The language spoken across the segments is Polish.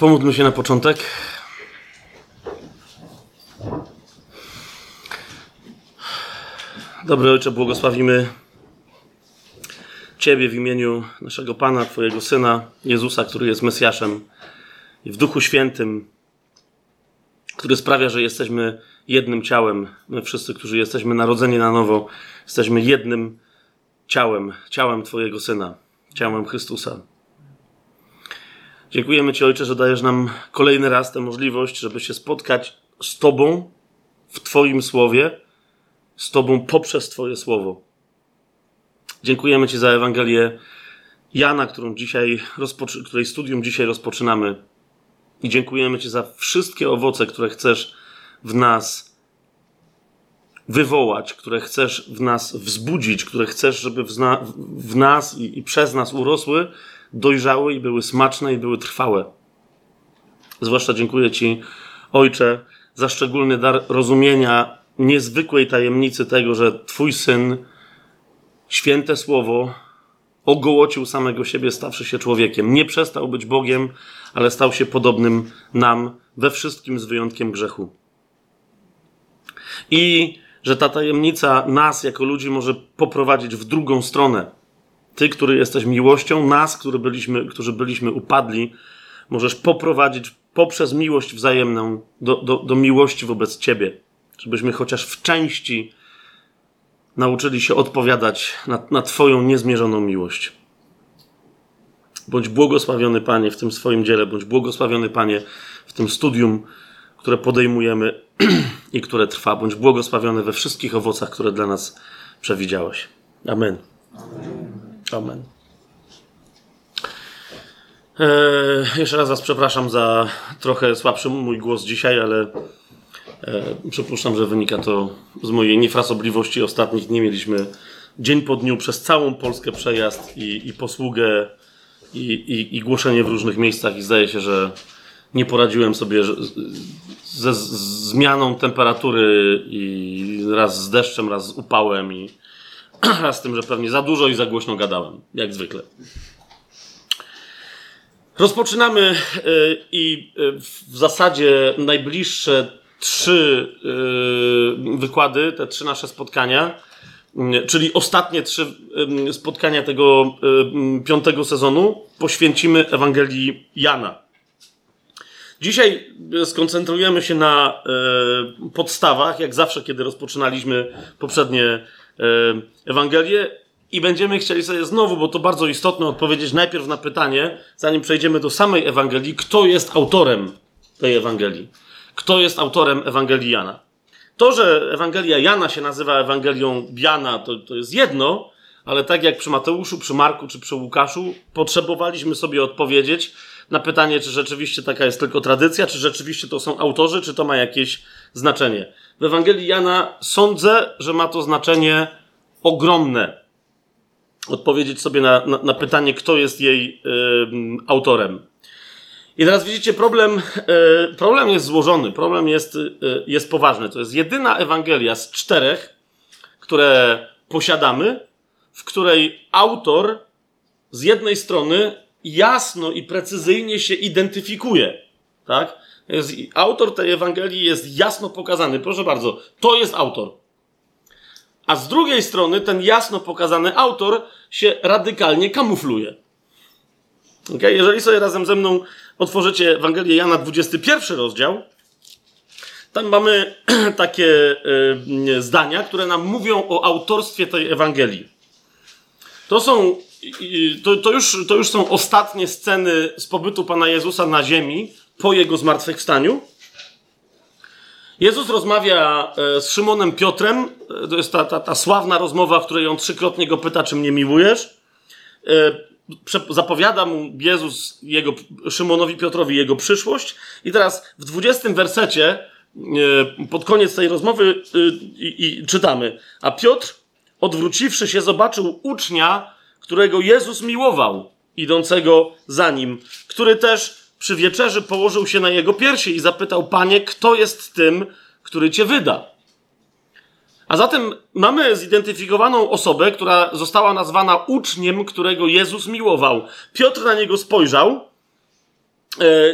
Pomódlmy się na początek. Dobry Ojcze, błogosławimy Ciebie w imieniu naszego Pana, Twojego Syna, Jezusa, który jest Mesjaszem i w Duchu Świętym, który sprawia, że jesteśmy jednym ciałem. My wszyscy, którzy jesteśmy narodzeni na nowo, jesteśmy jednym ciałem, ciałem Twojego Syna, ciałem Chrystusa. Dziękujemy Ci, Ojcze, że dajesz nam kolejny raz tę możliwość, żeby się spotkać z Tobą w Twoim słowie, z Tobą poprzez Twoje słowo. Dziękujemy Ci za Ewangelię Jana, którą dzisiaj rozpoczy- której studium dzisiaj rozpoczynamy. I dziękujemy Ci za wszystkie owoce, które chcesz w nas wywołać, które chcesz w nas wzbudzić, które chcesz, żeby w, w nas i, i przez nas urosły, dojrzały i były smaczne i były trwałe. Zwłaszcza dziękuję Ci, Ojcze, za szczególny dar rozumienia niezwykłej tajemnicy tego, że Twój syn, święte słowo, ogołocił samego siebie, stawszy się człowiekiem. Nie przestał być Bogiem, ale stał się podobnym nam we wszystkim z wyjątkiem grzechu. I że ta tajemnica nas jako ludzi może poprowadzić w drugą stronę. Ty, który jesteś miłością, nas, który byliśmy, którzy byliśmy upadli, możesz poprowadzić poprzez miłość wzajemną do, do, do miłości wobec Ciebie. Żebyśmy chociaż w części nauczyli się odpowiadać na, na Twoją niezmierzoną miłość. Bądź błogosławiony, Panie, w tym swoim dziele, bądź błogosławiony, Panie, w tym studium, które podejmujemy i które trwa. Bądź błogosławiony we wszystkich owocach, które dla nas przewidziałeś. Amen. Amen. Eee, jeszcze raz Was przepraszam za trochę słabszy mój głos dzisiaj, ale e, przypuszczam, że wynika to z mojej niefrasobliwości ostatnich. Nie mieliśmy dzień po dniu przez całą Polskę przejazd i, i posługę i, i, i głoszenie w różnych miejscach i zdaje się, że nie poradziłem sobie ze zmianą temperatury i raz z deszczem, raz z upałem i z tym, że pewnie za dużo i za głośno gadałem, jak zwykle. Rozpoczynamy i w zasadzie najbliższe trzy wykłady, te trzy nasze spotkania, czyli ostatnie trzy spotkania tego piątego sezonu, poświęcimy Ewangelii Jana. Dzisiaj skoncentrujemy się na podstawach, jak zawsze, kiedy rozpoczynaliśmy poprzednie Ewangelię i będziemy chcieli sobie znowu, bo to bardzo istotne, odpowiedzieć najpierw na pytanie, zanim przejdziemy do samej Ewangelii, kto jest autorem tej Ewangelii? Kto jest autorem Ewangelii Jana? To, że Ewangelia Jana się nazywa Ewangelią Jana, to, to jest jedno, ale tak jak przy Mateuszu, przy Marku czy przy Łukaszu, potrzebowaliśmy sobie odpowiedzieć na pytanie, czy rzeczywiście taka jest tylko tradycja, czy rzeczywiście to są autorzy, czy to ma jakieś znaczenie. W Ewangelii Jana sądzę, że ma to znaczenie ogromne. Odpowiedzieć sobie na, na, na pytanie, kto jest jej y, autorem. I teraz widzicie, problem, y, problem jest złożony, problem jest, y, jest poważny. To jest jedyna Ewangelia z czterech, które posiadamy, w której autor z jednej strony jasno i precyzyjnie się identyfikuje. Tak? Jest, autor tej Ewangelii jest jasno pokazany. Proszę bardzo, to jest autor. A z drugiej strony ten jasno pokazany autor się radykalnie kamufluje. Okay? Jeżeli sobie razem ze mną otworzycie Ewangelię Jana 21 rozdział, tam mamy takie y, zdania, które nam mówią o autorstwie tej Ewangelii. To są, to, to, już, to już są ostatnie sceny z pobytu Pana Jezusa na ziemi po Jego zmartwychwstaniu. Jezus rozmawia z Szymonem Piotrem. To jest ta, ta, ta sławna rozmowa, w której on trzykrotnie go pyta, czy mnie miłujesz. Zapowiada mu Jezus jego, Szymonowi Piotrowi jego przyszłość. I teraz w 20 wersecie, pod koniec tej rozmowy, i, i czytamy: A Piotr, odwróciwszy się, zobaczył ucznia, którego Jezus miłował, idącego za nim, który też przy wieczerzy położył się na jego piersi i zapytał: Panie, kto jest tym, który cię wyda? A zatem mamy zidentyfikowaną osobę, która została nazwana uczniem, którego Jezus miłował. Piotr na niego spojrzał,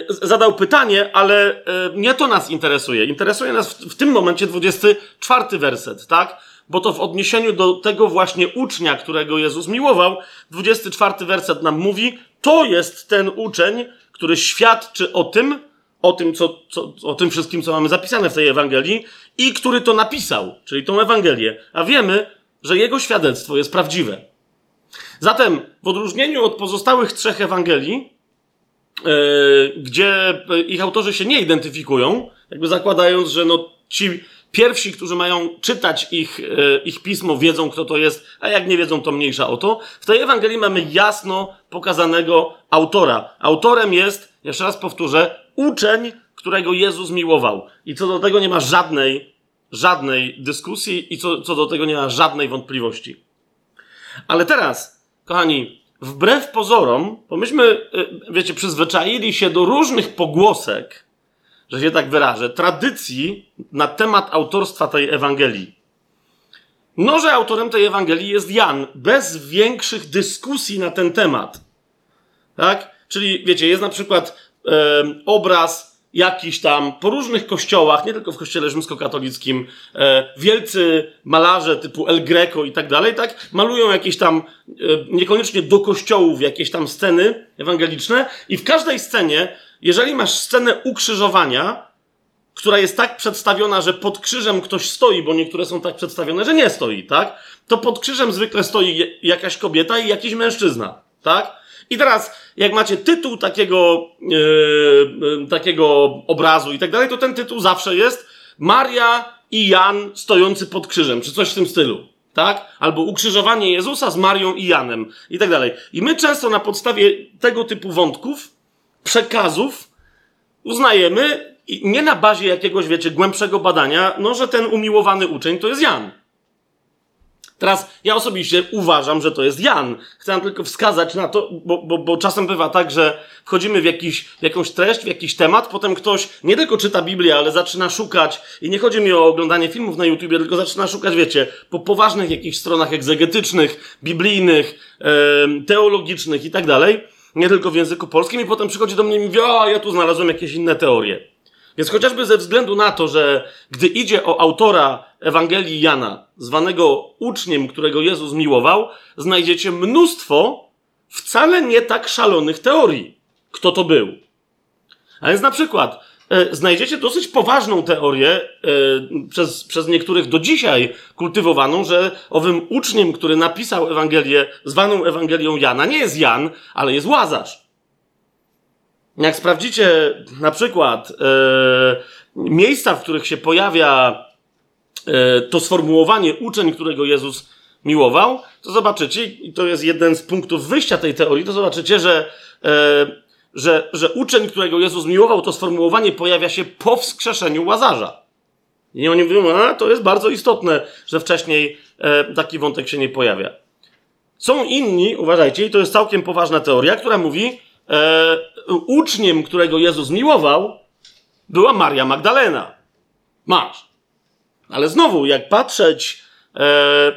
zadał pytanie, ale nie to nas interesuje. Interesuje nas w, w tym momencie 24 werset, tak? Bo to w odniesieniu do tego właśnie ucznia, którego Jezus miłował, 24 werset nam mówi, to jest ten uczeń, który świadczy o tym, o tym, co, co, o tym wszystkim, co mamy zapisane w tej Ewangelii i który to napisał, czyli tą Ewangelię. A wiemy, że jego świadectwo jest prawdziwe. Zatem, w odróżnieniu od pozostałych trzech Ewangelii, yy, gdzie ich autorzy się nie identyfikują, jakby zakładając, że no, ci pierwsi, którzy mają czytać ich, yy, ich pismo, wiedzą, kto to jest, a jak nie wiedzą, to mniejsza o to. W tej Ewangelii mamy jasno pokazanego autora. Autorem jest, jeszcze raz powtórzę, uczeń, którego Jezus miłował. I co do tego nie ma żadnej, żadnej dyskusji i co, co do tego nie ma żadnej wątpliwości. Ale teraz, kochani, wbrew pozorom, bo myśmy, y, wiecie, przyzwyczaili się do różnych pogłosek, że się tak wyrażę, tradycji na temat autorstwa tej Ewangelii. No, że autorem tej Ewangelii jest Jan, bez większych dyskusji na ten temat. Tak? Czyli, wiecie, jest na przykład obraz jakiś tam po różnych kościołach, nie tylko w kościele rzymskokatolickim, e, wielcy malarze typu El Greco i tak dalej, tak, malują jakieś tam, e, niekoniecznie do kościołów, jakieś tam sceny ewangeliczne i w każdej scenie, jeżeli masz scenę ukrzyżowania, która jest tak przedstawiona, że pod krzyżem ktoś stoi, bo niektóre są tak przedstawione, że nie stoi, tak? To pod krzyżem zwykle stoi jakaś kobieta i jakiś mężczyzna, tak? I teraz, jak macie tytuł takiego, yy, takiego obrazu i tak dalej, to ten tytuł zawsze jest Maria i Jan stojący pod krzyżem, czy coś w tym stylu. Tak? Albo ukrzyżowanie Jezusa z Marią i Janem i tak dalej. I my często na podstawie tego typu wątków, przekazów, uznajemy, nie na bazie jakiegoś, wiecie, głębszego badania, no, że ten umiłowany uczeń to jest Jan. Teraz ja osobiście uważam, że to jest Jan. Chcę tylko wskazać na to, bo, bo, bo czasem bywa tak, że wchodzimy w, jakiś, w jakąś treść, w jakiś temat, potem ktoś nie tylko czyta Biblię, ale zaczyna szukać, i nie chodzi mi o oglądanie filmów na YouTubie, tylko zaczyna szukać, wiecie, po poważnych jakichś stronach egzegetycznych, biblijnych, teologicznych i tak dalej, nie tylko w języku polskim, i potem przychodzi do mnie i mówi, a ja tu znalazłem jakieś inne teorie. Więc chociażby ze względu na to, że gdy idzie o autora Ewangelii Jana, zwanego uczniem, którego Jezus miłował, znajdziecie mnóstwo wcale nie tak szalonych teorii, kto to był. A więc na przykład znajdziecie dosyć poważną teorię, e, przez, przez niektórych do dzisiaj kultywowaną, że owym uczniem, który napisał Ewangelię, zwaną Ewangelią Jana, nie jest Jan, ale jest Łazarz. Jak sprawdzicie na przykład e, miejsca, w których się pojawia e, to sformułowanie uczeń, którego Jezus miłował, to zobaczycie, i to jest jeden z punktów wyjścia tej teorii, to zobaczycie, że, e, że, że uczeń, którego Jezus miłował, to sformułowanie pojawia się po wskrzeszeniu Łazarza. I oni mówią, a to jest bardzo istotne, że wcześniej e, taki wątek się nie pojawia. Są inni, uważajcie, i to jest całkiem poważna teoria, która mówi, e, uczniem, którego Jezus miłował, była Maria Magdalena. Masz. Ale znowu, jak patrzeć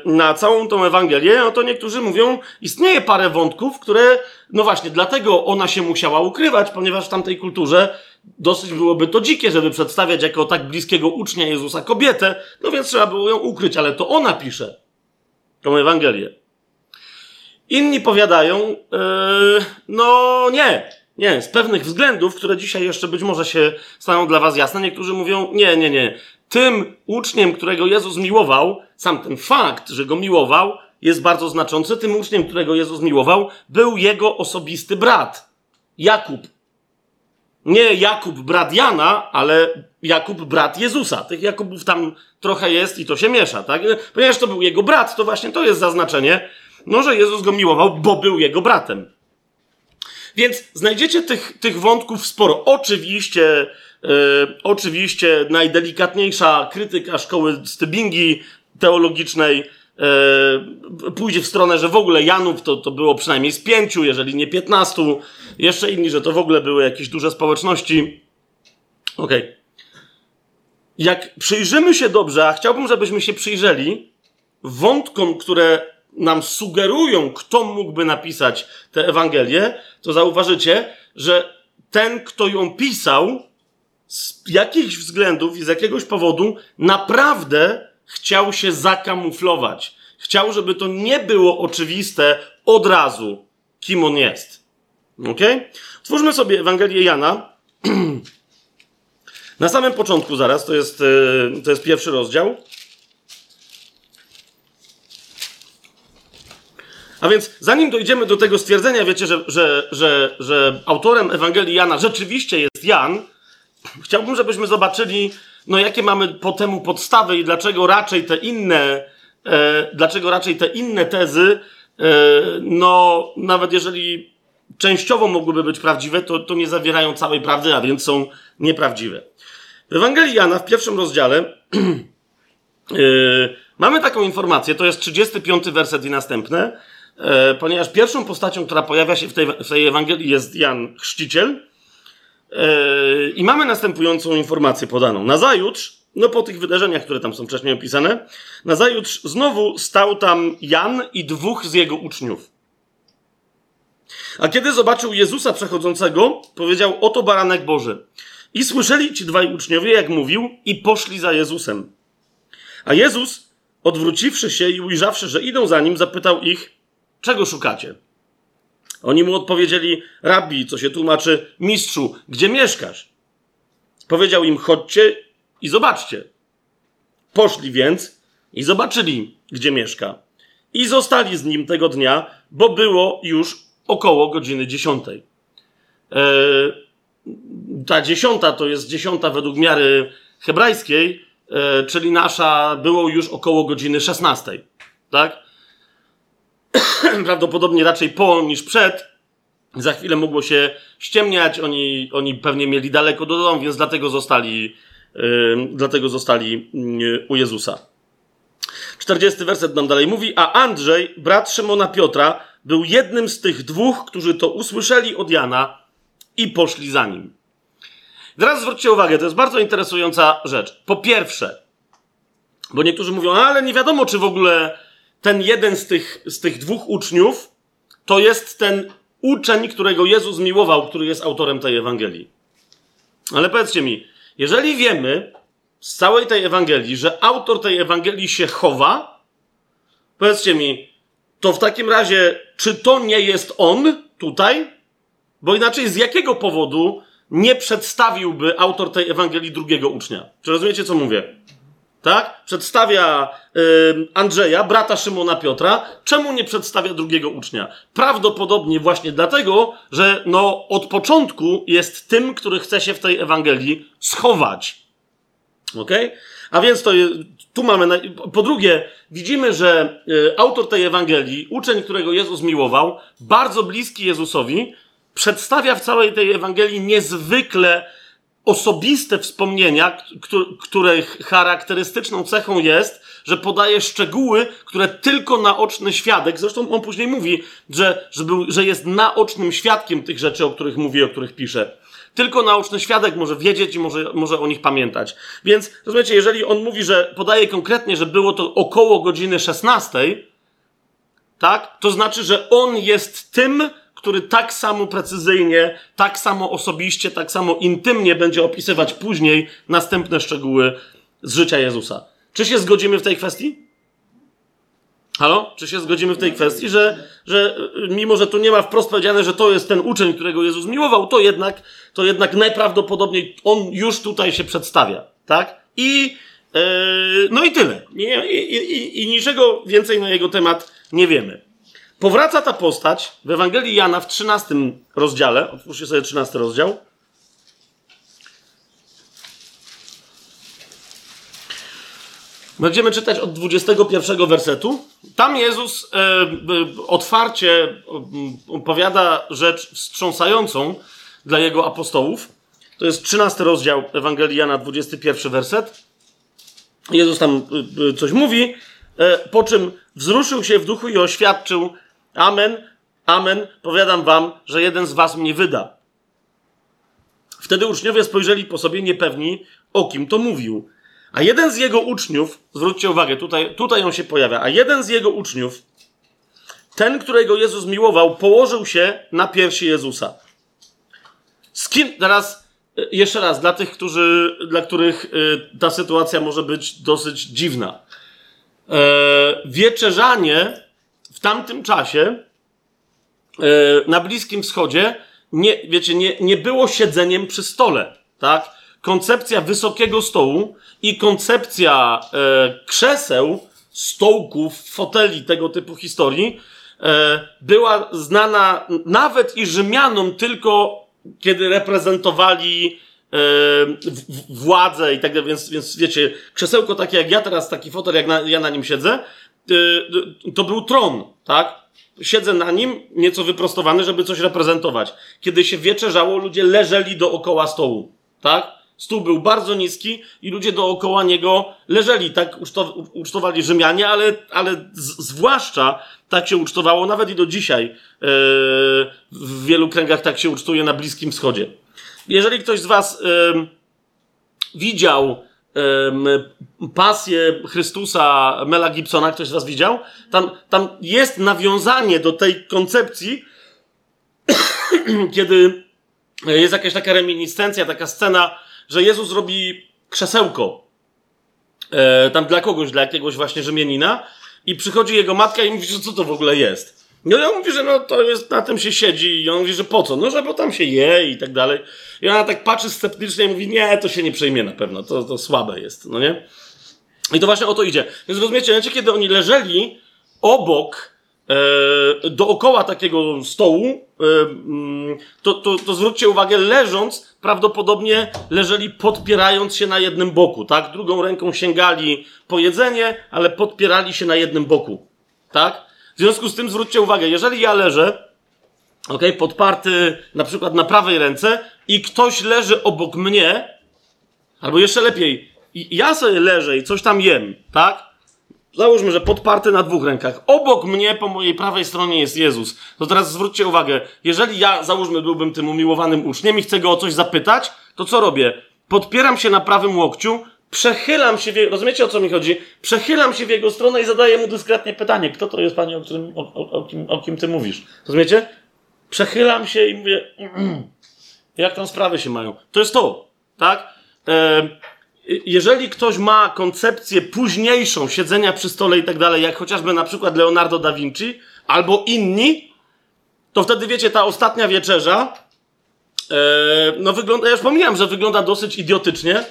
na całą tą Ewangelię, no to niektórzy mówią, istnieje parę wątków, które, no właśnie, dlatego ona się musiała ukrywać, ponieważ w tamtej kulturze dosyć byłoby to dzikie, żeby przedstawiać jako tak bliskiego ucznia Jezusa kobietę, no więc trzeba było ją ukryć, ale to ona pisze tą Ewangelię. Inni powiadają, yy, no nie, nie, z pewnych względów, które dzisiaj jeszcze być może się staną dla was jasne, niektórzy mówią, nie, nie, nie. Tym uczniem, którego Jezus miłował, sam ten fakt, że go miłował, jest bardzo znaczący. Tym uczniem, którego Jezus miłował, był jego osobisty brat, Jakub. Nie Jakub, brat Jana, ale Jakub, brat Jezusa. Tych Jakubów tam trochę jest i to się miesza, tak? Ponieważ to był jego brat, to właśnie to jest zaznaczenie, no, że Jezus go miłował, bo był jego bratem. Więc znajdziecie tych, tych wątków sporo. Oczywiście, oczywiście najdelikatniejsza krytyka szkoły Stybingi teologicznej yy, pójdzie w stronę, że w ogóle Janów to, to było przynajmniej z pięciu, jeżeli nie piętnastu. Jeszcze inni, że to w ogóle były jakieś duże społeczności. Okej. Okay. Jak przyjrzymy się dobrze, a chciałbym, żebyśmy się przyjrzeli wątkom, które nam sugerują, kto mógłby napisać tę Ewangelię, to zauważycie, że ten, kto ją pisał, z jakichś względów i z jakiegoś powodu naprawdę chciał się zakamuflować. Chciał, żeby to nie było oczywiste od razu, kim on jest. Ok? Twórzmy sobie Ewangelię Jana. Na samym początku zaraz, to jest, e, to jest pierwszy rozdział. A więc zanim dojdziemy do tego stwierdzenia, wiecie, że, że, że, że autorem Ewangelii Jana rzeczywiście jest Jan, chciałbym, żebyśmy zobaczyli, no jakie mamy po temu podstawy i dlaczego raczej te inne, e, dlaczego raczej te inne tezy, e, no nawet jeżeli częściowo mogłyby być prawdziwe, to, to nie zawierają całej prawdy, a więc są nieprawdziwe. W Ewangelii Jana w pierwszym rozdziale yy, mamy taką informację, to jest 35 werset i następne, yy, ponieważ pierwszą postacią, która pojawia się w tej, w tej Ewangelii jest Jan Chrzciciel yy, i mamy następującą informację podaną. Nazajutrz, no po tych wydarzeniach, które tam są wcześniej opisane, nazajutrz znowu stał tam Jan i dwóch z jego uczniów. A kiedy zobaczył Jezusa przechodzącego, powiedział: Oto baranek Boży. I słyszeli ci dwaj uczniowie, jak mówił, i poszli za Jezusem. A Jezus, odwróciwszy się i ujrzawszy, że idą za nim, zapytał ich: Czego szukacie? Oni mu odpowiedzieli: Rabbi, co się tłumaczy, mistrzu, gdzie mieszkasz? Powiedział im: Chodźcie i zobaczcie. Poszli więc i zobaczyli, gdzie mieszka. I zostali z nim tego dnia, bo było już około godziny dziesiątej. Eee, ta dziesiąta to jest dziesiąta według miary hebrajskiej, e, czyli nasza było już około godziny szesnastej. Tak? Prawdopodobnie raczej po niż przed. Za chwilę mogło się ściemniać, oni, oni pewnie mieli daleko do domu, więc dlatego zostali, yy, dlatego zostali yy, u Jezusa. 40 werset nam dalej mówi, a Andrzej, brat Szymona Piotra, był jednym z tych dwóch, którzy to usłyszeli od Jana i poszli za nim. Teraz zwróćcie uwagę, to jest bardzo interesująca rzecz. Po pierwsze, bo niektórzy mówią, ale nie wiadomo, czy w ogóle ten jeden z tych, z tych dwóch uczniów to jest ten uczeń, którego Jezus miłował, który jest autorem tej Ewangelii. Ale powiedzcie mi, jeżeli wiemy z całej tej Ewangelii, że autor tej Ewangelii się chowa, powiedzcie mi, to w takim razie, czy to nie jest on tutaj? Bo inaczej z jakiego powodu nie przedstawiłby autor tej Ewangelii drugiego ucznia? Czy rozumiecie, co mówię? Tak? Przedstawia y, Andrzeja, brata Szymona Piotra. Czemu nie przedstawia drugiego ucznia? Prawdopodobnie właśnie dlatego, że no, od początku jest tym, który chce się w tej Ewangelii schować. Ok? A więc to tu mamy. Po drugie, widzimy, że y, autor tej Ewangelii, uczeń, którego Jezus miłował, bardzo bliski Jezusowi, przedstawia w całej tej Ewangelii niezwykle osobiste wspomnienia, których charakterystyczną cechą jest, że podaje szczegóły, które tylko naoczny świadek, zresztą on później mówi, że, że, był, że jest naocznym świadkiem tych rzeczy, o których mówi, o których pisze. Tylko naoczny świadek może wiedzieć i może, może o nich pamiętać. Więc, rozumiecie, jeżeli on mówi, że podaje konkretnie, że było to około godziny 16, tak, to znaczy, że on jest tym, który tak samo precyzyjnie, tak samo osobiście, tak samo intymnie będzie opisywać później następne szczegóły z życia Jezusa. Czy się zgodzimy w tej kwestii? Halo? Czy się zgodzimy w tej kwestii, że, że mimo, że tu nie ma wprost powiedziane, że to jest ten uczeń, którego Jezus miłował, to jednak, to jednak najprawdopodobniej on już tutaj się przedstawia, tak? I, yy, no i tyle. I, i, i, I niczego więcej na jego temat nie wiemy. Powraca ta postać w Ewangelii Jana w 13 rozdziale. Otwórzcie sobie 13 rozdział. Będziemy czytać od 21 wersetu. Tam Jezus e, e, otwarcie opowiada rzecz wstrząsającą dla jego apostołów. To jest 13 rozdział Ewangelii Jana, 21 werset. Jezus tam e, coś mówi, e, po czym wzruszył się w duchu i oświadczył, Amen, amen, powiadam wam, że jeden z was mnie wyda. Wtedy uczniowie spojrzeli po sobie niepewni, o kim to mówił. A jeden z jego uczniów, zwróćcie uwagę, tutaj, tutaj on się pojawia, a jeden z jego uczniów, ten, którego Jezus miłował, położył się na piersi Jezusa. Z kim, teraz y, jeszcze raz, dla tych, którzy, dla których y, ta sytuacja może być dosyć dziwna. E, wieczerzanie w tamtym czasie e, na Bliskim Wschodzie nie, wiecie, nie, nie było siedzeniem przy stole, tak? Koncepcja wysokiego stołu i koncepcja e, krzeseł, stołków, foteli, tego typu historii e, była znana nawet i Rzymianom tylko kiedy reprezentowali e, władzę i tak dalej, więc, więc wiecie, krzesełko takie jak ja teraz, taki fotel jak na, ja na nim siedzę, to był tron, tak? Siedzę na nim, nieco wyprostowany, żeby coś reprezentować. Kiedy się wieczerzało, ludzie leżeli dookoła stołu, tak? Stół był bardzo niski i ludzie dookoła niego leżeli. Tak ucztowali Rzymianie, ale, ale zwłaszcza tak się ucztowało nawet i do dzisiaj. Yy, w wielu kręgach tak się ucztuje na Bliskim Wschodzie. Jeżeli ktoś z Was yy, widział pasję Chrystusa Mela Gibsona, ktoś z Was widział, tam, tam jest nawiązanie do tej koncepcji, kiedy jest jakaś taka reminiscencja, taka scena, że Jezus robi krzesełko e, tam dla kogoś, dla jakiegoś właśnie Rzymianina i przychodzi jego matka i mówi, że co to w ogóle jest. No on mówi, że no to jest, na tym się siedzi i on mówi, że po co? No, że bo tam się je i tak dalej. I ona tak patrzy sceptycznie i mówi, nie, to się nie przejmie na pewno, to, to słabe jest, no nie? I to właśnie o to idzie. Więc rozumiecie, kiedy oni leżeli obok e, dookoła takiego stołu, e, mm, to, to, to zwróćcie uwagę, leżąc, prawdopodobnie leżeli podpierając się na jednym boku, tak? Drugą ręką sięgali po jedzenie, ale podpierali się na jednym boku, tak? W związku z tym zwróćcie uwagę, jeżeli ja leżę, ok, podparty na przykład na prawej ręce i ktoś leży obok mnie, albo jeszcze lepiej, ja sobie leżę i coś tam jem, tak? Załóżmy, że podparty na dwóch rękach. Obok mnie, po mojej prawej stronie jest Jezus. To teraz zwróćcie uwagę, jeżeli ja, załóżmy, byłbym tym umiłowanym uczniem i chcę go o coś zapytać, to co robię? Podpieram się na prawym łokciu, przechylam się w jego, rozumiecie o co mi chodzi? Przechylam się w jego stronę i zadaję mu dyskretnie pytanie, kto to jest panie, o, którym, o, o, o, kim, o kim ty mówisz? Rozumiecie? Przechylam się i mówię, jak tam sprawy się mają? To jest to, tak? E, jeżeli ktoś ma koncepcję późniejszą siedzenia przy stole i tak dalej, jak chociażby na przykład Leonardo da Vinci albo inni, to wtedy wiecie, ta ostatnia wieczerza, e, no wygląda, ja już pomijam, że wygląda dosyć idiotycznie.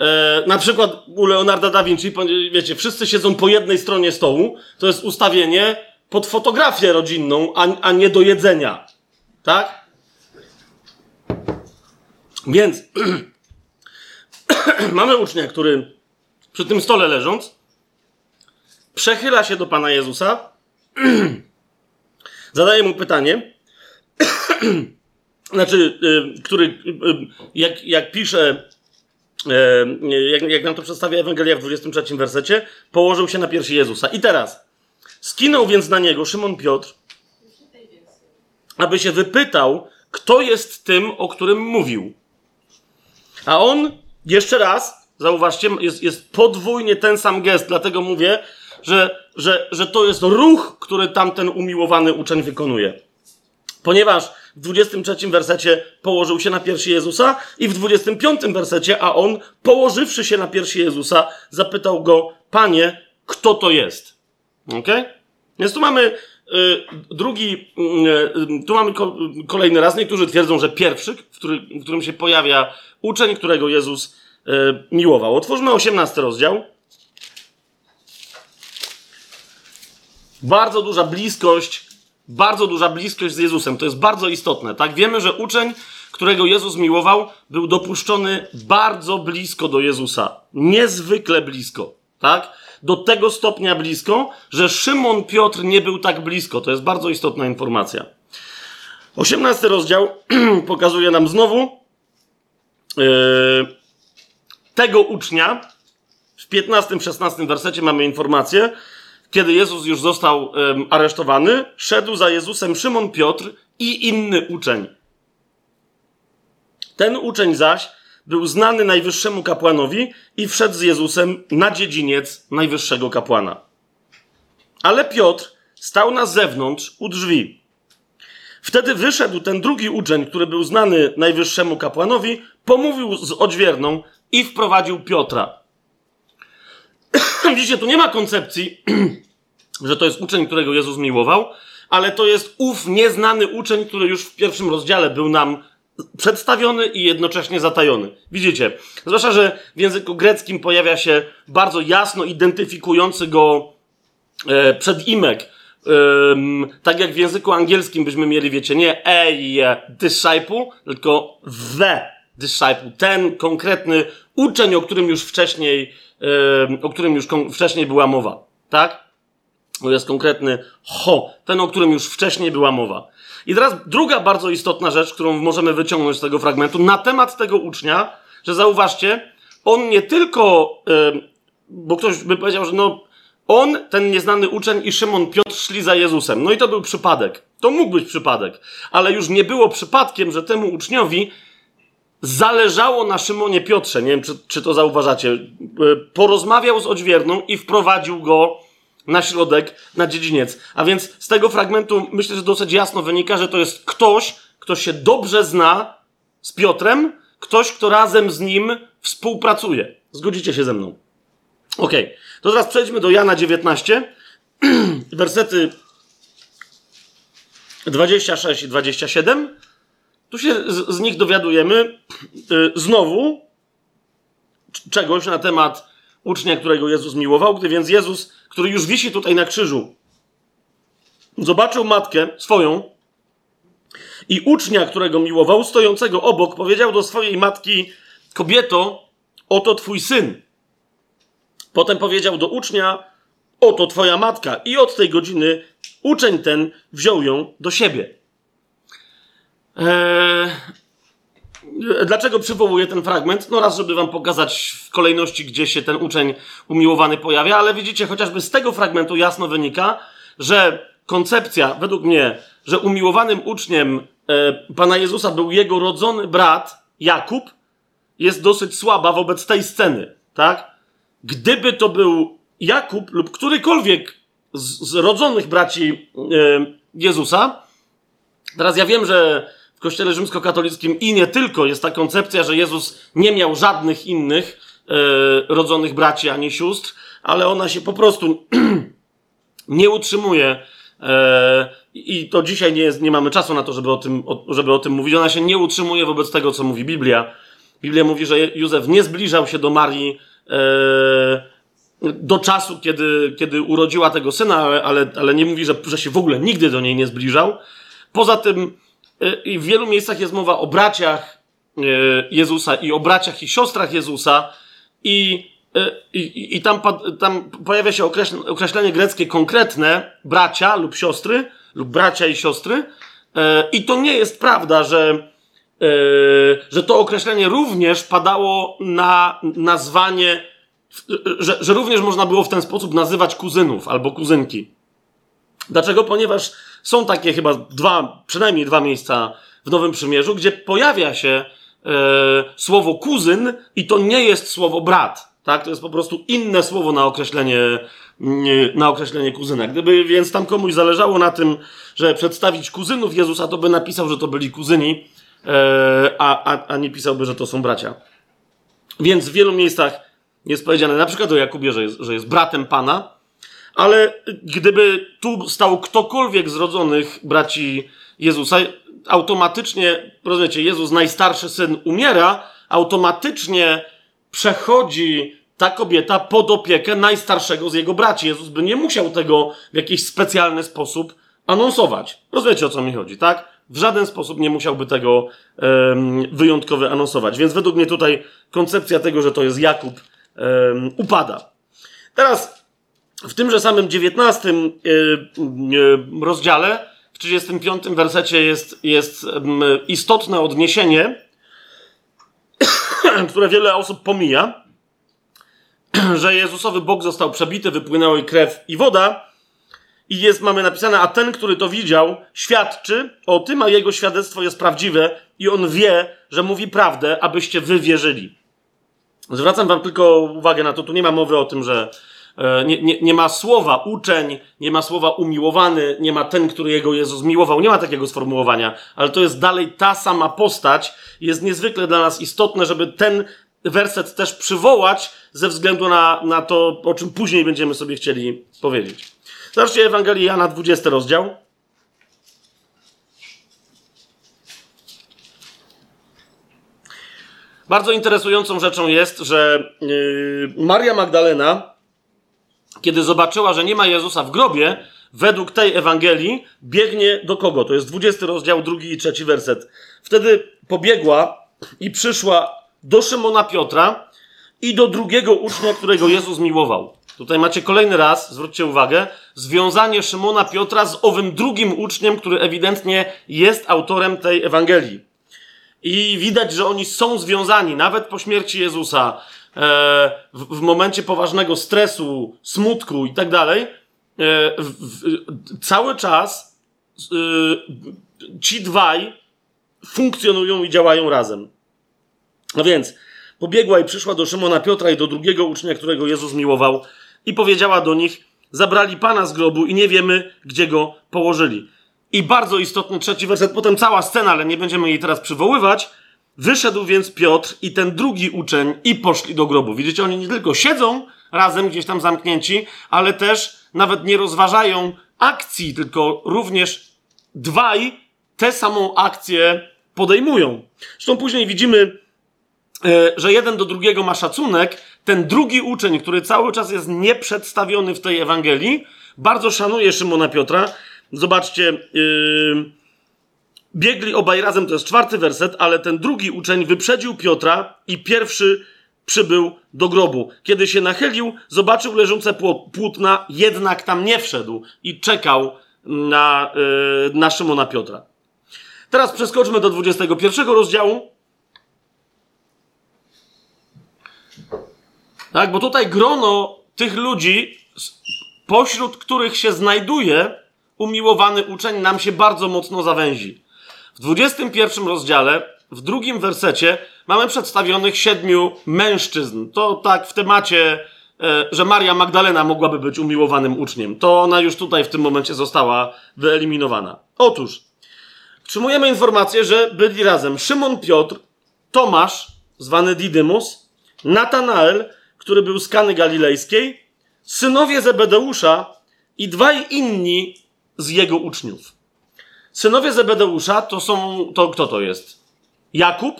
E, na przykład u Leonarda da Vinci, wiecie, wszyscy siedzą po jednej stronie stołu, to jest ustawienie pod fotografię rodzinną, a, a nie do jedzenia. Tak? Więc mamy ucznia, który przy tym stole leżąc, przechyla się do Pana Jezusa, zadaje mu pytanie, znaczy, y, który, y, jak, jak pisze, y, jak, jak nam to przedstawia Ewangelia w 23 wersecie, położył się na piersi Jezusa. I teraz, skinął więc na niego Szymon Piotr, aby się wypytał, kto jest tym, o którym mówił. A on jeszcze raz, zauważcie, jest, jest podwójnie ten sam gest, dlatego mówię, że, że, że to jest ruch, który tamten umiłowany uczeń wykonuje. Ponieważ w 23 wersecie położył się na piersi Jezusa i w 25 wersecie, a on, położywszy się na piersi Jezusa, zapytał go, panie, kto to jest? Ok? Więc tu mamy y, drugi, y, y, tu mamy ko kolejny raz. Niektórzy twierdzą, że pierwszy, w, który, w którym się pojawia uczeń, którego Jezus e, miłował. Otwórzmy 18 rozdział. Bardzo duża bliskość, bardzo duża bliskość z Jezusem. To jest bardzo istotne, tak? Wiemy, że uczeń, którego Jezus miłował, był dopuszczony bardzo blisko do Jezusa. Niezwykle blisko, tak? Do tego stopnia blisko, że Szymon Piotr nie był tak blisko. To jest bardzo istotna informacja. 18 rozdział pokazuje nam znowu, Yy, tego ucznia w 15-16 wersecie mamy informację, kiedy Jezus już został aresztowany, szedł za Jezusem Szymon Piotr i inny uczeń. Ten uczeń zaś był znany najwyższemu kapłanowi i wszedł z Jezusem na dziedziniec najwyższego kapłana. Ale Piotr stał na zewnątrz u drzwi. Wtedy wyszedł ten drugi uczeń, który był znany najwyższemu kapłanowi, pomówił z odźwierną i wprowadził Piotra. Widzicie, tu nie ma koncepcji, że to jest uczeń, którego Jezus miłował, ale to jest ów nieznany uczeń, który już w pierwszym rozdziale był nam przedstawiony i jednocześnie zatajony. Widzicie? Zwłaszcza, że w języku greckim pojawia się bardzo jasno identyfikujący go e, przedimek. E, tak jak w języku angielskim byśmy mieli, wiecie, nie a disciple, tylko the disciple. Ten konkretny uczeń, o którym już wcześniej, e, o którym już wcześniej była mowa. Tak? To jest konkretny ho, ten, o którym już wcześniej była mowa. I teraz druga bardzo istotna rzecz, którą możemy wyciągnąć z tego fragmentu na temat tego ucznia, że zauważcie, on nie tylko, bo ktoś by powiedział, że no, on, ten nieznany uczeń i Szymon Piotr szli za Jezusem. No i to był przypadek. To mógł być przypadek. Ale już nie było przypadkiem, że temu uczniowi zależało na Szymonie Piotrze. Nie wiem, czy, czy to zauważacie. E, porozmawiał z odźwierną i wprowadził go na środek, na dziedziniec. A więc z tego fragmentu myślę, że dosyć jasno wynika, że to jest ktoś, kto się dobrze zna z Piotrem, ktoś, kto razem z nim współpracuje. Zgodzicie się ze mną? Ok, to teraz przejdźmy do Jana 19, wersety 26 i 27. Tu się z, z nich dowiadujemy yy, znowu czegoś na temat ucznia, którego Jezus miłował, gdy więc Jezus który już wisi tutaj na krzyżu, zobaczył matkę swoją i ucznia, którego miłował, stojącego obok, powiedział do swojej matki: Kobieto, oto twój syn. Potem powiedział do ucznia: Oto twoja matka. I od tej godziny uczeń ten wziął ją do siebie. Eee, Dlaczego przywołuję ten fragment? No raz, żeby wam pokazać w kolejności, gdzie się ten uczeń umiłowany pojawia, ale widzicie, chociażby z tego fragmentu jasno wynika, że koncepcja, według mnie, że umiłowanym uczniem e, Pana Jezusa był jego rodzony brat Jakub, jest dosyć słaba wobec tej sceny, tak? Gdyby to był Jakub lub którykolwiek z, z rodzonych braci e, Jezusa, teraz ja wiem, że kościele rzymskokatolickim i nie tylko jest ta koncepcja, że Jezus nie miał żadnych innych e, rodzonych braci ani sióstr, ale ona się po prostu nie utrzymuje. E, I to dzisiaj nie, jest, nie mamy czasu na to, żeby o, tym, o, żeby o tym mówić. Ona się nie utrzymuje wobec tego, co mówi Biblia. Biblia mówi, że Józef nie zbliżał się do Marii e, do czasu, kiedy, kiedy urodziła tego syna, ale, ale, ale nie mówi, że, że się w ogóle nigdy do niej nie zbliżał. Poza tym i w wielu miejscach jest mowa o braciach y, Jezusa i o braciach i siostrach Jezusa i, y, i, i tam, tam pojawia się określenie greckie konkretne bracia lub siostry, lub bracia i siostry i to nie jest prawda, że, że to określenie również padało na nazwanie, że, że również można było w ten sposób nazywać kuzynów albo kuzynki. Dlaczego? Ponieważ są takie chyba dwa, przynajmniej dwa miejsca w Nowym Przymierzu, gdzie pojawia się e, słowo kuzyn i to nie jest słowo brat. Tak? To jest po prostu inne słowo na określenie, na określenie kuzyna. Gdyby więc tam komuś zależało na tym, że przedstawić kuzynów Jezusa, to by napisał, że to byli kuzyni, e, a, a, a nie pisałby, że to są bracia. Więc w wielu miejscach jest powiedziane, na przykład o Jakubie, że jest, że jest bratem Pana, ale gdyby tu stał ktokolwiek z rodzonych braci Jezusa, automatycznie, rozumiecie, Jezus, najstarszy syn, umiera, automatycznie przechodzi ta kobieta pod opiekę najstarszego z jego braci. Jezus by nie musiał tego w jakiś specjalny sposób anonsować. Rozumiecie, o co mi chodzi, tak? W żaden sposób nie musiałby tego um, wyjątkowo anonsować. Więc według mnie tutaj koncepcja tego, że to jest Jakub, um, upada. Teraz w tymże samym 19 y, y, rozdziale, w 35 wersecie jest, jest istotne odniesienie, które wiele osób pomija, że Jezusowy Bóg został przebity, wypłynęła krew i woda. I jest, mamy napisane, a ten, który to widział, świadczy o tym, a jego świadectwo jest prawdziwe i on wie, że mówi prawdę, abyście wy wierzyli. Zwracam wam tylko uwagę na to, tu nie ma mowy o tym, że nie, nie, nie ma słowa uczeń, nie ma słowa umiłowany, nie ma ten, który jego Jezus miłował, nie ma takiego sformułowania, ale to jest dalej ta sama postać. Jest niezwykle dla nas istotne, żeby ten werset też przywołać ze względu na, na to, o czym później będziemy sobie chcieli powiedzieć. Zobaczcie Ewangelię Jana, 20 rozdział. Bardzo interesującą rzeczą jest, że yy, Maria Magdalena, kiedy zobaczyła, że nie ma Jezusa w grobie, według tej Ewangelii biegnie do kogo? To jest 20 rozdział, drugi i trzeci werset. Wtedy pobiegła i przyszła do Szymona Piotra i do drugiego ucznia, którego Jezus miłował. Tutaj macie kolejny raz, zwróćcie uwagę, związanie Szymona Piotra z owym drugim uczniem, który ewidentnie jest autorem tej Ewangelii. I widać, że oni są związani, nawet po śmierci Jezusa, w, w momencie poważnego stresu, smutku i tak dalej. E, cały czas e, ci dwaj funkcjonują i działają razem. No więc pobiegła i przyszła do Szymona Piotra i do drugiego ucznia, którego Jezus miłował, i powiedziała do nich: Zabrali pana z grobu i nie wiemy, gdzie go położyli. I bardzo istotny trzeci werset, potem cała scena, ale nie będziemy jej teraz przywoływać. Wyszedł więc Piotr i ten drugi uczeń i poszli do grobu. Widzicie, oni nie tylko siedzą razem gdzieś tam zamknięci, ale też nawet nie rozważają akcji, tylko również dwaj tę samą akcję podejmują. Zresztą później widzimy, e, że jeden do drugiego ma szacunek. Ten drugi uczeń, który cały czas jest nieprzedstawiony w tej Ewangelii, bardzo szanuje Szymona Piotra Zobaczcie, yy, biegli obaj razem, to jest czwarty werset, ale ten drugi uczeń wyprzedził Piotra i pierwszy przybył do grobu. Kiedy się nachylił, zobaczył leżące płótna, jednak tam nie wszedł i czekał na, yy, na Szymona Piotra. Teraz przeskoczmy do 21 rozdziału. Tak, bo tutaj grono tych ludzi, pośród których się znajduje, umiłowany uczeń nam się bardzo mocno zawęzi. W 21 rozdziale, w drugim wersecie, mamy przedstawionych siedmiu mężczyzn. To tak w temacie, e, że Maria Magdalena mogłaby być umiłowanym uczniem. To ona już tutaj w tym momencie została wyeliminowana. Otóż, otrzymujemy informację, że byli razem Szymon Piotr, Tomasz, zwany Didymus, Natanael, który był z Kany Galilejskiej, synowie Zebedeusza i dwaj inni z jego uczniów. Synowie Zebedeusza to są, to kto to jest? Jakub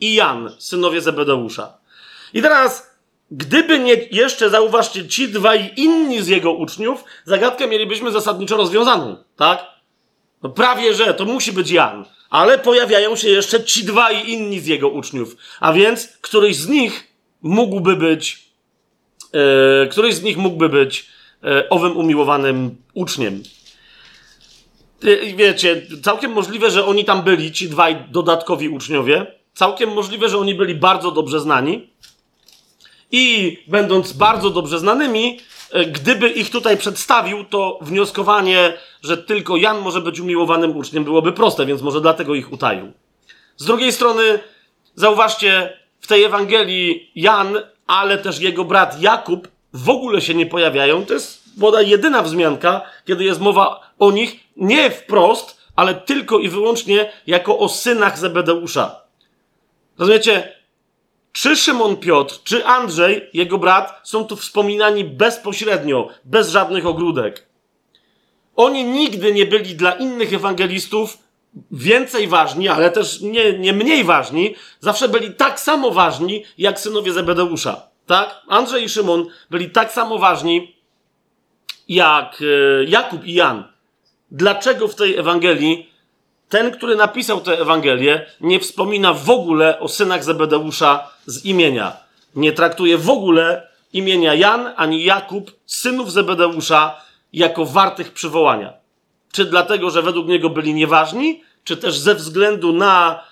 i Jan, synowie Zebedeusza. I teraz, gdyby nie jeszcze, zauważcie, ci dwaj inni z jego uczniów, zagadkę mielibyśmy zasadniczo rozwiązaną, tak? No prawie, że to musi być Jan. Ale pojawiają się jeszcze ci dwaj inni z jego uczniów. A więc któryś z nich mógłby być, yy, któryś z nich mógłby być yy, owym umiłowanym uczniem. Y, wiecie, całkiem możliwe, że oni tam byli, ci dwaj dodatkowi uczniowie. Całkiem możliwe, że oni byli bardzo dobrze znani. I będąc bardzo dobrze znanymi, y, gdyby ich tutaj przedstawił, to wnioskowanie, że tylko Jan może być umiłowanym uczniem, byłoby proste, więc może dlatego ich utaił. Z drugiej strony, zauważcie, w tej Ewangelii Jan, ale też jego brat Jakub w ogóle się nie pojawiają. To jest bodaj jedyna wzmianka, kiedy jest mowa o nich nie wprost, ale tylko i wyłącznie jako o synach Zebedeusza. Rozumiecie? Czy Szymon Piotr, czy Andrzej, jego brat, są tu wspominani bezpośrednio, bez żadnych ogródek. Oni nigdy nie byli dla innych ewangelistów więcej ważni, ale też nie, nie mniej ważni. Zawsze byli tak samo ważni, jak synowie Zebedeusza. Tak? Andrzej i Szymon byli tak samo ważni, jak e, Jakub i Jan. Dlaczego w tej Ewangelii ten, który napisał tę Ewangelię, nie wspomina w ogóle o synach Zebedeusza z imienia? Nie traktuje w ogóle imienia Jan ani Jakub, synów Zebedeusza, jako wartych przywołania. Czy dlatego, że według niego byli nieważni, czy też ze względu na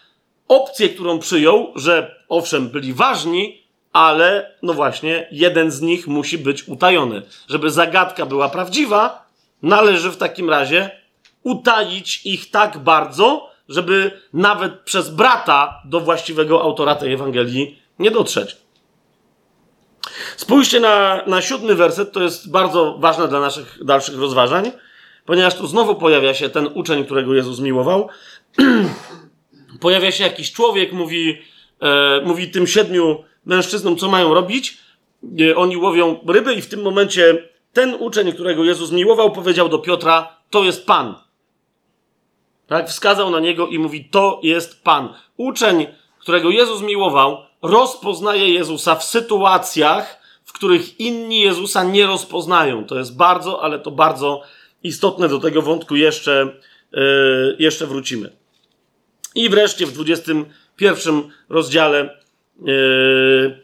opcję, którą przyjął, że owszem, byli ważni, ale no właśnie, jeden z nich musi być utajony. Żeby zagadka była prawdziwa, należy w takim razie utaić ich tak bardzo, żeby nawet przez brata do właściwego autora tej Ewangelii nie dotrzeć. Spójrzcie na, na siódmy werset, to jest bardzo ważne dla naszych dalszych rozważań, ponieważ tu znowu pojawia się ten uczeń, którego Jezus miłował. pojawia się jakiś człowiek, mówi, e, mówi tym siedmiu mężczyznom, co mają robić. E, oni łowią ryby i w tym momencie ten uczeń, którego Jezus miłował, powiedział do Piotra, to jest Pan. Tak? Wskazał na niego i mówi, to jest Pan. Uczeń, którego Jezus miłował, rozpoznaje Jezusa w sytuacjach, w których inni Jezusa nie rozpoznają. To jest bardzo, ale to bardzo istotne. Do tego wątku jeszcze, yy, jeszcze wrócimy. I wreszcie w 21 rozdziale, yy,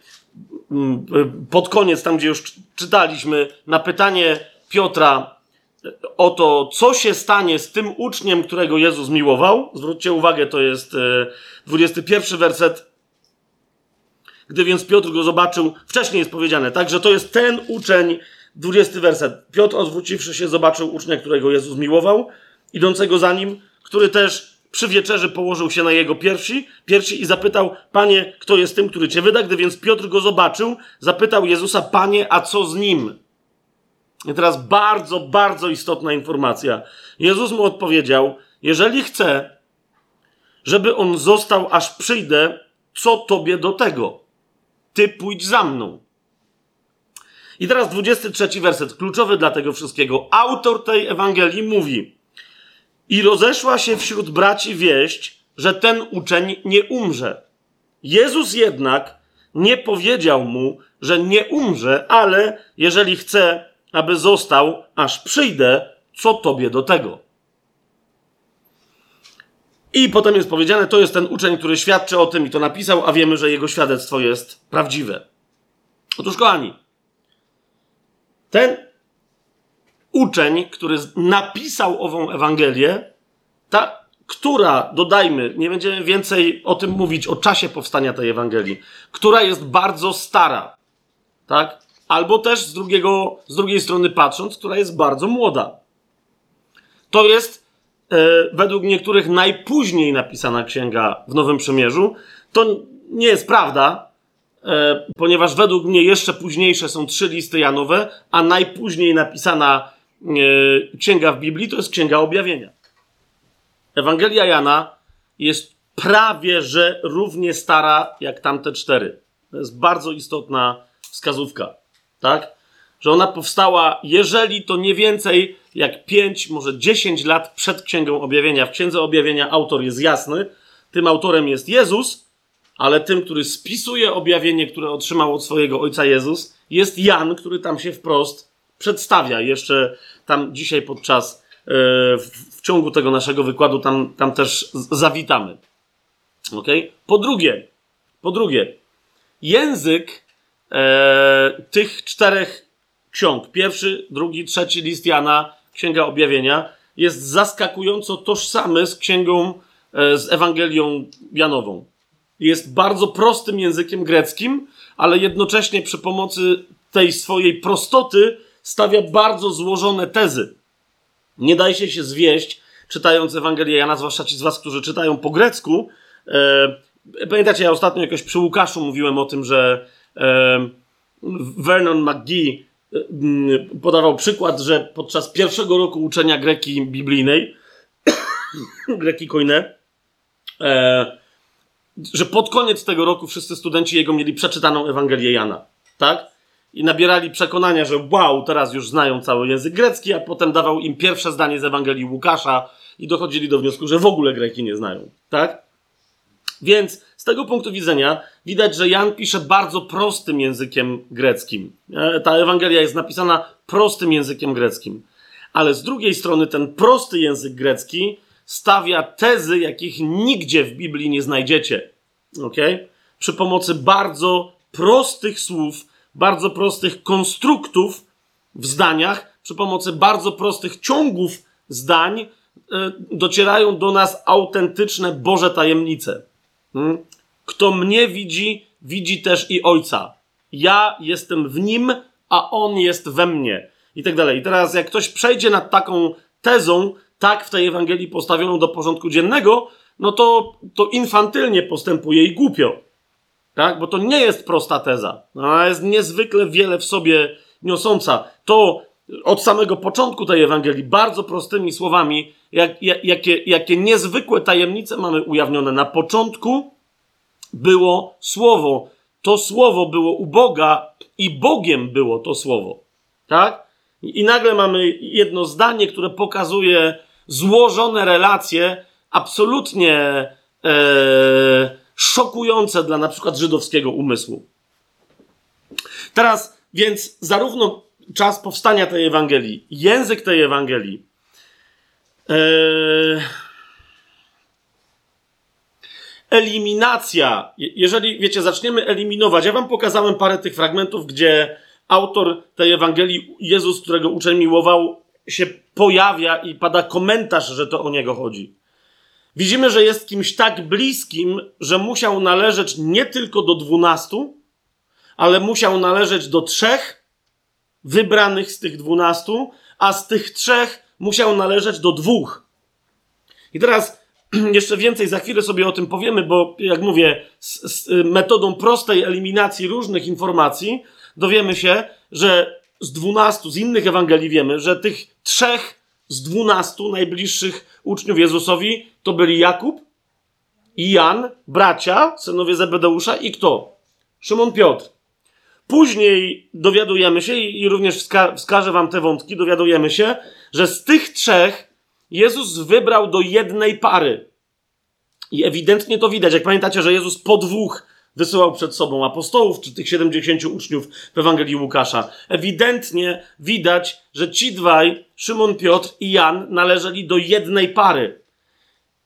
pod koniec, tam gdzie już czytaliśmy, na pytanie Piotra o to, co się stanie z tym uczniem, którego Jezus miłował. Zwróćcie uwagę, to jest 21 werset gdy więc Piotr go zobaczył, wcześniej jest powiedziane, tak, że to jest ten uczeń, 20 werset. Piotr odwróciwszy się, zobaczył ucznia, którego Jezus miłował, idącego za nim, który też przy wieczerzy położył się na jego piersi, piersi i zapytał, Panie, kto jest tym, który cię wyda? Gdy więc Piotr go zobaczył, zapytał Jezusa, Panie, a co z nim? I teraz bardzo, bardzo istotna informacja. Jezus mu odpowiedział, jeżeli chce, żeby on został, aż przyjdę, co tobie do tego? ty pójdź za mną. I teraz 23 werset, kluczowy dla tego wszystkiego. Autor tej Ewangelii mówi: I rozeszła się wśród braci wieść, że ten uczeń nie umrze. Jezus jednak nie powiedział mu, że nie umrze, ale jeżeli chce, aby został, aż przyjdę, co tobie do tego? I potem jest powiedziane, to jest ten uczeń, który świadczy o tym i to napisał, a wiemy, że jego świadectwo jest prawdziwe. Otóż, kochani, ten uczeń, który napisał ową Ewangelię, ta, która, dodajmy, nie będziemy więcej o tym mówić, o czasie powstania tej Ewangelii, która jest bardzo stara, tak? Albo też z, drugiego, z drugiej strony patrząc, która jest bardzo młoda. To jest E, według niektórych najpóźniej napisana księga w Nowym Przymierzu. To nie jest prawda, e, ponieważ według mnie jeszcze późniejsze są trzy listy Janowe, a najpóźniej napisana księga w Biblii to jest księga objawienia. Ewangelia Jana jest prawie że równie stara jak tamte cztery. To jest bardzo istotna wskazówka, tak? Że ona powstała, jeżeli to nie więcej jak 5, może 10 lat przed Księgą Objawienia. W Księdze Objawienia autor jest jasny. Tym autorem jest Jezus, ale tym, który spisuje objawienie, które otrzymał od swojego ojca Jezus, jest Jan, który tam się wprost przedstawia. Jeszcze tam dzisiaj podczas, w, w, ciągu tego naszego wykładu, tam, tam też zawitamy. ok? Po drugie, po drugie, język e, tych czterech ksiąg, pierwszy, drugi, trzeci list Jana, Księga Objawienia, jest zaskakująco tożsamy z księgą, e, z Ewangelią Janową. Jest bardzo prostym językiem greckim, ale jednocześnie przy pomocy tej swojej prostoty stawia bardzo złożone tezy. Nie daj się zwieść, czytając Ewangelię Jana, zwłaszcza ci z was, którzy czytają po grecku. E, pamiętacie, ja ostatnio jakoś przy Łukaszu mówiłem o tym, że e, Vernon McGee Y, podawał przykład, że podczas pierwszego roku uczenia greki biblijnej, greki koine, e, że pod koniec tego roku wszyscy studenci jego mieli przeczytaną Ewangelię Jana, tak? I nabierali przekonania, że wow, teraz już znają cały język grecki, a potem dawał im pierwsze zdanie z Ewangelii Łukasza i dochodzili do wniosku, że w ogóle greki nie znają, tak? Więc z tego punktu widzenia widać, że Jan pisze bardzo prostym językiem greckim. E, ta Ewangelia jest napisana prostym językiem greckim. Ale z drugiej strony ten prosty język grecki stawia tezy, jakich nigdzie w Biblii nie znajdziecie. Okay? Przy pomocy bardzo prostych słów, bardzo prostych konstruktów w zdaniach, przy pomocy bardzo prostych ciągów zdań, e, docierają do nas autentyczne Boże tajemnice. Hmm? Kto mnie widzi, widzi też i Ojca. Ja jestem w nim, a On jest we mnie. I tak dalej. I teraz, jak ktoś przejdzie nad taką tezą, tak w tej Ewangelii postawioną do porządku dziennego, no to, to infantylnie postępuje i głupio. Tak? Bo to nie jest prosta teza. Ona jest niezwykle wiele w sobie niosąca. To od samego początku tej Ewangelii, bardzo prostymi słowami, jak, jak, jakie, jakie niezwykłe tajemnice mamy ujawnione. Na początku było Słowo. To Słowo było u Boga i Bogiem było to Słowo. Tak? I nagle mamy jedno zdanie, które pokazuje złożone relacje, absolutnie e, szokujące dla na przykład żydowskiego umysłu. Teraz, więc zarówno czas powstania tej Ewangelii, język tej Ewangelii, e, eliminacja, jeżeli, wiecie, zaczniemy eliminować, ja wam pokazałem parę tych fragmentów, gdzie autor tej Ewangelii, Jezus, którego uczeń miłował, się pojawia i pada komentarz, że to o niego chodzi. Widzimy, że jest kimś tak bliskim, że musiał należeć nie tylko do dwunastu, ale musiał należeć do trzech wybranych z tych dwunastu, a z tych trzech musiał należeć do dwóch. I teraz jeszcze więcej za chwilę sobie o tym powiemy, bo jak mówię, z, z metodą prostej eliminacji różnych informacji dowiemy się, że z dwunastu, z innych Ewangelii wiemy, że tych trzech z dwunastu najbliższych uczniów Jezusowi to byli Jakub i Jan, bracia, synowie Zebedeusza i kto? Szymon Piotr. Później dowiadujemy się, i również wska wskażę wam te wątki, dowiadujemy się, że z tych trzech Jezus wybrał do jednej pary. I ewidentnie to widać. Jak pamiętacie, że Jezus po dwóch wysyłał przed sobą apostołów, czy tych 70 uczniów w Ewangelii Łukasza. Ewidentnie widać, że ci dwaj, Szymon Piotr i Jan, należeli do jednej pary.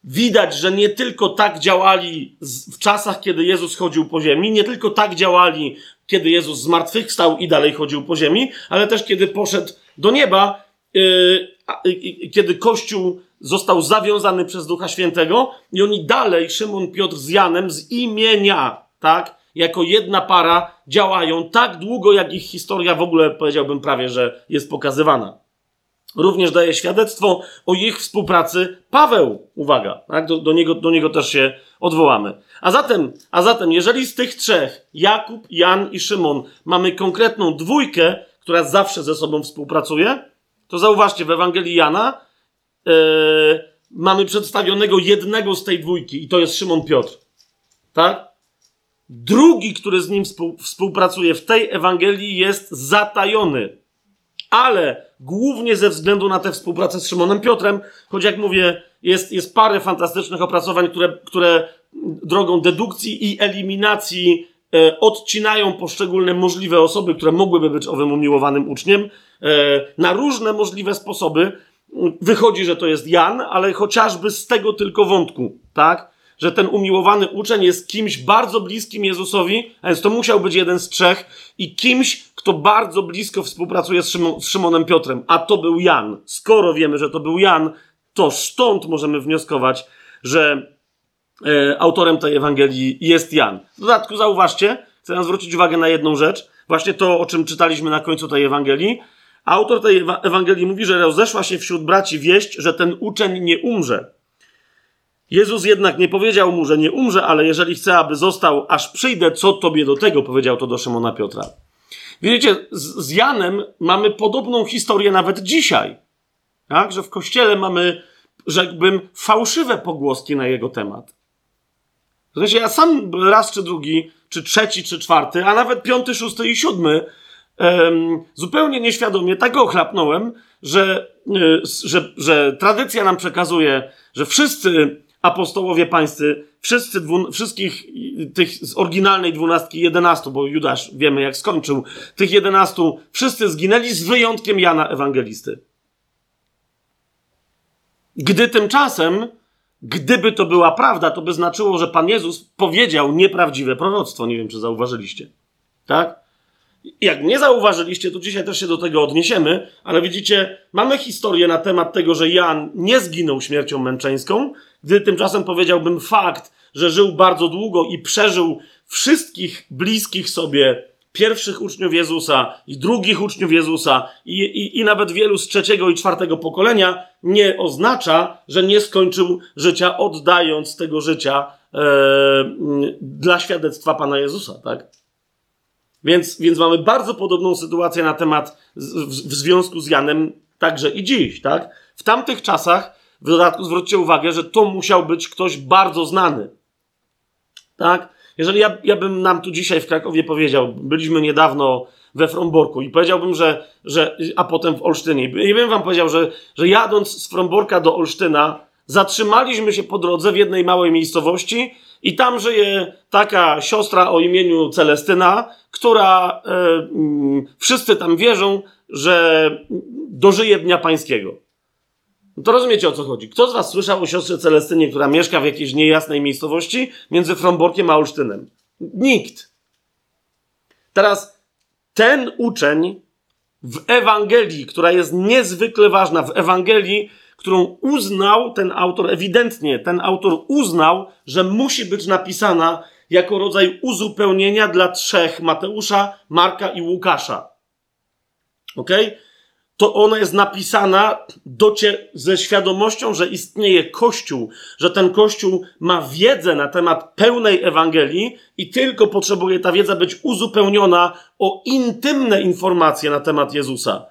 Widać, że nie tylko tak działali w czasach, kiedy Jezus chodził po ziemi, nie tylko tak działali, kiedy Jezus zmartwychwstał i dalej chodził po ziemi, ale też kiedy poszedł do nieba, yy, kiedy Kościół został zawiązany przez Ducha Świętego i oni dalej, Szymon Piotr z Janem, z imienia tak, jako jedna para działają tak długo, jak ich historia w ogóle, powiedziałbym prawie, że jest pokazywana. Również daje świadectwo o ich współpracy Paweł. Uwaga, tak? do, do, niego, do niego też się odwołamy. A zatem, a zatem, jeżeli z tych trzech, Jakub, Jan i Szymon, mamy konkretną dwójkę, która zawsze ze sobą współpracuje, to zauważcie, w Ewangelii Jana yy, mamy przedstawionego jednego z tej dwójki i to jest Szymon Piotr. Tak? Drugi, który z nim współpracuje w tej Ewangelii, jest zatajony. Ale głównie ze względu na tę współpracę z Szymonem Piotrem, choć jak mówię, jest, jest parę fantastycznych opracowań, które, które drogą dedukcji i eliminacji e, odcinają poszczególne możliwe osoby, które mogłyby być owym umiłowanym uczniem, e, na różne możliwe sposoby. Wychodzi, że to jest Jan, ale chociażby z tego tylko wątku, tak? Że ten umiłowany uczeń jest kimś bardzo bliskim Jezusowi, a więc to musiał być jeden z trzech, i kimś, kto bardzo blisko współpracuje z, Szymon, z Szymonem Piotrem, a to był Jan. Skoro wiemy, że to był Jan, to stąd możemy wnioskować, że e, autorem tej Ewangelii jest Jan. W dodatku zauważcie, chcę zwrócić uwagę na jedną rzecz, właśnie to, o czym czytaliśmy na końcu tej Ewangelii. Autor tej Ewangelii mówi, że rozeszła się wśród braci wieść, że ten uczeń nie umrze. Jezus jednak nie powiedział mu, że nie umrze, ale jeżeli chce, aby został, aż przyjdę, co tobie do tego, powiedział to do Szymona Piotra. Widzicie, z, Janem mamy podobną historię nawet dzisiaj. Tak? Że w kościele mamy, rzekłbym, fałszywe pogłoski na jego temat. Znaczy, ja sam raz czy drugi, czy trzeci, czy czwarty, a nawet piąty, szósty i siódmy, um, zupełnie nieświadomie tak ochlapnąłem, że, y, że, że tradycja nam przekazuje, że wszyscy apostołowie pańscy, wszyscy dwu, wszystkich tych z oryginalnej dwunastki, jedenastu, bo Judasz wiemy jak skończył, tych jedenastu, wszyscy zginęli z wyjątkiem Jana Ewangelisty. Gdy tymczasem, gdyby to była prawda, to by znaczyło, że Pan Jezus powiedział nieprawdziwe proroctwo. Nie wiem, czy zauważyliście. Tak? Jak nie zauważyliście, to dzisiaj też się do tego odniesiemy, ale widzicie, mamy historię na temat tego, że Jan nie zginął śmiercią męczeńską, gdy tymczasem powiedziałbym fakt, że żył bardzo długo i przeżył wszystkich bliskich sobie pierwszych uczniów Jezusa i drugich uczniów Jezusa i, i, i nawet wielu z trzeciego i czwartego pokolenia nie oznacza, że nie skończył życia, oddając tego życia e, dla świadectwa Pana Jezusa, tak? Więc, więc mamy bardzo podobną sytuację na temat w, w związku z Janem także i dziś, tak? W tamtych czasach, w dodatku zwróćcie uwagę, że to musiał być ktoś bardzo znany, tak? Jeżeli ja, ja bym nam tu dzisiaj w Krakowie powiedział, byliśmy niedawno we Fromborku i powiedziałbym, że, że a potem w Olsztynie, i bym wam powiedział, że, że jadąc z Fromborka do Olsztyna, zatrzymaliśmy się po drodze w jednej małej miejscowości i tam żyje taka siostra o imieniu Celestyna, która e, mm, wszyscy tam wierzą, że dożyje Dnia Pańskiego. No to rozumiecie o co chodzi. Kto z was słyszał o siostrze Celestynie, która mieszka w jakiejś niejasnej miejscowości między Fromborkiem a Olsztynem? Nikt. Teraz ten uczeń w Ewangelii, która jest niezwykle ważna, w Ewangelii, którą uznał ten autor, ewidentnie ten autor uznał, że musi być napisana jako rodzaj uzupełnienia dla trzech Mateusza, Marka i Łukasza. Ok? To ona jest napisana docie ze świadomością, że istnieje Kościół, że ten Kościół ma wiedzę na temat pełnej Ewangelii i tylko potrzebuje ta wiedza być uzupełniona o intymne informacje na temat Jezusa.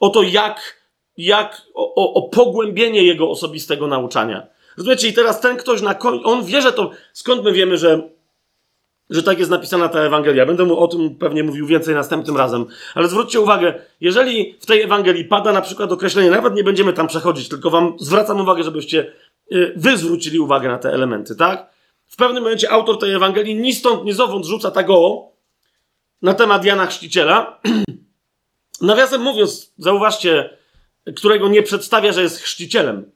O to, jak, jak o, o, o pogłębienie jego osobistego nauczania. Rozumiecie? I teraz ten ktoś na końcu, on wie, że to, skąd my wiemy, że że tak jest napisana ta Ewangelia. Będę mu o tym pewnie mówił więcej następnym razem. Ale zwróćcie uwagę, jeżeli w tej Ewangelii pada na przykład określenie, nawet nie będziemy tam przechodzić, tylko wam zwracam uwagę, żebyście y, wy zwrócili uwagę na te elementy, tak? W pewnym momencie autor tej Ewangelii ni stąd, ni zowąd rzuca tego na temat Jana Chrzciciela. Nawiasem mówiąc, zauważcie, którego nie przedstawia, że jest chrzcicielem.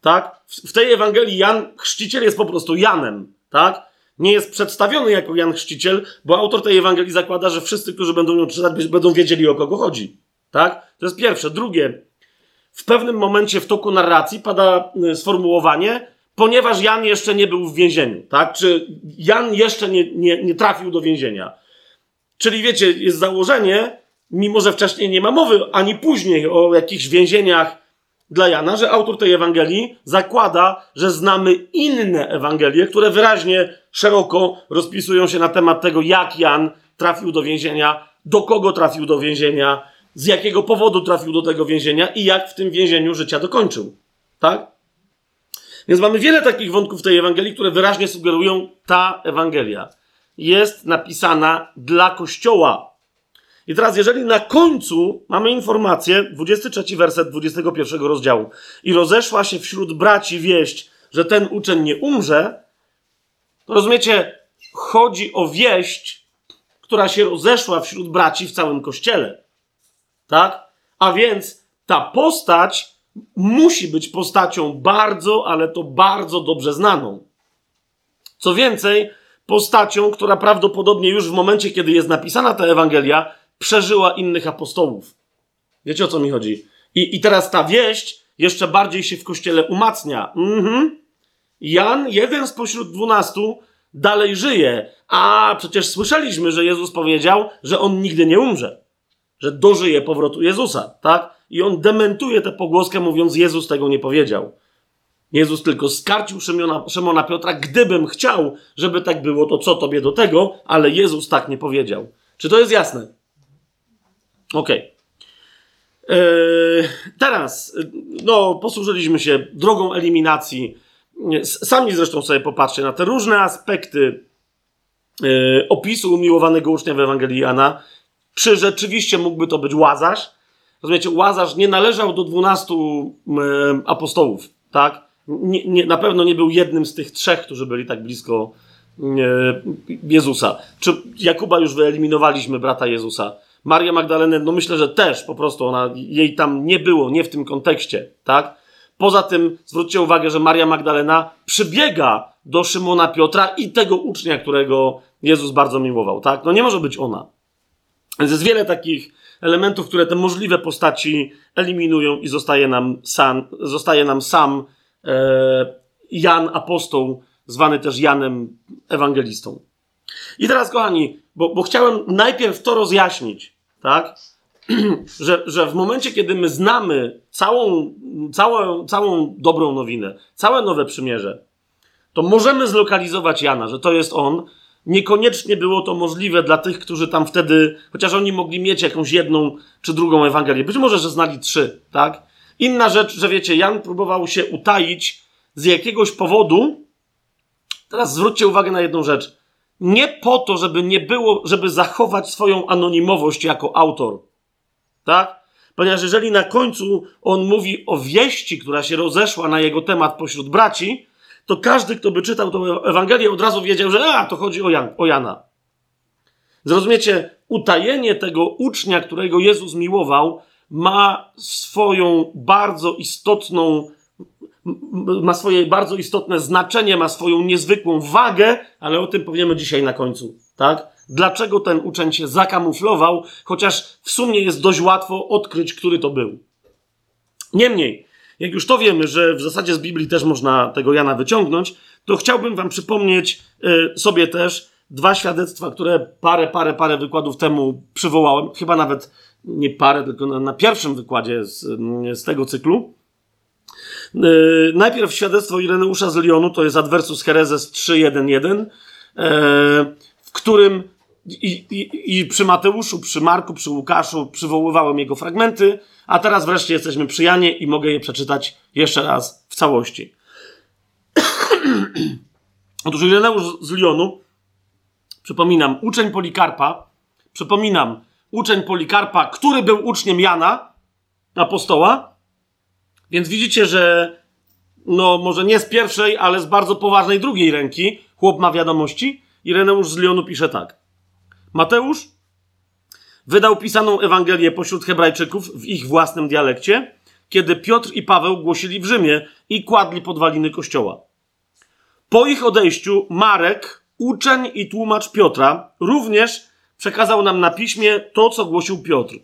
Tak? W tej Ewangelii Jan, chrzciciel jest po prostu Janem, tak? Nie jest przedstawiony jako Jan Chrzciciel, bo autor tej Ewangelii zakłada, że wszyscy, którzy będą ją czytać, będą wiedzieli o kogo chodzi. Tak? To jest pierwsze. Drugie, w pewnym momencie w toku narracji pada y, sformułowanie, ponieważ Jan jeszcze nie był w więzieniu, tak? Czy Jan jeszcze nie, nie, nie trafił do więzienia. Czyli wiecie, jest założenie, mimo że wcześniej nie ma mowy, ani później o jakichś więzieniach dla Jana, że autor tej Ewangelii zakłada, że znamy inne Ewangelie, które wyraźnie, szeroko rozpisują się na temat tego, jak Jan trafił do więzienia, do kogo trafił do więzienia, z jakiego powodu trafił do tego więzienia i jak w tym więzieniu życia dokończył. Tak? Więc mamy wiele takich wątków tej Ewangelii, które wyraźnie sugerują, ta Ewangelia jest napisana dla Kościoła, i teraz, jeżeli na końcu mamy informację, 23 werset 21 rozdziału, i rozeszła się wśród braci wieść, że ten uczeń nie umrze, to rozumiecie, chodzi o wieść, która się rozeszła wśród braci w całym kościele. Tak? A więc ta postać musi być postacią bardzo, ale to bardzo dobrze znaną. Co więcej, postacią, która prawdopodobnie już w momencie, kiedy jest napisana ta Ewangelia, przeżyła innych apostołów. Wiecie o co mi chodzi? I, i teraz ta wieść jeszcze bardziej się w kościele umacnia. Mhm. Jan, jeden spośród dwunastu, dalej żyje. A przecież słyszeliśmy, że Jezus powiedział, że on nigdy nie umrze. Że dożyje powrotu Jezusa, tak? I on dementuje tę pogłoskę, mówiąc, Jezus tego nie powiedział. Jezus tylko skarcił Szymona, Szymona Piotra, gdybym chciał, żeby tak było, to co tobie do tego, ale Jezus tak nie powiedział. Czy to jest jasne? Okej. Okay. Yy, teraz, no, posłużyliśmy się drogą eliminacji. Sami zresztą sobie popatrzcie na te różne aspekty yy, opisu umiłowanego ucznia w Ewangelii Jana. Czy rzeczywiście mógłby to być Łazarz? Rozumiecie, Łazarz nie należał do dwunastu apostołów, tak? Nie, nie, na pewno nie był jednym z tych trzech, którzy byli tak blisko yy, Jezusa. Czy Jakuba już wyeliminowaliśmy, brata Jezusa? Maria Magdalenę, no myślę, że też po prostu ona, jej tam nie było, nie w tym kontekście, tak? Poza tym zwróćcie uwagę, że Maria Magdalena przybiega do Szymona Piotra i tego ucznia, którego Jezus bardzo miłował, tak? No nie może być ona. Więc jest wiele takich elementów, które te możliwe postaci eliminują i zostaje nam sam, zostaje nam sam e, Jan Apostoł, zwany też Janem Ewangelistą. I teraz, kochani, bo, bo chciałem najpierw to rozjaśnić, tak? że, że w momencie, kiedy my znamy całą, całą, całą dobrą nowinę, całe nowe przymierze, to możemy zlokalizować Jana, że to jest on. Niekoniecznie było to możliwe dla tych, którzy tam wtedy, chociaż oni mogli mieć jakąś jedną czy drugą Ewangelię. Być może, że znali trzy, tak? Inna rzecz, że wiecie, Jan próbował się utaić z jakiegoś powodu. Teraz zwróćcie uwagę na jedną rzecz. Nie po to, żeby nie było, żeby zachować swoją anonimowość jako autor. Tak? Ponieważ jeżeli na końcu on mówi o wieści, która się rozeszła na jego temat pośród braci, to każdy, kto by czytał tę Ewangelię, od razu wiedział, że a, to chodzi o, Jan, o Jana. Zrozumiecie, utajenie tego ucznia, którego Jezus miłował, ma swoją bardzo istotną, ma swoje bardzo istotne znaczenie, ma swoją niezwykłą wagę, ale o tym powiemy dzisiaj na końcu, tak? Dlaczego ten uczeń się zakamuflował, chociaż w sumie jest dość łatwo odkryć, który to był. Niemniej, jak już to wiemy, że w zasadzie z Biblii też można tego Jana wyciągnąć, to chciałbym wam przypomnieć y, sobie też dwa świadectwa, które parę, parę, parę wykładów temu przywołałem. Chyba nawet nie parę, tylko na, na pierwszym wykładzie z, z tego cyklu. Yy, najpierw świadectwo Ireneusza z Lyonu, to jest Adversus Herezes 3.1.1, yy, w którym i, i, i, przy Mateuszu, przy Marku, przy Łukaszu przywoływałem jego fragmenty, a teraz wreszcie jesteśmy przy Janie i mogę je przeczytać jeszcze raz w całości. Otóż Ireneusz z Lyonu, przypominam, uczeń Polikarpa, przypominam, uczeń Polikarpa, który był uczniem Jana, apostoła. Więc widzicie, że no może nie z pierwszej, ale z bardzo poważnej drugiej ręki chłop ma wiadomości. Ireneusz z Lyonu pisze tak. Mateusz wydał pisaną Ewangelię pośród Hebrajczyków w ich własnym dialekcie, kiedy Piotr i Paweł głosili w Rzymie i kładli podwaliny kościoła. Po ich odejściu Marek, uczeń i tłumacz Piotra, również przekazał nam na piśmie to, co głosił Piotr.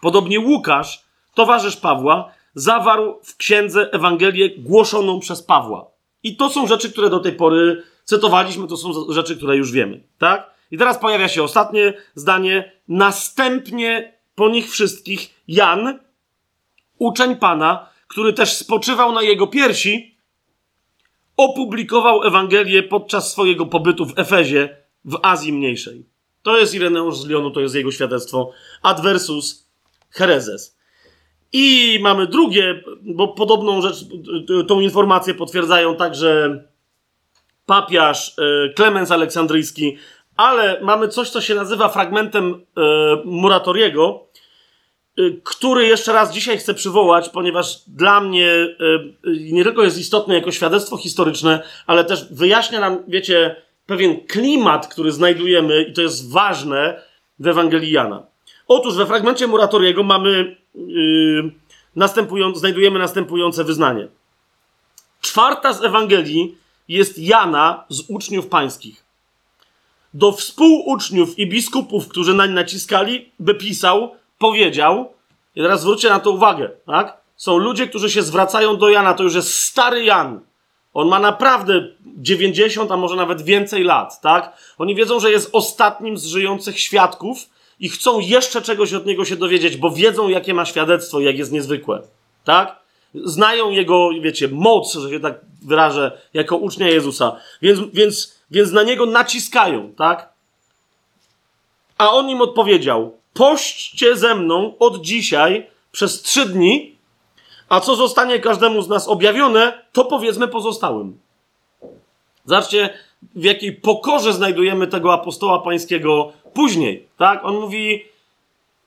Podobnie Łukasz, towarzysz Pawła, zawarł w księdze Ewangelię głoszoną przez Pawła. I to są rzeczy, które do tej pory cytowaliśmy, to są rzeczy, które już wiemy, tak? I teraz pojawia się ostatnie zdanie. Następnie po nich wszystkich Jan, uczeń Pana, który też spoczywał na jego piersi, opublikował Ewangelię podczas swojego pobytu w Efezie w Azji Mniejszej. To jest Ireneusz z Lyonu, to jest jego świadectwo. Adversus Herezes. I mamy drugie, bo podobną rzecz, tą informację potwierdzają także papiarz Klemens Aleksandryjski, ale mamy coś, co się nazywa fragmentem e, Muratoriego, e, który jeszcze raz dzisiaj chcę przywołać, ponieważ dla mnie e, nie tylko jest istotny jako świadectwo historyczne, ale też wyjaśnia nam, wiecie, pewien klimat, który znajdujemy, i to jest ważne w Ewangelii Jana. Otóż we fragmencie Muratoriego mamy yy, następujące, znajdujemy następujące wyznanie. Czwarta z Ewangelii jest Jana z uczniów pańskich. Do współuczniów i biskupów, którzy nań naciskali, by pisał, powiedział, i teraz zwróćcie na to uwagę, tak? Są ludzie, którzy się zwracają do Jana, to już jest stary Jan. On ma naprawdę 90, a może nawet więcej lat, tak? Oni wiedzą, że jest ostatnim z żyjących świadków i chcą jeszcze czegoś od niego się dowiedzieć, bo wiedzą, jakie ma świadectwo jak jest niezwykłe, tak? Znają jego, wiecie, moc, że się tak wyrażę, jako ucznia Jezusa. Więc, więc, więc na niego naciskają, tak? A on im odpowiedział: Pośćcie ze mną od dzisiaj przez trzy dni, a co zostanie każdemu z nas objawione, to powiedzmy pozostałym. Zobaczcie, w jakiej pokorze znajdujemy tego apostoła pańskiego później. Tak? On mówi: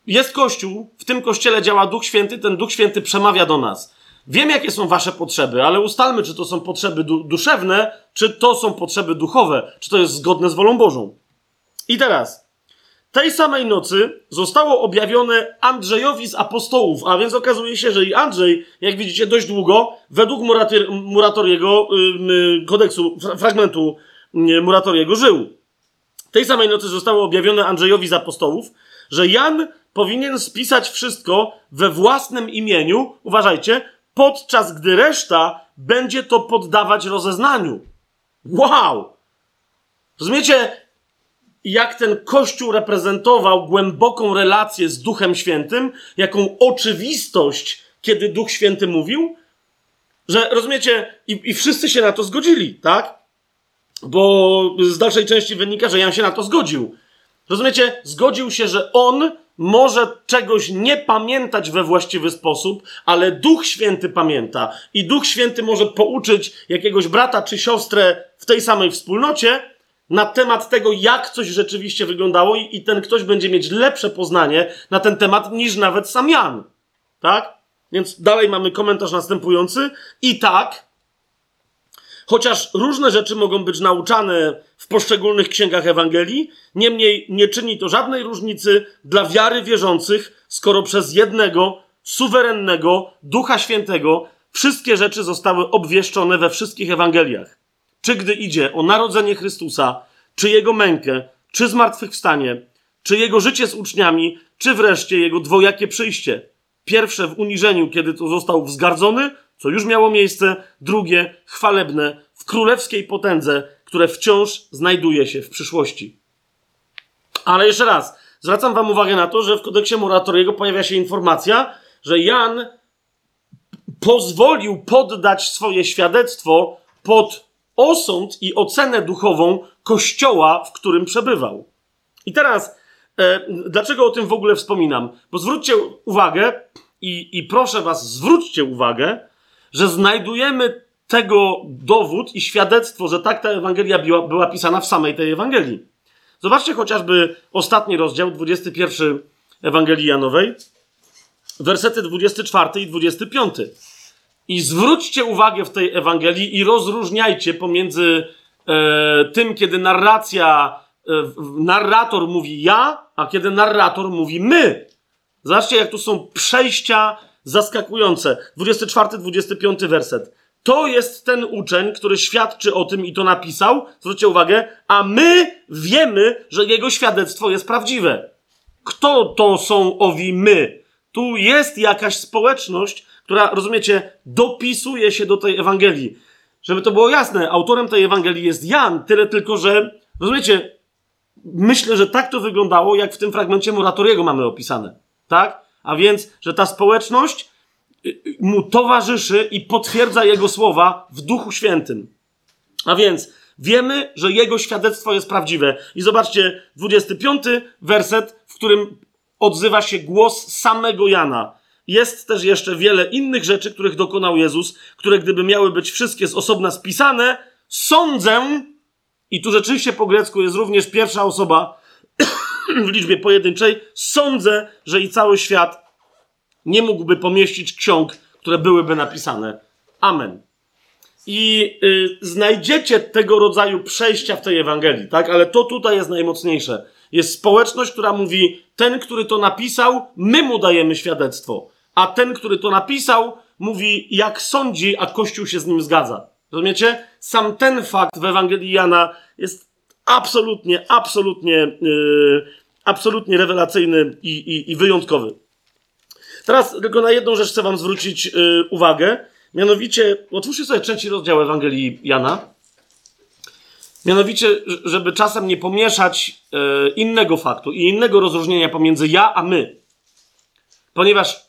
Jest kościół, w tym kościele działa Duch Święty, ten Duch Święty przemawia do nas. Wiem, jakie są wasze potrzeby, ale ustalmy, czy to są potrzeby du duszewne, czy to są potrzeby duchowe, czy to jest zgodne z wolą Bożą. I teraz, tej samej nocy zostało objawione Andrzejowi z apostołów, a więc okazuje się, że i Andrzej, jak widzicie, dość długo, według Muratoriego, kodeksu, fragmentu yy, Muratoriego, żył. Tej samej nocy zostało objawione Andrzejowi z apostołów, że Jan powinien spisać wszystko we własnym imieniu, uważajcie, podczas gdy reszta będzie to poddawać rozeznaniu. Wow! Rozumiecie? jak ten Kościół reprezentował głęboką relację z Duchem Świętym, jaką oczywistość, kiedy Duch Święty mówił, że rozumiecie, i, i wszyscy się na to zgodzili, tak? Bo z dalszej części wynika, że Jan się na to zgodził. Rozumiecie? Zgodził się, że on może czegoś nie pamiętać we właściwy sposób, ale Duch Święty pamięta. I Duch Święty może pouczyć jakiegoś brata czy siostrę w tej samej wspólnocie na temat tego, jak coś rzeczywiście wyglądało, i, i ten ktoś będzie mieć lepsze poznanie na ten temat niż nawet sam Jan. Tak? Więc dalej mamy komentarz następujący. I tak, chociaż różne rzeczy mogą być nauczane w poszczególnych księgach Ewangelii, niemniej nie czyni to żadnej różnicy dla wiary wierzących, skoro przez jednego, suwerennego, Ducha Świętego wszystkie rzeczy zostały obwieszczone we wszystkich Ewangeliach. Czy gdy idzie o narodzenie Chrystusa, czy jego mękę, czy zmartwychwstanie, czy jego życie z uczniami, czy wreszcie jego dwojakie przyjście. Pierwsze w uniżeniu, kiedy to został wzgardzony, co już miało miejsce, drugie chwalebne w królewskiej potędze, które wciąż znajduje się w przyszłości. Ale jeszcze raz, zwracam Wam uwagę na to, że w kodeksie moratoriego pojawia się informacja, że Jan pozwolił poddać swoje świadectwo pod osąd i ocenę duchową kościoła, w którym przebywał. I teraz, e, dlaczego o tym w ogóle wspominam? Bo zwróćcie uwagę, i, i proszę Was, zwróćcie uwagę, że znajdujemy tego dowód i świadectwo, że tak ta Ewangelia była, była pisana w samej tej Ewangelii. Zobaczcie chociażby ostatni rozdział, 21 Ewangelii Janowej, wersety 24 i 25. I zwróćcie uwagę w tej Ewangelii i rozróżniajcie pomiędzy e, tym, kiedy narracja, e, narrator mówi ja, a kiedy narrator mówi my. Zobaczcie, jak tu są przejścia zaskakujące. 24-25 werset. To jest ten uczeń, który świadczy o tym i to napisał. Zwróćcie uwagę, a my wiemy, że jego świadectwo jest prawdziwe. Kto to są owi my? Tu jest jakaś społeczność, która, rozumiecie, dopisuje się do tej Ewangelii. Żeby to było jasne, autorem tej Ewangelii jest Jan, tyle tylko, że, rozumiecie, myślę, że tak to wyglądało, jak w tym fragmencie Moratoriego mamy opisane. Tak? A więc, że ta społeczność y, y, mu towarzyszy i potwierdza jego słowa w Duchu Świętym. A więc wiemy, że jego świadectwo jest prawdziwe. I zobaczcie, 25 werset, w którym odzywa się głos samego Jana. Jest też jeszcze wiele innych rzeczy, których dokonał Jezus, które gdyby miały być wszystkie z osobna spisane, sądzę, i tu rzeczywiście po grecku jest również pierwsza osoba w liczbie pojedynczej, sądzę, że i cały świat nie mógłby pomieścić ksiąg, które byłyby napisane. Amen. I y, znajdziecie tego rodzaju przejścia w tej Ewangelii, tak? Ale to tutaj jest najmocniejsze. Jest społeczność, która mówi: Ten, który to napisał, my mu dajemy świadectwo a ten, który to napisał, mówi, jak sądzi, a Kościół się z nim zgadza. Rozumiecie? Sam ten fakt w Ewangelii Jana jest absolutnie, absolutnie, yy, absolutnie rewelacyjny i, i, i, wyjątkowy. Teraz tylko na jedną rzecz chcę Wam zwrócić yy, uwagę. Mianowicie, otwórzcie sobie trzeci rozdział Ewangelii Jana. Mianowicie, żeby czasem nie pomieszać yy, innego faktu i innego rozróżnienia pomiędzy ja a my. Ponieważ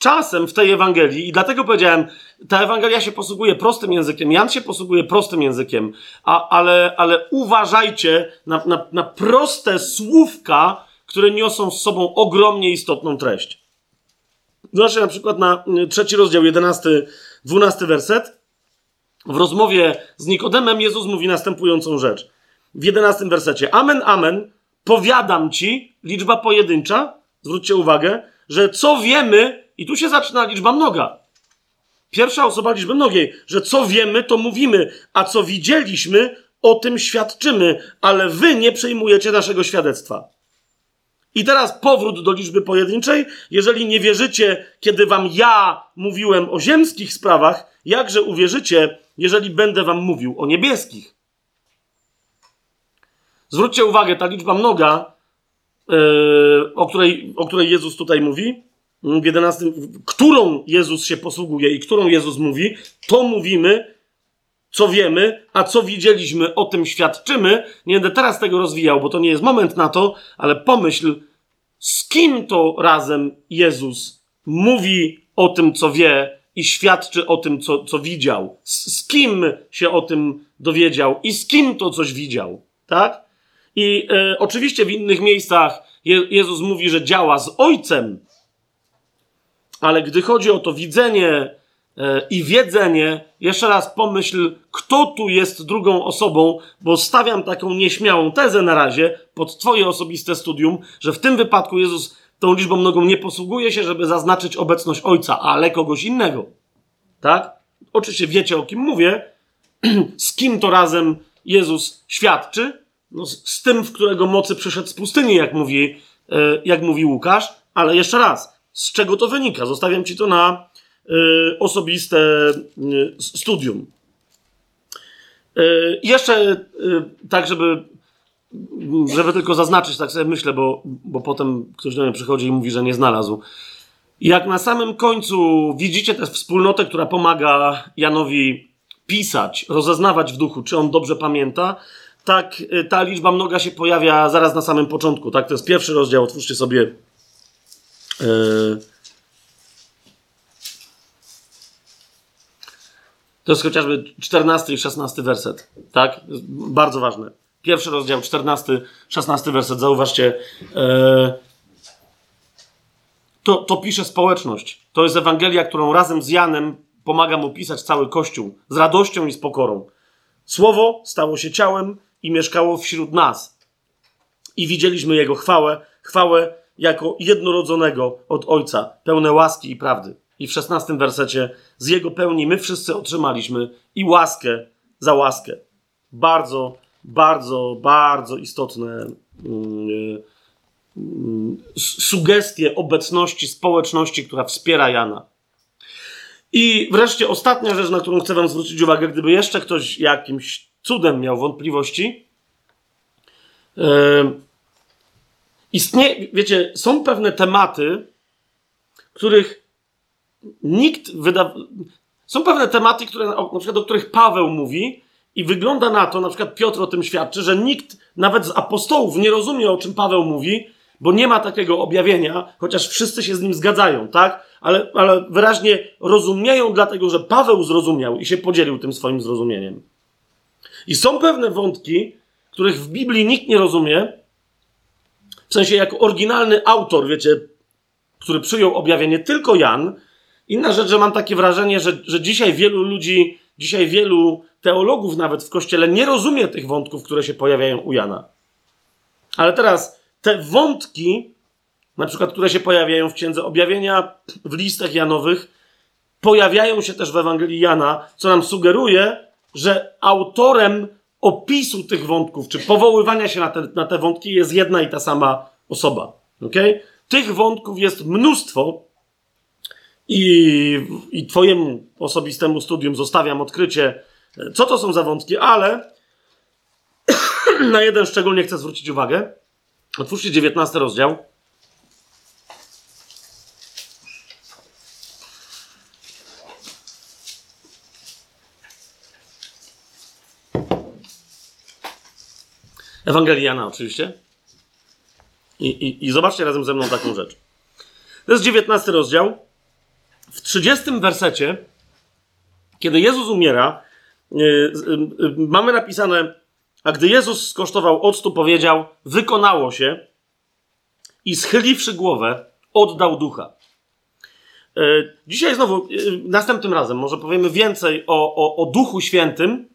czasem w tej Ewangelii, i dlatego powiedziałem, ta Ewangelia się posługuje prostym językiem, Jan się posługuje prostym językiem, a, ale, ale uważajcie na, na, na proste słówka, które niosą z sobą ogromnie istotną treść. Zobaczcie na przykład na y, trzeci rozdział, jedenasty, dwunasty werset. W rozmowie z Nikodemem Jezus mówi następującą rzecz. W jedenastym wersecie. Amen, amen, powiadam ci, liczba pojedyncza, zwróćcie uwagę, że co wiemy, i tu się zaczyna liczba mnoga. Pierwsza osoba liczby mnogiej, że co wiemy, to mówimy, a co widzieliśmy, o tym świadczymy, ale wy nie przejmujecie naszego świadectwa. I teraz powrót do liczby pojedynczej. Jeżeli nie wierzycie, kiedy wam ja mówiłem o ziemskich sprawach, jakże uwierzycie, jeżeli będę wam mówił o niebieskich? Zwróćcie uwagę, ta liczba mnoga, yy, o, której, o której Jezus tutaj mówi, w 11, którą Jezus się posługuje i którą Jezus mówi, to mówimy co wiemy, a co widzieliśmy, o tym świadczymy. Nie będę teraz tego rozwijał, bo to nie jest moment na to, ale pomyśl, z kim to razem Jezus mówi o tym, co wie i świadczy o tym, co, co widział. Z, z kim się o tym dowiedział i z kim to coś widział. Tak? I e, oczywiście w innych miejscach Je, Jezus mówi, że działa z Ojcem, ale gdy chodzi o to widzenie e, i wiedzenie, jeszcze raz pomyśl, kto tu jest drugą osobą, bo stawiam taką nieśmiałą tezę na razie pod Twoje osobiste studium, że w tym wypadku Jezus tą liczbą mnogą nie posługuje się, żeby zaznaczyć obecność Ojca, ale kogoś innego. Tak? Oczywiście wiecie, o kim mówię. z kim to razem Jezus świadczy? No, z, tym, w którego mocy przyszedł z pustyni, jak mówi, e, jak mówi Łukasz. Ale jeszcze raz, z czego to wynika? Zostawiam ci to na y, osobiste y, studium. Y, jeszcze tak, żeby, żeby tylko zaznaczyć, tak sobie myślę, bo, bo potem ktoś do mnie przychodzi i mówi, że nie znalazł. Jak na samym końcu widzicie tę wspólnotę, która pomaga Janowi pisać, rozeznawać w duchu, czy on dobrze pamięta, tak ta liczba mnoga się pojawia zaraz na samym początku. Tak, to jest pierwszy rozdział, otwórzcie sobie to jest chociażby 14 i 16 werset. Tak? Bardzo ważne. Pierwszy rozdział, 14, 16 werset. Zauważcie. Yy, to, to pisze społeczność. To jest Ewangelia, którą razem z Janem pomaga mu pisać cały Kościół. Z radością i z pokorą. Słowo stało się ciałem i mieszkało wśród nas. I widzieliśmy Jego chwałę, chwałę jako jednorodzonego od Ojca, pełne łaski i prawdy. I w szesnastym wersecie z Jego pełni my wszyscy otrzymaliśmy i łaskę za łaskę. Bardzo, bardzo, bardzo istotne yy, sugestie obecności społeczności, która wspiera Jana. I wreszcie ostatnia rzecz, na którą chcę Wam zwrócić uwagę, gdyby jeszcze ktoś jakimś cudem miał wątpliwości. Yy, Istnieje, wiecie, są pewne tematy, których nikt wyda... Są pewne tematy, które, na przykład o których Paweł mówi i wygląda na to, na przykład Piotr o tym świadczy, że nikt nawet z apostołów nie rozumie, o czym Paweł mówi, bo nie ma takiego objawienia, chociaż wszyscy się z nim zgadzają, tak? Ale, ale wyraźnie rozumieją, dlatego że Paweł zrozumiał i się podzielił tym swoim zrozumieniem. I są pewne wątki, których w Biblii nikt nie rozumie, w sensie jako oryginalny autor, wiecie, który przyjął objawienie tylko Jan. Inna rzecz, że mam takie wrażenie, że, że dzisiaj wielu ludzi, dzisiaj wielu teologów nawet w kościele nie rozumie tych wątków, które się pojawiają u Jana. Ale teraz te wątki, na przykład, które się pojawiają w Księdze Objawienia, w listach Janowych, pojawiają się też w Ewangelii Jana, co nam sugeruje, że autorem opisu tych wątków, czy powoływania się na te, na te wątki jest jedna i ta sama osoba. Okay? Tych wątków jest mnóstwo i, i Twojemu osobistemu studium zostawiam odkrycie, co to są za wątki, ale na jeden szczególnie chcę zwrócić uwagę. Otwórzcie 19 rozdział. Ewangelii Jana oczywiście. I, i, I zobaczcie razem ze mną taką rzecz. To jest 19 rozdział. W 30 wersecie, kiedy Jezus umiera, yy, yy, mamy napisane, a gdy Jezus skosztował octu, powiedział, wykonało się i schyliwszy głowę, oddał ducha. Dzisiaj znowu, następnym razem, może powiemy więcej o, o, o Duchu Świętym,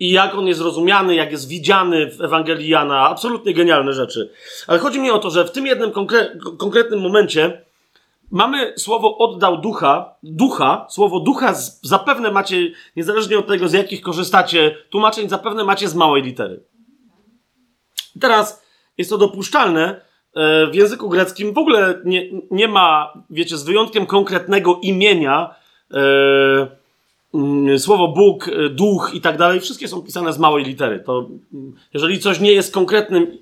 i jak on jest rozumiany, jak jest widziany w Ewangelii Jana. Absolutnie genialne rzeczy. Ale chodzi mi o to, że w tym jednym konkre konkretnym momencie mamy słowo oddał ducha, ducha, słowo ducha z, zapewne macie, niezależnie od tego z jakich korzystacie tłumaczeń, zapewne macie z małej litery. Teraz jest to dopuszczalne, e, w języku greckim w ogóle nie, nie ma, wiecie, z wyjątkiem konkretnego imienia, yy, słowo Bóg, y, duch i tak dalej, wszystkie są pisane z małej litery. To, mm, jeżeli coś nie jest konkretnym,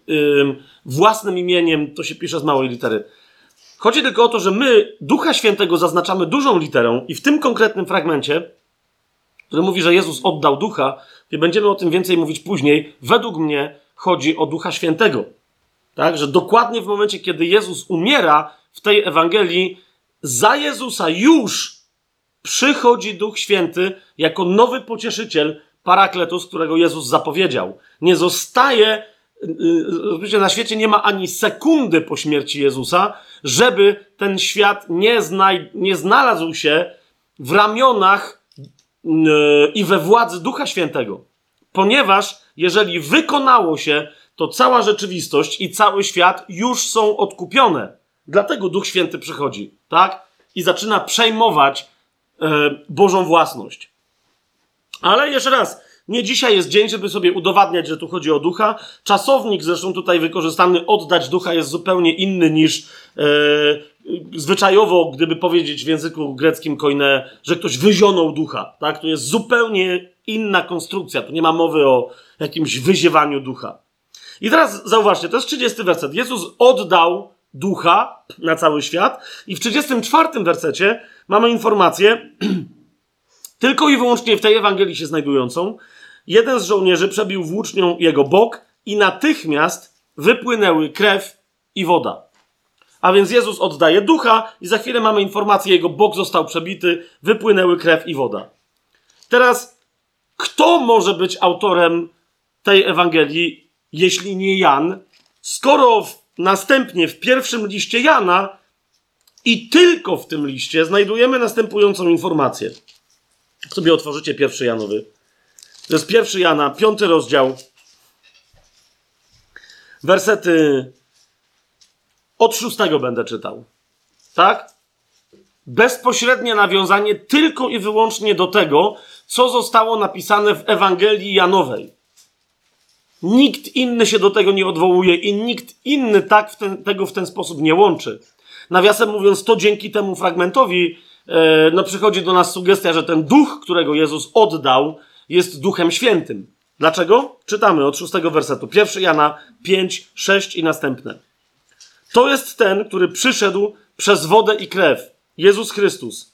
własnym imieniem, to się pisze z małej litery. Chodzi tylko o to, że my Ducha Świętego zaznaczamy dużą literą i w tym konkretnym fragmencie który mówi, że Jezus oddał ducha, i będziemy o tym więcej mówić później, według mnie chodzi o Ducha Świętego. Tak, że dokładnie w momencie, kiedy Jezus umiera w tej Ewangelii, za Jezusa już przychodzi Duch Święty jako nowy pocieszyciel, parakletus, którego Jezus zapowiedział. Nie zostaje, yy, na świecie nie ma ani sekundy po śmierci Jezusa, żeby ten świat nie, znaj- nie znalazł się w ramionach i we władzy Ducha Świętego. Ponieważ jeżeli wykonało się, to cała rzeczywistość i cały świat już są odkupione. Dlatego Duch Święty przychodzi, tak? I zaczyna przejmować Bożą własność. Ale jeszcze raz, nie dzisiaj jest dzień, żeby sobie udowadniać, że tu chodzi o ducha. Czasownik zresztą tutaj wykorzystany oddać ducha jest zupełnie inny niż e, zwyczajowo, gdyby powiedzieć w języku greckim koine, że ktoś wyzionął ducha. Tak? To jest zupełnie inna konstrukcja. Tu nie ma mowy o jakimś wyziewaniu ducha. I teraz zauważcie, to jest 30 werset. Jezus oddał ducha na cały świat i w 34 wersecie mamy informację, tylko i wyłącznie w tej Ewangelii się znajdującą, jeden z żołnierzy przebił włócznią jego bok i natychmiast wypłynęły krew i woda. A więc Jezus oddaje ducha i za chwilę mamy informację, jego bok został przebity, wypłynęły krew i woda. Teraz, kto może być autorem tej Ewangelii, jeśli nie Jan, skoro w, następnie w pierwszym liście Jana i tylko w tym liście znajdujemy następującą informację. Sobie otworzycie pierwszy Janowy. To jest pierwszy Jana, piąty rozdział. Wersety od szóstego będę czytał. Tak? Bezpośrednie nawiązanie tylko i wyłącznie do tego, co zostało napisane w Ewangelii Janowej. Nikt inny się do tego nie odwołuje i nikt inny tak w ten, tego w ten sposób nie łączy. Nawiasem mówiąc, to dzięki temu fragmentowi e, no, przychodzi do nas sugestia, że ten duch, którego Jezus oddał, jest duchem świętym. Dlaczego? Czytamy od szóstego wersetu. Pierwszy Jana 5, 6 i następne. To jest ten, który przyszedł przez wodę i krew. Jezus Chrystus.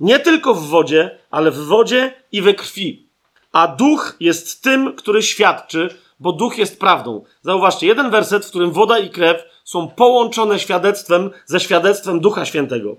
Nie tylko w wodzie, ale w wodzie i we krwi. A duch jest tym, który świadczy, bo duch jest prawdą. Zauważcie, jeden werset, w którym woda i krew są połączone świadectwem ze świadectwem Ducha Świętego.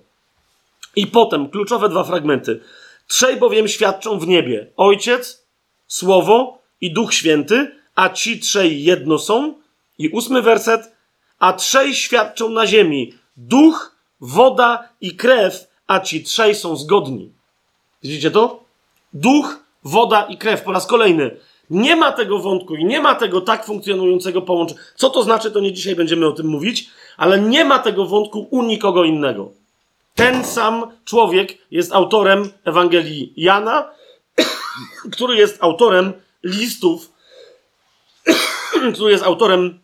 I potem kluczowe dwa fragmenty. Trzej bowiem świadczą w niebie: Ojciec, Słowo i Duch Święty, a ci trzej jedno są. I ósmy werset. A trzej świadczą na ziemi: Duch, woda i krew, a ci trzej są zgodni. Widzicie to? Duch, woda i krew. Po raz kolejny. Nie ma tego wątku i nie ma tego tak funkcjonującego połączenia. Co to znaczy, to nie dzisiaj będziemy o tym mówić, ale nie ma tego wątku u nikogo innego. Ten sam człowiek jest autorem Ewangelii Jana, który jest autorem listów, który jest autorem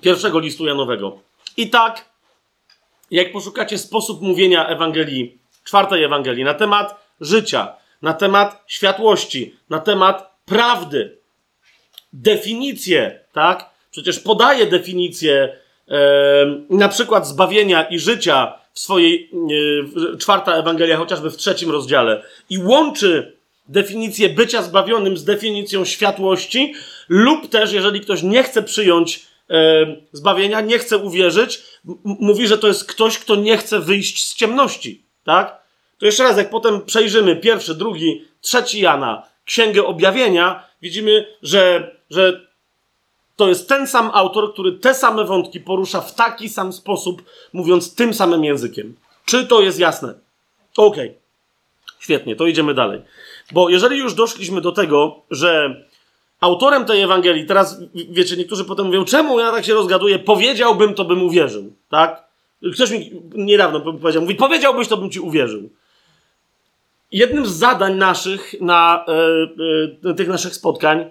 pierwszego listu Janowego. I tak, jak poszukacie sposób mówienia Ewangelii, czwartej Ewangelii, na temat życia, na temat światłości, na temat prawdy, definicję, tak? Przecież podaje definicję e, na przykład zbawienia i życia w swojej e, czwarta Ewangelia, chociażby w trzecim rozdziale, i łączy definicję bycia zbawionym z definicją światłości, lub też, jeżeli ktoś nie chce przyjąć e, zbawienia, nie chce uwierzyć, mówi, że to jest ktoś, kto nie chce wyjść z ciemności, tak? To jeszcze raz, jak potem przejrzymy pierwszy, drugi, trzeci Jana, Księgę Objawienia, widzimy, że, że to jest ten sam autor, który te same wątki porusza w taki sam sposób, mówiąc tym samym językiem. Czy to jest jasne? Okej. Okay. Świetnie, to idziemy dalej. Bo jeżeli już doszliśmy do tego, że autorem tej Ewangelii, teraz wiecie, niektórzy potem mówią, czemu ja tak się rozgaduję, powiedziałbym, to bym uwierzył, tak? Ktoś mi niedawno powiedział, mówi, powiedziałbyś, to bym ci uwierzył. Jednym z zadań naszych na e, e, tych naszych spotkań,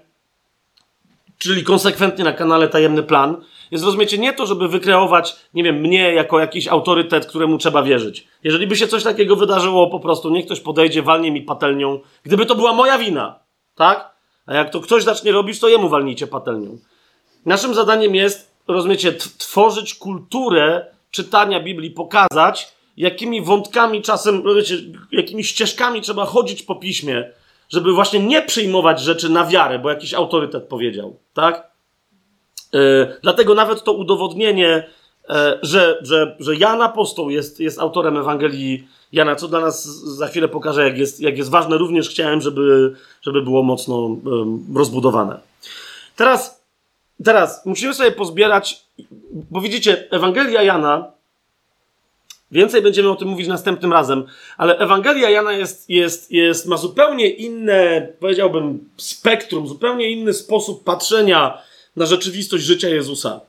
czyli konsekwentnie na kanale Tajemny Plan, jest rozumiecie nie to, żeby wykreować, nie wiem, mnie jako jakiś autorytet, któremu trzeba wierzyć. Jeżeli by się coś takiego wydarzyło, po prostu niech ktoś podejdzie, walnie mi patelnią, gdyby to była moja wina, tak? A jak to ktoś zacznie robić, to jemu walnijcie patelnią. Naszym zadaniem jest, rozumiecie, tworzyć kulturę czytania Biblii, pokazać, jakimi wątkami czasem, wiecie, jakimi ścieżkami trzeba chodzić po piśmie, żeby właśnie nie przyjmować rzeczy na wiarę, bo jakiś autorytet powiedział, tak? Yy, dlatego nawet to udowodnienie, yy, że, że, że Jan Apostoł jest, jest autorem Ewangelii Jana, co dla nas za chwilę pokażę, jak jest, jak jest ważne, również chciałem, żeby, żeby było mocno yy, rozbudowane. Teraz, teraz musimy sobie pozbierać, bo widzicie, Ewangelia Jana Więcej będziemy o tym mówić następnym razem, ale Ewangelia Jana jest, jest, jest, ma zupełnie inne, powiedziałbym, spektrum, zupełnie inny sposób patrzenia na rzeczywistość życia Jezusa.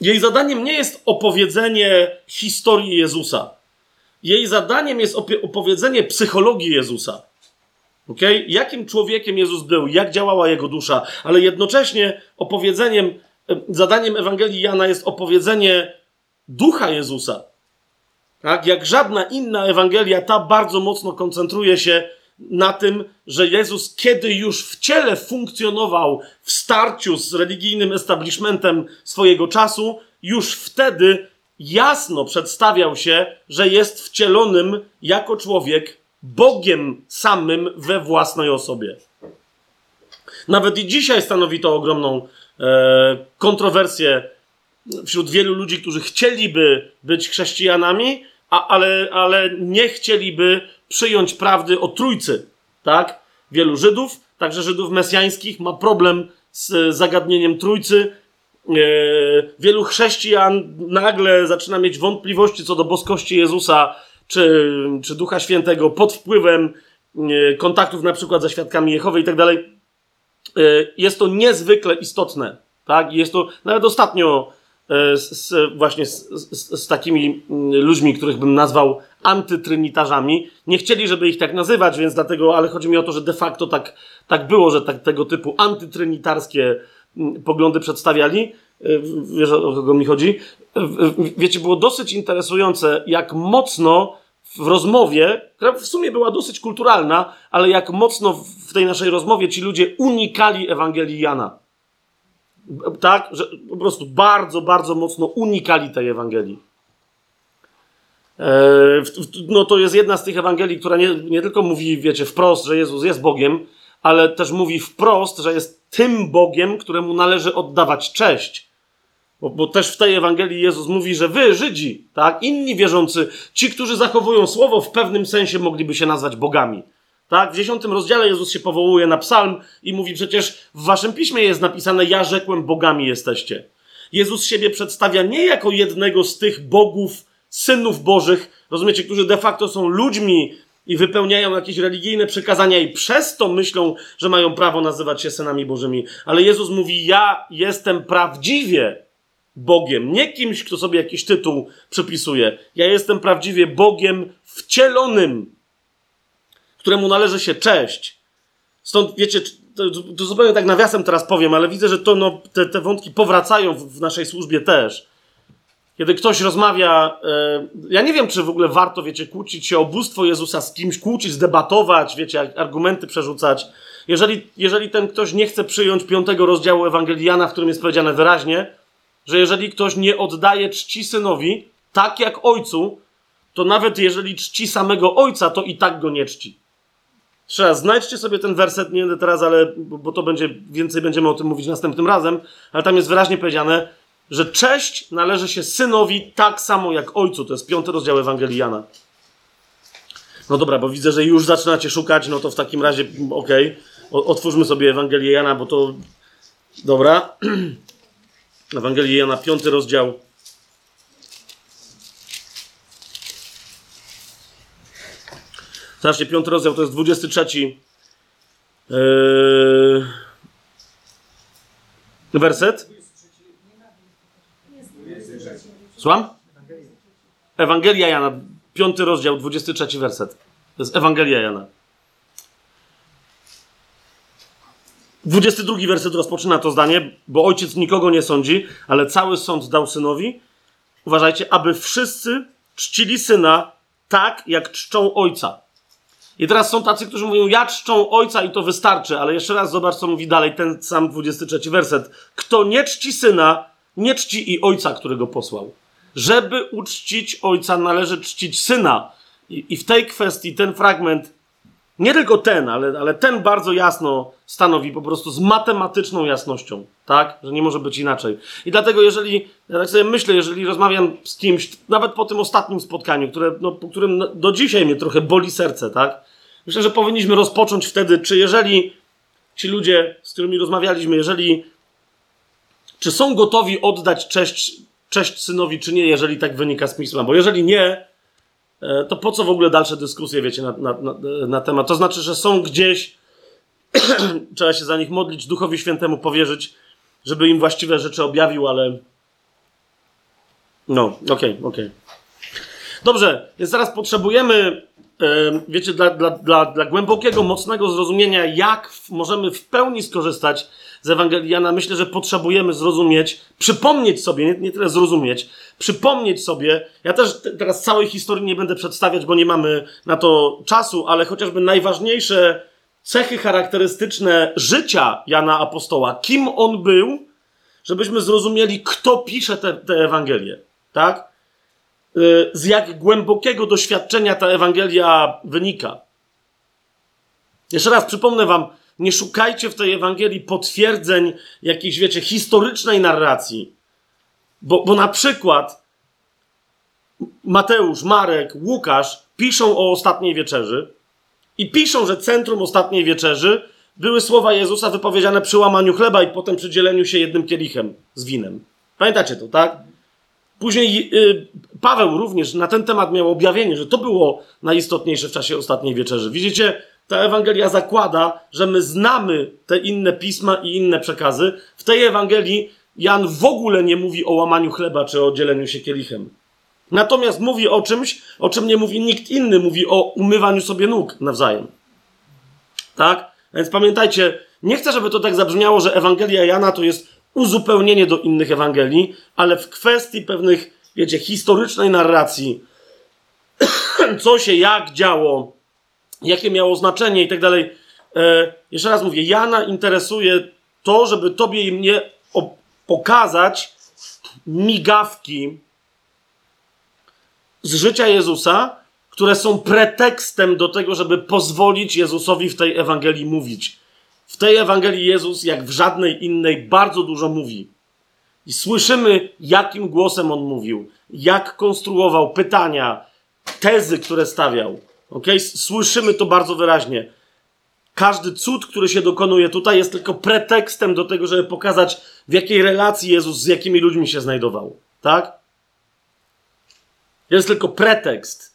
Jej zadaniem nie jest opowiedzenie historii Jezusa. Jej zadaniem jest opowiedzenie psychologii Jezusa. Okay? Jakim człowiekiem Jezus był, jak działała jego dusza, ale jednocześnie opowiedzeniem, zadaniem Ewangelii Jana jest opowiedzenie ducha Jezusa. Tak? Jak żadna inna Ewangelia, ta bardzo mocno koncentruje się na tym, że Jezus, kiedy już w ciele funkcjonował w starciu z religijnym establishmentem swojego czasu, już wtedy jasno przedstawiał się, że jest wcielonym jako człowiek Bogiem samym we własnej osobie. Nawet i dzisiaj stanowi to ogromną e, kontrowersję wśród wielu ludzi, którzy chcieliby być chrześcijanami, a, ale, ale nie chcieliby przyjąć prawdy o trójcy. Tak? Wielu Żydów, także Żydów mesjańskich, ma problem z zagadnieniem trójcy. E, wielu chrześcijan nagle zaczyna mieć wątpliwości co do boskości Jezusa czy, czy Ducha Świętego pod wpływem e, kontaktów na przykład ze świadkami Jehowy i tak dalej. E, jest to niezwykle istotne. Tak? Jest to nawet ostatnio z, z właśnie z, z, z, takimi mm, ludźmi, których bym nazwał antytrynitarzami. Nie chcieli, żeby ich tak nazywać, więc dlatego, ale chodzi mi o to, że de facto tak, tak było, że tak, tego typu antytrynitarskie mm, poglądy przedstawiali. E, wiesz o kogo mi chodzi? Wiecie, było dosyć interesujące, jak mocno w rozmowie, która w sumie była dosyć kulturalna, ale jak mocno w tej naszej rozmowie ci ludzie unikali Ewangelii Jana tak, że po prostu bardzo, bardzo mocno unikali tej Ewangelii. E, no to jest jedna z tych Ewangelii, która nie, nie tylko mówi, wiecie, wprost, że Jezus jest Bogiem, ale też mówi wprost, że jest tym Bogiem, któremu należy oddawać cześć. Bo, bo, też w tej Ewangelii Jezus mówi, że wy, Żydzi, tak, inni wierzący, ci, którzy zachowują słowo, w pewnym sensie mogliby się nazwać bogami. Tak? W dziesiątym rozdziale Jezus się powołuje na psalm i mówi przecież w waszym piśmie jest napisane ja rzekłem bogami jesteście. Jezus siebie przedstawia nie jako jednego z tych bogów, synów bożych, rozumiecie, którzy de facto są ludźmi i wypełniają jakieś religijne przekazania i przez to myślą, że mają prawo nazywać się synami bożymi. Ale Jezus mówi, ja jestem prawdziwie Bogiem, nie kimś, kto sobie jakiś tytuł przypisuje. Ja jestem prawdziwie Bogiem wcielonym któremu należy się cześć. Stąd, wiecie, to, to zupełnie tak nawiasem teraz powiem, ale widzę, że to, no, te, te wątki powracają w, w naszej służbie też. Kiedy ktoś rozmawia, e, ja nie wiem, czy w ogóle warto, wiecie, kłócić się o bóstwo Jezusa z kimś, kłócić, debatować, wiecie, argumenty przerzucać. Jeżeli, jeżeli ten ktoś nie chce przyjąć piątego rozdziału Ewangeliana, w którym jest powiedziane wyraźnie, że jeżeli ktoś nie oddaje czci synowi, tak jak ojcu, to nawet jeżeli czci samego ojca, to i tak go nie czci. Trzeba, znajdźcie sobie ten werset, nie będę teraz, ale, bo to będzie, więcej będziemy o tym mówić następnym razem, ale tam jest wyraźnie powiedziane, że cześć należy się synowi tak samo jak ojcu. To jest piąty rozdział Ewangelii Jana. No dobra, bo widzę, że już zaczynacie szukać, no to w takim razie, okej, okay, otwórzmy sobie Ewangelię Jana, bo to, dobra, Ewangelię Jana, piąty rozdział, Zobaczcie, piąty rozdział to jest 23. Yy... Werset. Słucham? Ewangelia Jana, piąty rozdział, 23 werset. To jest Ewangelia Jana. 22 werset rozpoczyna to zdanie, bo ojciec nikogo nie sądzi, ale cały sąd dał synowi. Uważajcie, aby wszyscy czcili syna tak, jak czczą ojca. I teraz są tacy, którzy mówią, ja czczą ojca i to wystarczy, ale jeszcze raz zobacz, co mówi dalej ten sam 23 werset. Kto nie czci syna, nie czci i ojca, którego posłał. Żeby uczcić ojca, należy czcić syna. I, i w tej kwestii ten fragment Nie tylko ten, ale, ale ten bardzo jasno stanowi po prostu z matematyczną jasnością, tak? Że nie może być inaczej. I dlatego, jeżeli, ja tak sobie myślę, jeżeli rozmawiam z kimś, nawet po tym ostatnim spotkaniu, które, no, po którym do dzisiaj mnie trochę boli serce, tak? Myślę, że powinniśmy rozpocząć wtedy, czy jeżeli ci ludzie, z którymi rozmawialiśmy, jeżeli, czy są gotowi oddać cześć, cześć synowi, czy nie, jeżeli tak wynika z pisma. Bo jeżeli nie, to po co w ogóle dalsze dyskusje, wiecie, na, na, na, na temat? To znaczy, że są gdzieś, trzeba się za nich modlić, Duchowi Świętemu powierzyć, żeby im właściwe rzeczy objawił, ale. No, okej, okay, okej. Okay. Dobrze, więc teraz potrzebujemy, e, wiecie, dla, dla, dla, dla głębokiego, mocnego zrozumienia, jak możemy w pełni skorzystać z Ewangelii Jana, myślę, że potrzebujemy zrozumieć, przypomnieć sobie, nie, nie tyle zrozumieć, przypomnieć sobie, ja też teraz całej historii nie będę przedstawiać, bo nie mamy na to czasu, ale chociażby najważniejsze cechy charakterystyczne życia Jana Apostoła, kim on był, żebyśmy zrozumieli, kto pisze te, te Ewangelie, tak? Y, z jak głębokiego doświadczenia ta Ewangelia wynika. Jeszcze raz przypomnę wam, nie szukajcie w tej Ewangelii potwierdzeń jakiejś, wiecie, historycznej narracji. Bo, bo na przykład Mateusz, Marek, Łukasz piszą o ostatniej wieczerzy i piszą, że centrum ostatniej wieczerzy były słowa Jezusa wypowiedziane przy łamaniu chleba i potem przy dzieleniu się jednym kielichem z winem. Pamiętacie to, tak? Później yy, Paweł również na ten temat miał objawienie, że to było najistotniejsze w czasie ostatniej wieczerzy. Widzicie, ta Ewangelia zakłada, że my znamy te inne pisma i inne przekazy. W tej Ewangelii Jan w ogóle nie mówi o łamaniu chleba czy o dzieleniu się kielichem. Natomiast mówi o czymś, o czym nie mówi nikt inny. Mówi o umywaniu sobie nóg nawzajem. Tak? Więc pamiętajcie, nie chcę, żeby to tak zabrzmiało, że Ewangelia Jana to jest uzupełnienie do innych Ewangelii, ale w kwestii pewnych, wiecie, historycznej narracji, co się jak działo, jakie miało znaczenie i tak dalej. E, jeszcze raz mówię, Jana interesuje to, żeby tobie i mnie pokazać migawki z życia Jezusa, które są pretekstem do tego, żeby pozwolić Jezusowi w tej Ewangelii mówić. W tej Ewangelii Jezus, jak w żadnej innej, bardzo dużo mówi. I słyszymy, jakim głosem on mówił, jak konstruował pytania, tezy, które stawiał. Okay? Słyszymy to bardzo wyraźnie. Każdy cud, który się dokonuje tutaj, jest tylko pretekstem do tego, żeby pokazać, w jakiej relacji Jezus z jakimi ludźmi się znajdował. Tak? Jest tylko pretekst.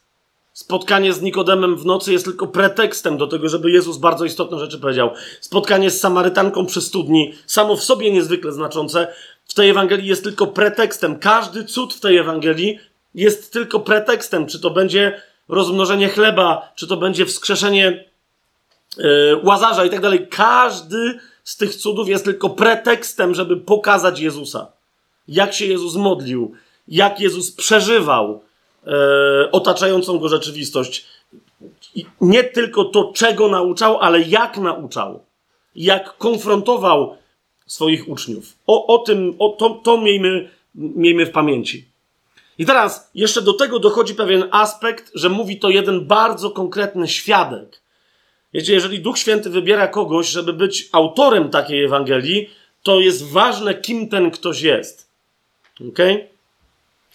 Spotkanie z Nikodemem w nocy jest tylko pretekstem do tego, żeby Jezus bardzo istotne rzeczy powiedział. Spotkanie z Samarytanką przy studni, samo w sobie niezwykle znaczące, w tej Ewangelii jest tylko pretekstem. Każdy cud w tej Ewangelii jest tylko pretekstem. Czy to będzie rozmnożenie chleba, czy to będzie wskrzeszenie yy, łazarza i tak dalej. Każdy z tych cudów jest tylko pretekstem, żeby pokazać Jezusa. Jak się Jezus modlił, jak Jezus przeżywał yy, otaczającą go rzeczywistość. Nie tylko to, czego nauczał, ale jak nauczał. Jak konfrontował swoich uczniów. O, o tym, o, to, to miejmy, miejmy w pamięci. I teraz jeszcze do tego dochodzi pewien aspekt, że mówi to jeden bardzo konkretny świadek. Wiecie, jeżeli Duch Święty wybiera kogoś, żeby być autorem takiej Ewangelii, to jest ważne, kim ten ktoś jest. Ok?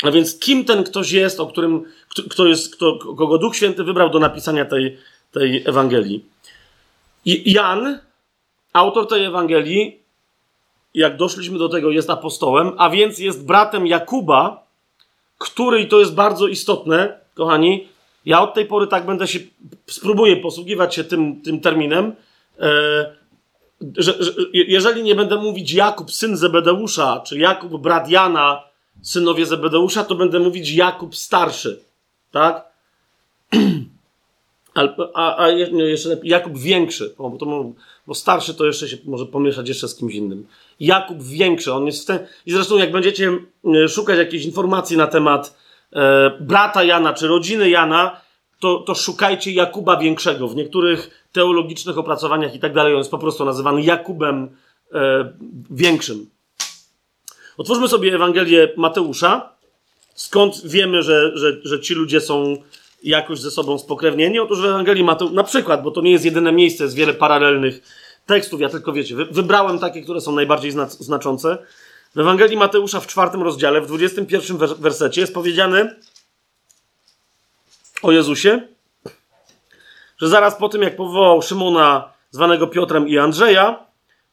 A więc kim ten ktoś jest, o którym, kto jest, kto, kogo Duch Święty wybrał do napisania tej, tej Ewangelii. I Jan, autor tej Ewangelii, jak doszliśmy do tego, jest apostołem, a więc jest bratem Jakuba, który, i to jest bardzo istotne, kochani, ja od tej pory tak będę się, spróbuję posługiwać się tym, tym terminem, e, że, że, jeżeli nie będę mówić Jakub, syn Zebedeusza, czy Jakub, brat Jana, synowie Zebedeusza, to będę mówić Jakub starszy, tak? A, a, jeszcze lepiej, Jakub większy, bo, to, bo starszy to jeszcze się może pomieszać jeszcze z kimś innym. Jakub większy, on jest ten... I zresztą jak będziecie e, szukać jakiejś informacji na temat e, brata Jana czy rodziny Jana, to, to szukajcie Jakuba Większego. W niektórych teologicznych opracowaniach i tak dalej on jest po prostu nazywany Jakubem e, Większym. Otwórzmy sobie Ewangelię Mateusza. Skąd wiemy, że, że, że ci ludzie są jakoś ze sobą spokrewnieni? Otóż w Ewangelii Mateusza, na przykład, bo to nie jest jedyne miejsce, jest wiele paralelnych tekstów, ja tylko wiecie, wybrałem takie, które są najbardziej znaczące. W Ewangelii Mateusza w czwartym rozdziale, w 21 wersecie jest powiedziane o Jezusie, że zaraz po tym, jak powołał Szymona, zwanego Piotrem i Andrzeja,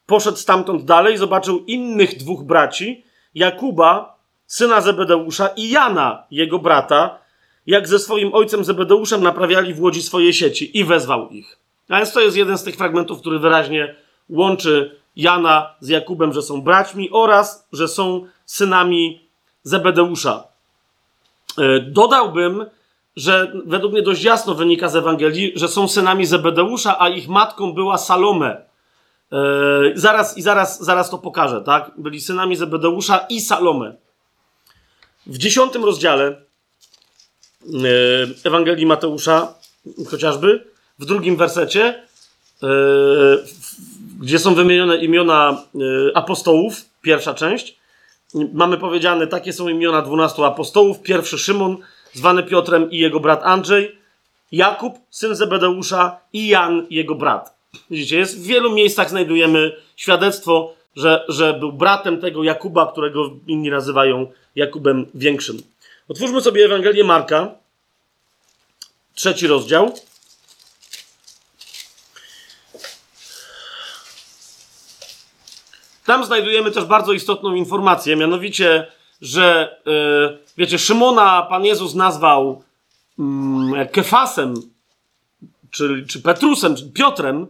poszedł stamtąd dalej, zobaczył innych dwóch braci, Jakuba, syna Zebedeusza i Jana, jego brata, jak ze swoim ojcem Zebedeuszem naprawiali w łodzi swoje sieci i wezwał ich. A więc to jest jeden z tych fragmentów, który wyraźnie łączy Jana z Jakubem, że są braćmi oraz, że są synami Zebedeusza. E, dodałbym, że według mnie dość jasno wynika z Ewangelii, że są synami Zebedeusza, a ich matką była Salome. Yy, zaraz i zaraz, zaraz to pokażę, tak? Byli synami Zebedeusza i Salome. W dziesiątym rozdziale yy, Ewangelii Mateusza, chociażby, w drugim wersecie, yy, gdzie są wymienione imiona apostołów, pierwsza część, mamy powiedziane, takie są imiona dwunastu apostołów. Pierwszy Szymon, zwany Piotrem i jego brat Andrzej, Jakub, syn Zebedeusza i Jan, jego brat. Widzicie, jest w wielu miejscach znajdujemy świadectwo, że, że był bratem tego Jakuba, którego inni nazywają Jakubem Większym. Otwórzmy sobie Ewangelię Marka, trzeci rozdział. Tam znajdujemy też bardzo istotną informację, mianowicie, że yy, wiecie, Szymona Pan Jezus nazwał yy, Kefasem, czy, czy Petrusem, czy Piotrem,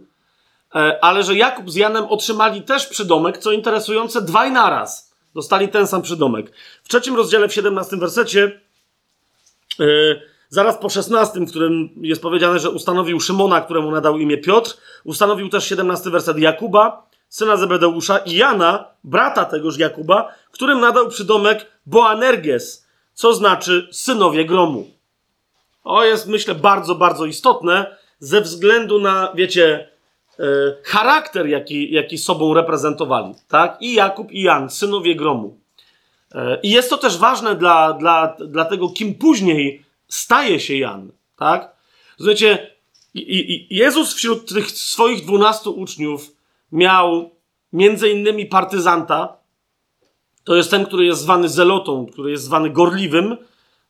yy, ale że Jakub z Janem otrzymali też przydomek, co interesujące, dwaj naraz. Dostali ten sam przydomek. W trzecim rozdziale, w 17 wersecie, yy, zaraz po 16, w którym jest powiedziane, że ustanowił Szymona, któremu nadał imię Piotr, ustanowił też 17 werset Jakuba, syna Zebedeusza i Jana, brata tegoż Jakuba, którym nadał przydomek Boanerges, co znaczy synowie gromu. O, jest myślę bardzo, bardzo istotne ze względu na, wiecie, e, charakter, jaki, jaki sobą reprezentowali, tak? I Jakub, i Jan, synowie gromu. E, I jest to też ważne dla, dla, dla tego, kim później staje się Jan, tak? Słuchajcie, Jezus wśród tych swoich dwunastu uczniów miał między innymi partyzanta, to jest ten, który jest zwany zelotą, który jest zwany gorliwym,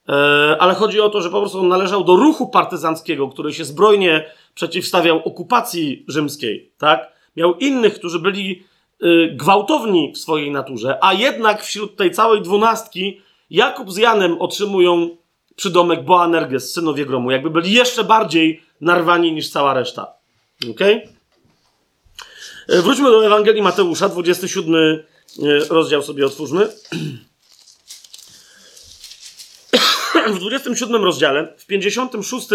e, ale chodzi o to, że po prostu on należał do ruchu partyzanckiego, który się zbrojnie przeciwstawiał okupacji rzymskiej, tak? Miał innych, którzy byli e, gwałtowni w swojej naturze, a jednak wśród tej całej dwunastki Jakub z Janem otrzymują przydomek Boanerges, synowie gromu, jakby byli jeszcze bardziej narwani niż cała reszta. Okej? Okay? E, wróćmy do Ewangelii Mateusza, 27 e, rozdział sobie otwórzmy. W 27 rozdziale, w 56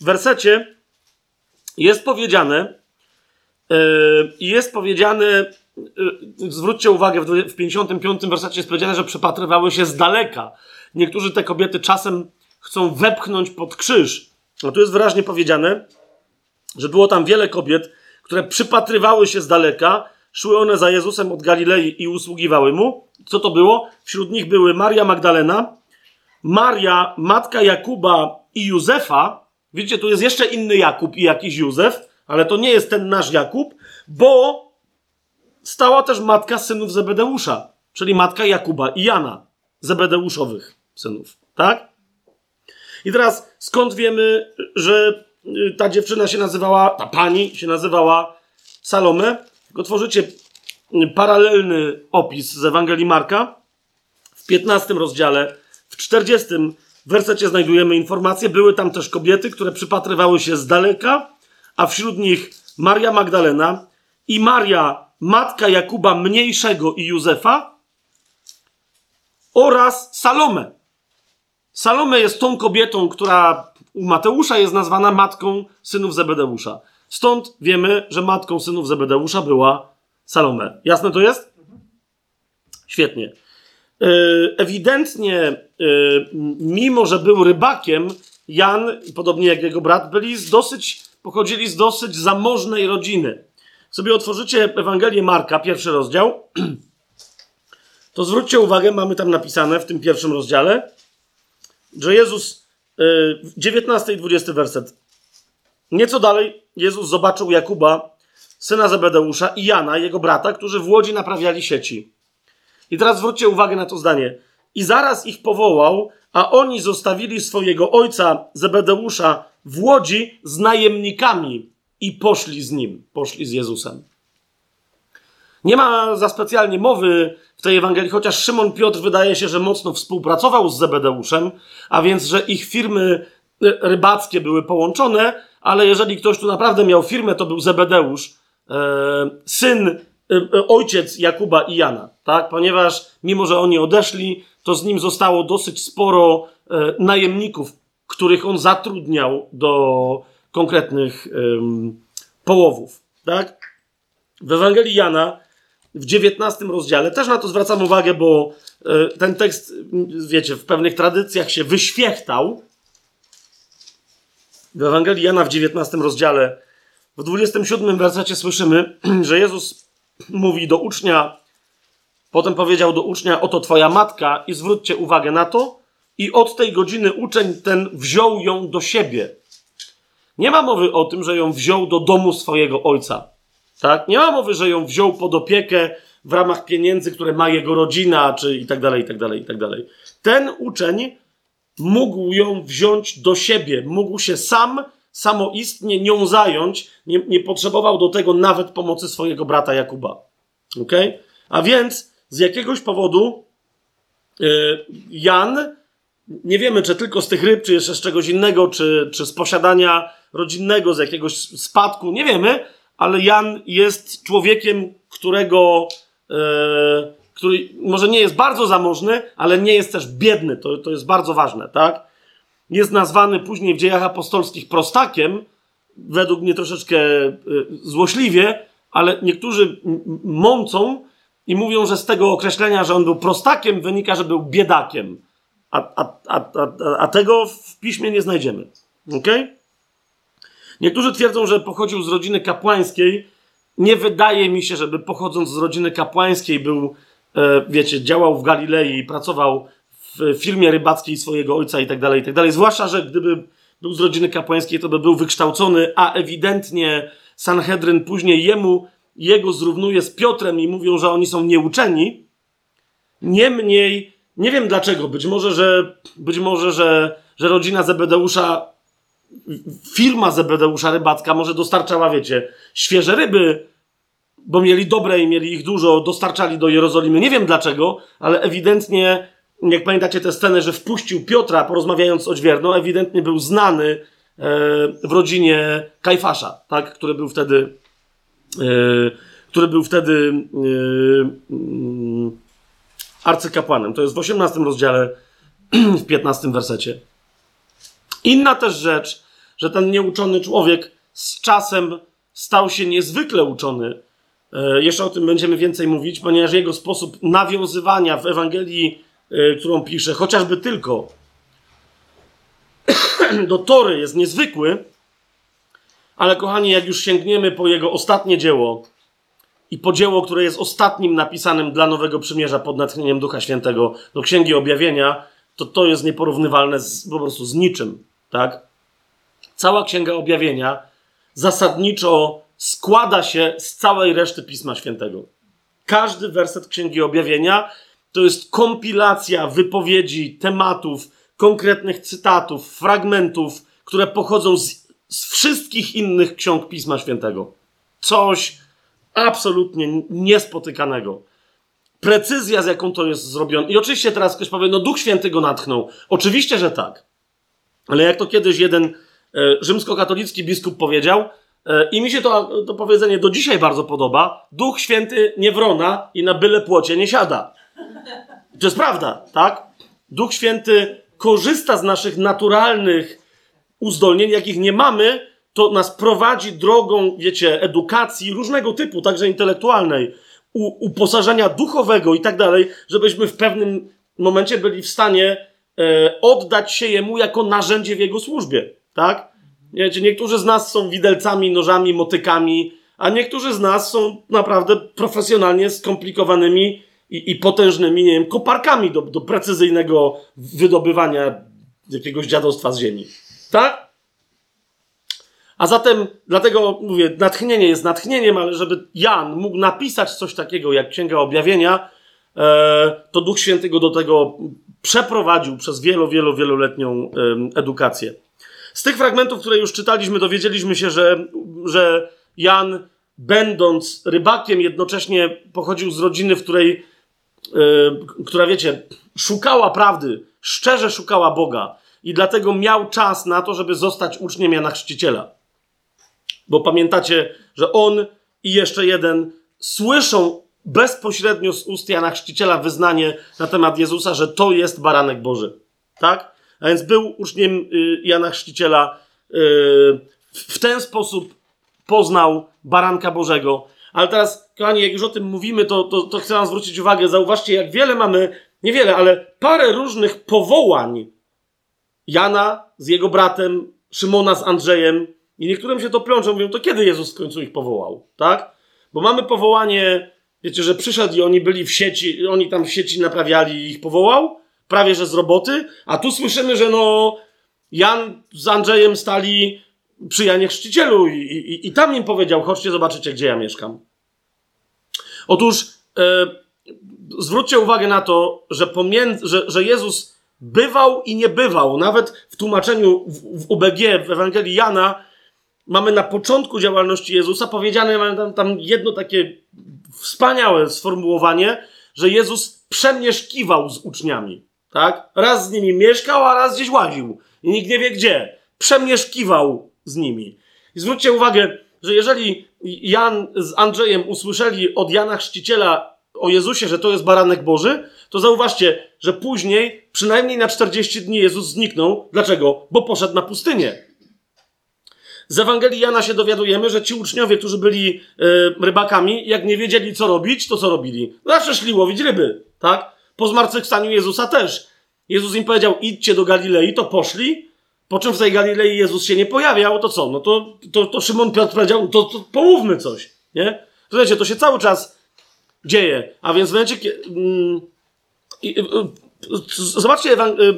wersecie jest powiedziane, e, i jest powiedziane, zwróćcie uwagę, w 55 wersecie jest powiedziane, że przypatrywały się z daleka. Niektórzy te kobiety czasem chcą wepchnąć pod krzyż. No tu jest wyraźnie powiedziane, że było tam wiele kobiet, które przypatrywały się z daleka, szły one za Jezusem od Galilei i usługiwały mu. Co to było? Wśród nich były Maria Magdalena, Maria, matka Jakuba i Józefa. Widzicie, tu jest jeszcze inny Jakub i jakiś Józef, ale to nie jest ten nasz Jakub, bo stała też matka synów Zebedeusza, czyli matka Jakuba i Jana, Zebedeuszowych synów. Tak? I teraz skąd wiemy, że ta dziewczyna się nazywała, ta pani się nazywała Salome. Tylko tworzycie y, paralelny opis z Ewangelii Marka. W 15 rozdziale, w 40 wersecie znajdujemy informację. Były tam też kobiety, które przypatrywały się z daleka, a wśród nich Maria Magdalena i Maria, matka Jakuba Mniejszego i Józefa oraz Salome. Salome jest tą kobietą, która u Mateusza jest nazwana matką synów Zebedeusza. Stąd wiemy, że matką synów Zebedeusza była Salome. Jasne to jest? Świetnie. E, ewidentnie, e, mimo że był rybakiem, Jan, podobnie jak jego brat, byli z dosyć, pochodzili z dosyć zamożnej rodziny. Sobie otworzycie Ewangelię Marka, pierwszy rozdział, to zwróćcie uwagę, mamy tam napisane w tym pierwszym rozdziale, że Jezus 19 i 20 werset. Nieco dalej Jezus zobaczył Jakuba, syna Zebedeusza i Jana, jego brata, którzy w łodzi naprawiali sieci. I teraz zwróćcie uwagę na to zdanie. I zaraz ich powołał, a oni zostawili swojego ojca Zebedeusza w łodzi z najemnikami i poszli z nim, poszli z Jezusem. Nie ma za specjalnie mowy w tej Ewangelii, chociaż Szymon Piotr wydaje się, że mocno współpracował z Zebedeuszem, a więc, że ich firmy rybackie były połączone, ale jeżeli ktoś tu naprawdę miał firmę, to był Zebedeusz, e, syn, e, e, ojciec Jakuba i Jana, tak? Ponieważ mimo, że oni odeszli, to z nim zostało dosyć sporo e, najemników, których on zatrudniał do konkretnych połowów, tak? W Ewangelii Jana w 19 rozdziale też na to zwracam uwagę, bo e, ten tekst, wiecie, w pewnych tradycjach się wyświechtał, w Ewangelii Jana w 19 rozdziale, w 27 wersecie słyszymy, że Jezus mówi do ucznia, potem powiedział do ucznia, oto twoja matka i zwróćcie uwagę na to i od tej godziny uczeń ten wziął ją do siebie. Nie ma mowy o tym, że ją wziął do domu swojego ojca. Tak? Nie ma mowy, że ją wziął pod opiekę w ramach pieniędzy, które ma jego rodzina, czy i tak dalej, i tak dalej, i tak dalej. Ten uczeń mógł ją wziąć do siebie, mógł się sam, samoistnie nią zająć, nie, nie potrzebował do tego nawet pomocy swojego brata Jakuba. Ok? A więc z jakiegoś powodu yy, Jan, nie wiemy czy tylko z tych ryb, czy jeszcze z czegoś innego, czy, czy z posiadania rodzinnego, z jakiegoś spadku, nie wiemy, ale Jan jest człowiekiem, którego. Yy, który może nie jest bardzo zamożny, ale nie jest też biedny. To, to jest bardzo ważne, tak? Jest nazwany później w dziejach apostolskich prostakiem, według mnie troszeczkę y, złośliwie, ale niektórzy mącą i mówią, że z tego określenia, że on był prostakiem, wynika, że był biedakiem. A, a, a, a, tego w piśmie nie znajdziemy. ok? Niektórzy twierdzą, że pochodził z rodziny kapłańskiej. Nie wydaje mi się, żeby pochodząc z rodziny kapłańskiej był E, wiecie, działał w Galilei, pracował w firmie rybackiej swojego ojca i tak dalej, i tak dalej. Zwłaszcza, że gdyby był z rodziny kapłańskiej, to by był wykształcony, a ewidentnie Sanhedryn później jemu, jego zrównuje z Piotrem i mówią, że oni są nieuczeni. Niemniej, nie wiem dlaczego, być może, że, być może, że, że rodzina Zebedeusza, firma Zebedeusza rybacka może dostarczała, wiecie, świeże ryby bo mieli dobre i mieli ich dużo, dostarczali do Jerozolimy. Nie wiem dlaczego, ale ewidentnie, jak pamiętacie tę scenę, że wpuścił Piotra porozmawiając z Odźwierną, ewidentnie był znany e, w rodzinie Kajfasza, tak? który był wtedy e, który był wtedy e, mm, arcykapłanem. To jest w 18 rozdziale, w 15 wersecie. Inna też rzecz, że ten nieuczony człowiek z czasem stał się niezwykle uczony. E, jeszcze o tym będziemy więcej mówić, ponieważ jego sposób nawiązywania w Ewangelii, e, którą pisze, chociażby tylko do Tory jest niezwykły, ale kochani, jak już sięgniemy po jego ostatnie dzieło i po dzieło, które jest ostatnim napisanym dla Nowego Przymierza pod natchnieniem Ducha Świętego do Księgi Objawienia, to to jest nieporównywalne z, po prostu z niczym, tak? Cała Księga Objawienia zasadniczo składa się z całej reszty Pisma Świętego. Każdy werset Księgi Objawienia to jest kompilacja wypowiedzi, tematów, konkretnych cytatów, fragmentów, które pochodzą z, z wszystkich innych ksiąg Pisma Świętego. Coś absolutnie niespotykanego. Precyzja, z jaką to jest zrobione. I oczywiście teraz ktoś powie, no Duch Święty go natchnął. Oczywiście, że tak. Ale jak to kiedyś jeden e, rzymskokatolicki biskup powiedział, E, I mi się to, to powiedzenie do dzisiaj bardzo podoba. Duch Święty nie wrona i na byle płocie nie siada. To jest prawda, tak? Duch Święty korzysta z naszych naturalnych uzdolnień, jakich nie mamy, to nas prowadzi drogą, wiecie, edukacji różnego typu, także intelektualnej, uposażenia duchowego i tak dalej, żebyśmy w pewnym momencie byli w stanie oddać się Jemu jako narzędzie w Jego służbie, tak? Wiecie, niektórzy z nas są widelcami, nożami, motykami, a niektórzy z nas są naprawdę profesjonalnie skomplikowanymi i, i potężnymi, nie wiem, koparkami do, do precyzyjnego wydobywania jakiegoś dziadostwa z ziemi. Tak? A zatem, dlatego mówię, natchnienie jest natchnieniem, ale żeby Jan mógł napisać coś takiego jak Księga Objawienia, e, to Duch Święty go do tego przeprowadził przez wielo, wielo, wieloletnią edukację. Z tych fragmentów, które już czytaliśmy, dowiedzieliśmy się, że, że Jan, będąc rybakiem, jednocześnie pochodził z rodziny, w której, yy, która wiecie, szukała prawdy, szczerze szukała Boga i dlatego miał czas na to, żeby zostać uczniem Jana Chrzciciela. Bo pamiętacie, że on i jeszcze jeden słyszą bezpośrednio z ust Jana Chrzciciela wyznanie na temat Jezusa, że to jest baranek Boży. Tak? A więc był uczniem y, Jana Chrzciciela. Y, w ten sposób poznał baranka Bożego. Ale teraz, kochani, jak już o tym mówimy, to, to, to chcę wam zwrócić uwagę. Zauważcie, jak wiele mamy, niewiele, ale parę różnych powołań Jana z jego bratem, Szymona z Andrzejem. I niektórym się to plączą, mówią, to kiedy Jezus w końcu ich powołał, tak? Bo mamy powołanie, wiecie, że przyszedł i oni byli w sieci, oni tam w sieci naprawiali i ich powołał, prawie że z roboty, a tu słyszymy, że no Jan z Andrzejem stali przy Janie Chrzcicielu i, i, i tam im powiedział, chodźcie zobaczycie, gdzie ja mieszkam. Otóż e, zwróćcie uwagę na to, że, pomiędzy, że, że Jezus bywał i nie bywał. Nawet w tłumaczeniu w, w UBG, w Ewangelii Jana, mamy na początku działalności Jezusa powiedziane, mamy tam, tam jedno takie wspaniałe sformułowanie, że Jezus przemieszkiwał z uczniami. Tak? Raz z nimi mieszkał, a raz gdzieś łaził. I nikt nie wie gdzie. Przemieszkiwał z nimi. I zwróćcie uwagę, że jeżeli Jan z Andrzejem usłyszeli od Jana Chrzciciela o Jezusie, że to jest baranek Boży, to zauważcie, że później, przynajmniej na 40 dni, Jezus zniknął. Dlaczego? Bo poszedł na pustynię. Z Ewangelii Jana się dowiadujemy, że ci uczniowie, którzy byli y, rybakami, jak nie wiedzieli, co robić, to co robili? Zawsze szli łowić ryby, tak? Po zmartwychwstaniu Jezusa też. Jezus im powiedział, idźcie do Galilei, to poszli, po czym w tej Galilei Jezus się nie pojawiał, to co? No to, to, to Szymon Piotr powiedział, to, to połówmy coś, nie? Słuchajcie, to się cały czas dzieje. A więc w momencie. Mm, zobaczcie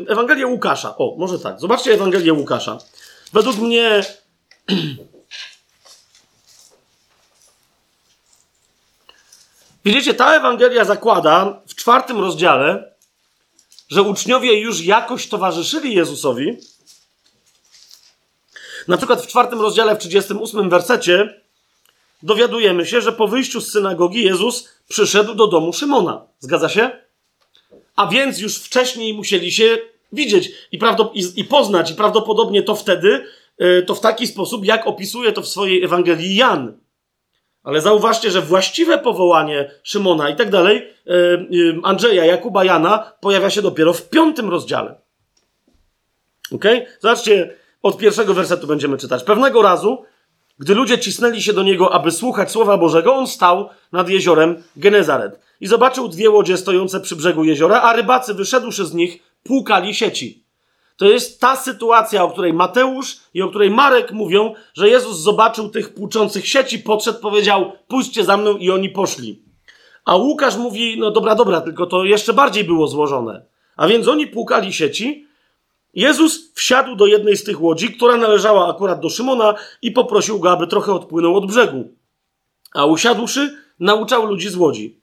Ewangelię Łukasza. O, może tak. Zobaczcie Ewangelię Łukasza. Według mnie... Widzicie, ta Ewangelia zakłada w czwartym rozdziale, że uczniowie już jakoś towarzyszyli Jezusowi. Na przykład w czwartym rozdziale, w 38 wersecie, dowiadujemy się, że po wyjściu z synagogi Jezus przyszedł do domu Szymona. Zgadza się? A więc już wcześniej musieli się widzieć i, i, i poznać, i prawdopodobnie to wtedy, to w taki sposób, jak opisuje to w swojej Ewangelii Jan. Ale zauważcie, że właściwe powołanie Szymona i tak dalej, e, e, Andrzeja, Jakuba, Jana pojawia się dopiero w piątym rozdziale. Ok? Zobaczcie, od pierwszego wersetu będziemy czytać. Pewnego razu, gdy ludzie cisnęli się do niego, aby słuchać słowa Bożego, on stał nad jeziorem Genezaret i zobaczył dwie łodzie stojące przy brzegu jeziora, a rybacy wyszedłszy z nich, płukali sieci. To jest ta sytuacja, o której Mateusz i o której Marek mówią, że Jezus zobaczył tych płuczących sieci, podszedł, powiedział: Pójdźcie za mną, i oni poszli. A Łukasz mówi: No dobra, dobra, tylko to jeszcze bardziej było złożone. A więc oni płukali sieci. Jezus wsiadł do jednej z tych łodzi, która należała akurat do Szymona, i poprosił go, aby trochę odpłynął od brzegu. A usiadłszy, nauczał ludzi z łodzi.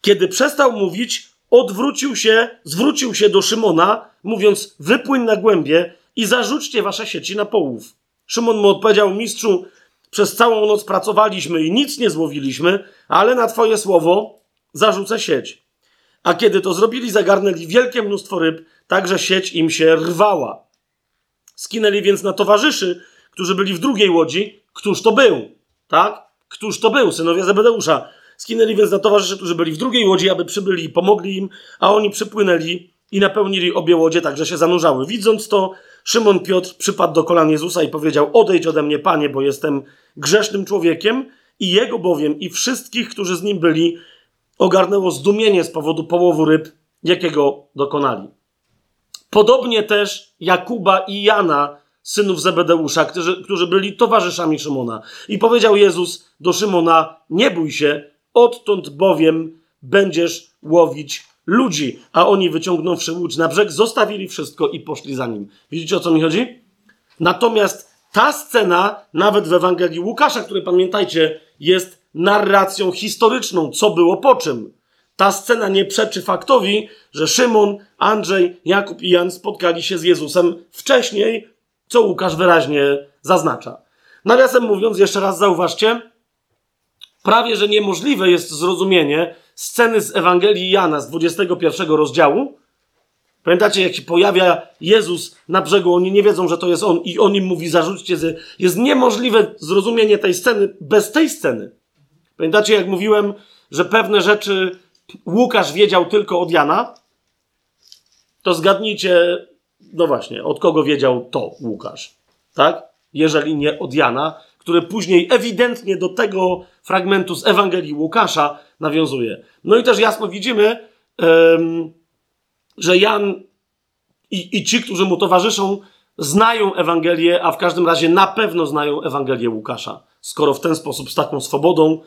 Kiedy przestał mówić, odwrócił się, zwrócił się do Szymona, mówiąc: Wypłyń na głębie i zarzućcie wasze sieci na połów. Szymon mu odpowiedział: Mistrzu, przez całą noc pracowaliśmy i nic nie złowiliśmy, ale na twoje słowo zarzucę sieć. A kiedy to zrobili, zagarnęli wielkie mnóstwo ryb, tak że sieć im się rwała. Skinęli więc na towarzyszy, którzy byli w drugiej łodzi. Któż to był? Tak? Któż to był? Synowie Zebedeusza. Skinęli więc na towarzyszy, którzy byli w drugiej łodzi, aby przybyli i pomogli im, a oni przypłynęli i napełnili obie łodzie, tak że się zanurzały. Widząc to, Szymon Piotr przypadł do kolan Jezusa i powiedział: Odejdź ode mnie, panie, bo jestem grzesznym człowiekiem. I jego bowiem i wszystkich, którzy z nim byli, ogarnęło zdumienie z powodu połowu ryb, jakiego dokonali. Podobnie też Jakuba i Jana, synów Zebedeusza, którzy, którzy byli towarzyszami Szymona. I powiedział Jezus do Szymona: Nie bój się, Odtąd bowiem będziesz łowić ludzi, a oni wyciągnąwszy łódź na brzeg, zostawili wszystko i poszli za nim. Widzicie o co mi chodzi? Natomiast ta scena, nawet w Ewangelii Łukasza, który pamiętajcie, jest narracją historyczną, co było po czym. Ta scena nie przeczy faktowi, że Szymon, Andrzej, Jakub i Jan spotkali się z Jezusem wcześniej, co Łukasz wyraźnie zaznacza. Nawiasem mówiąc, jeszcze raz zauważcie, prawie że niemożliwe jest zrozumienie sceny z Ewangelii Jana z 21 rozdziału. Pamiętacie, jak się pojawia Jezus na brzegu, oni nie wiedzą, że to jest On i On im mówi, zarzućcie. Z... Jest niemożliwe zrozumienie tej sceny bez tej sceny. Pamiętacie, jak mówiłem, że pewne rzeczy Łukasz wiedział tylko od Jana? To zgadnijcie, no właśnie, od kogo wiedział to Łukasz, tak? Jeżeli nie od Jana, który później ewidentnie do tego fragmentu z Ewangelii Łukasza nawiązuje. No i też jasno widzimy, że Jan i, i ci, którzy mu towarzyszą, znają Ewangelię, a w każdym razie na pewno znają Ewangelię Łukasza. Skoro w ten sposób, z taką swobodą,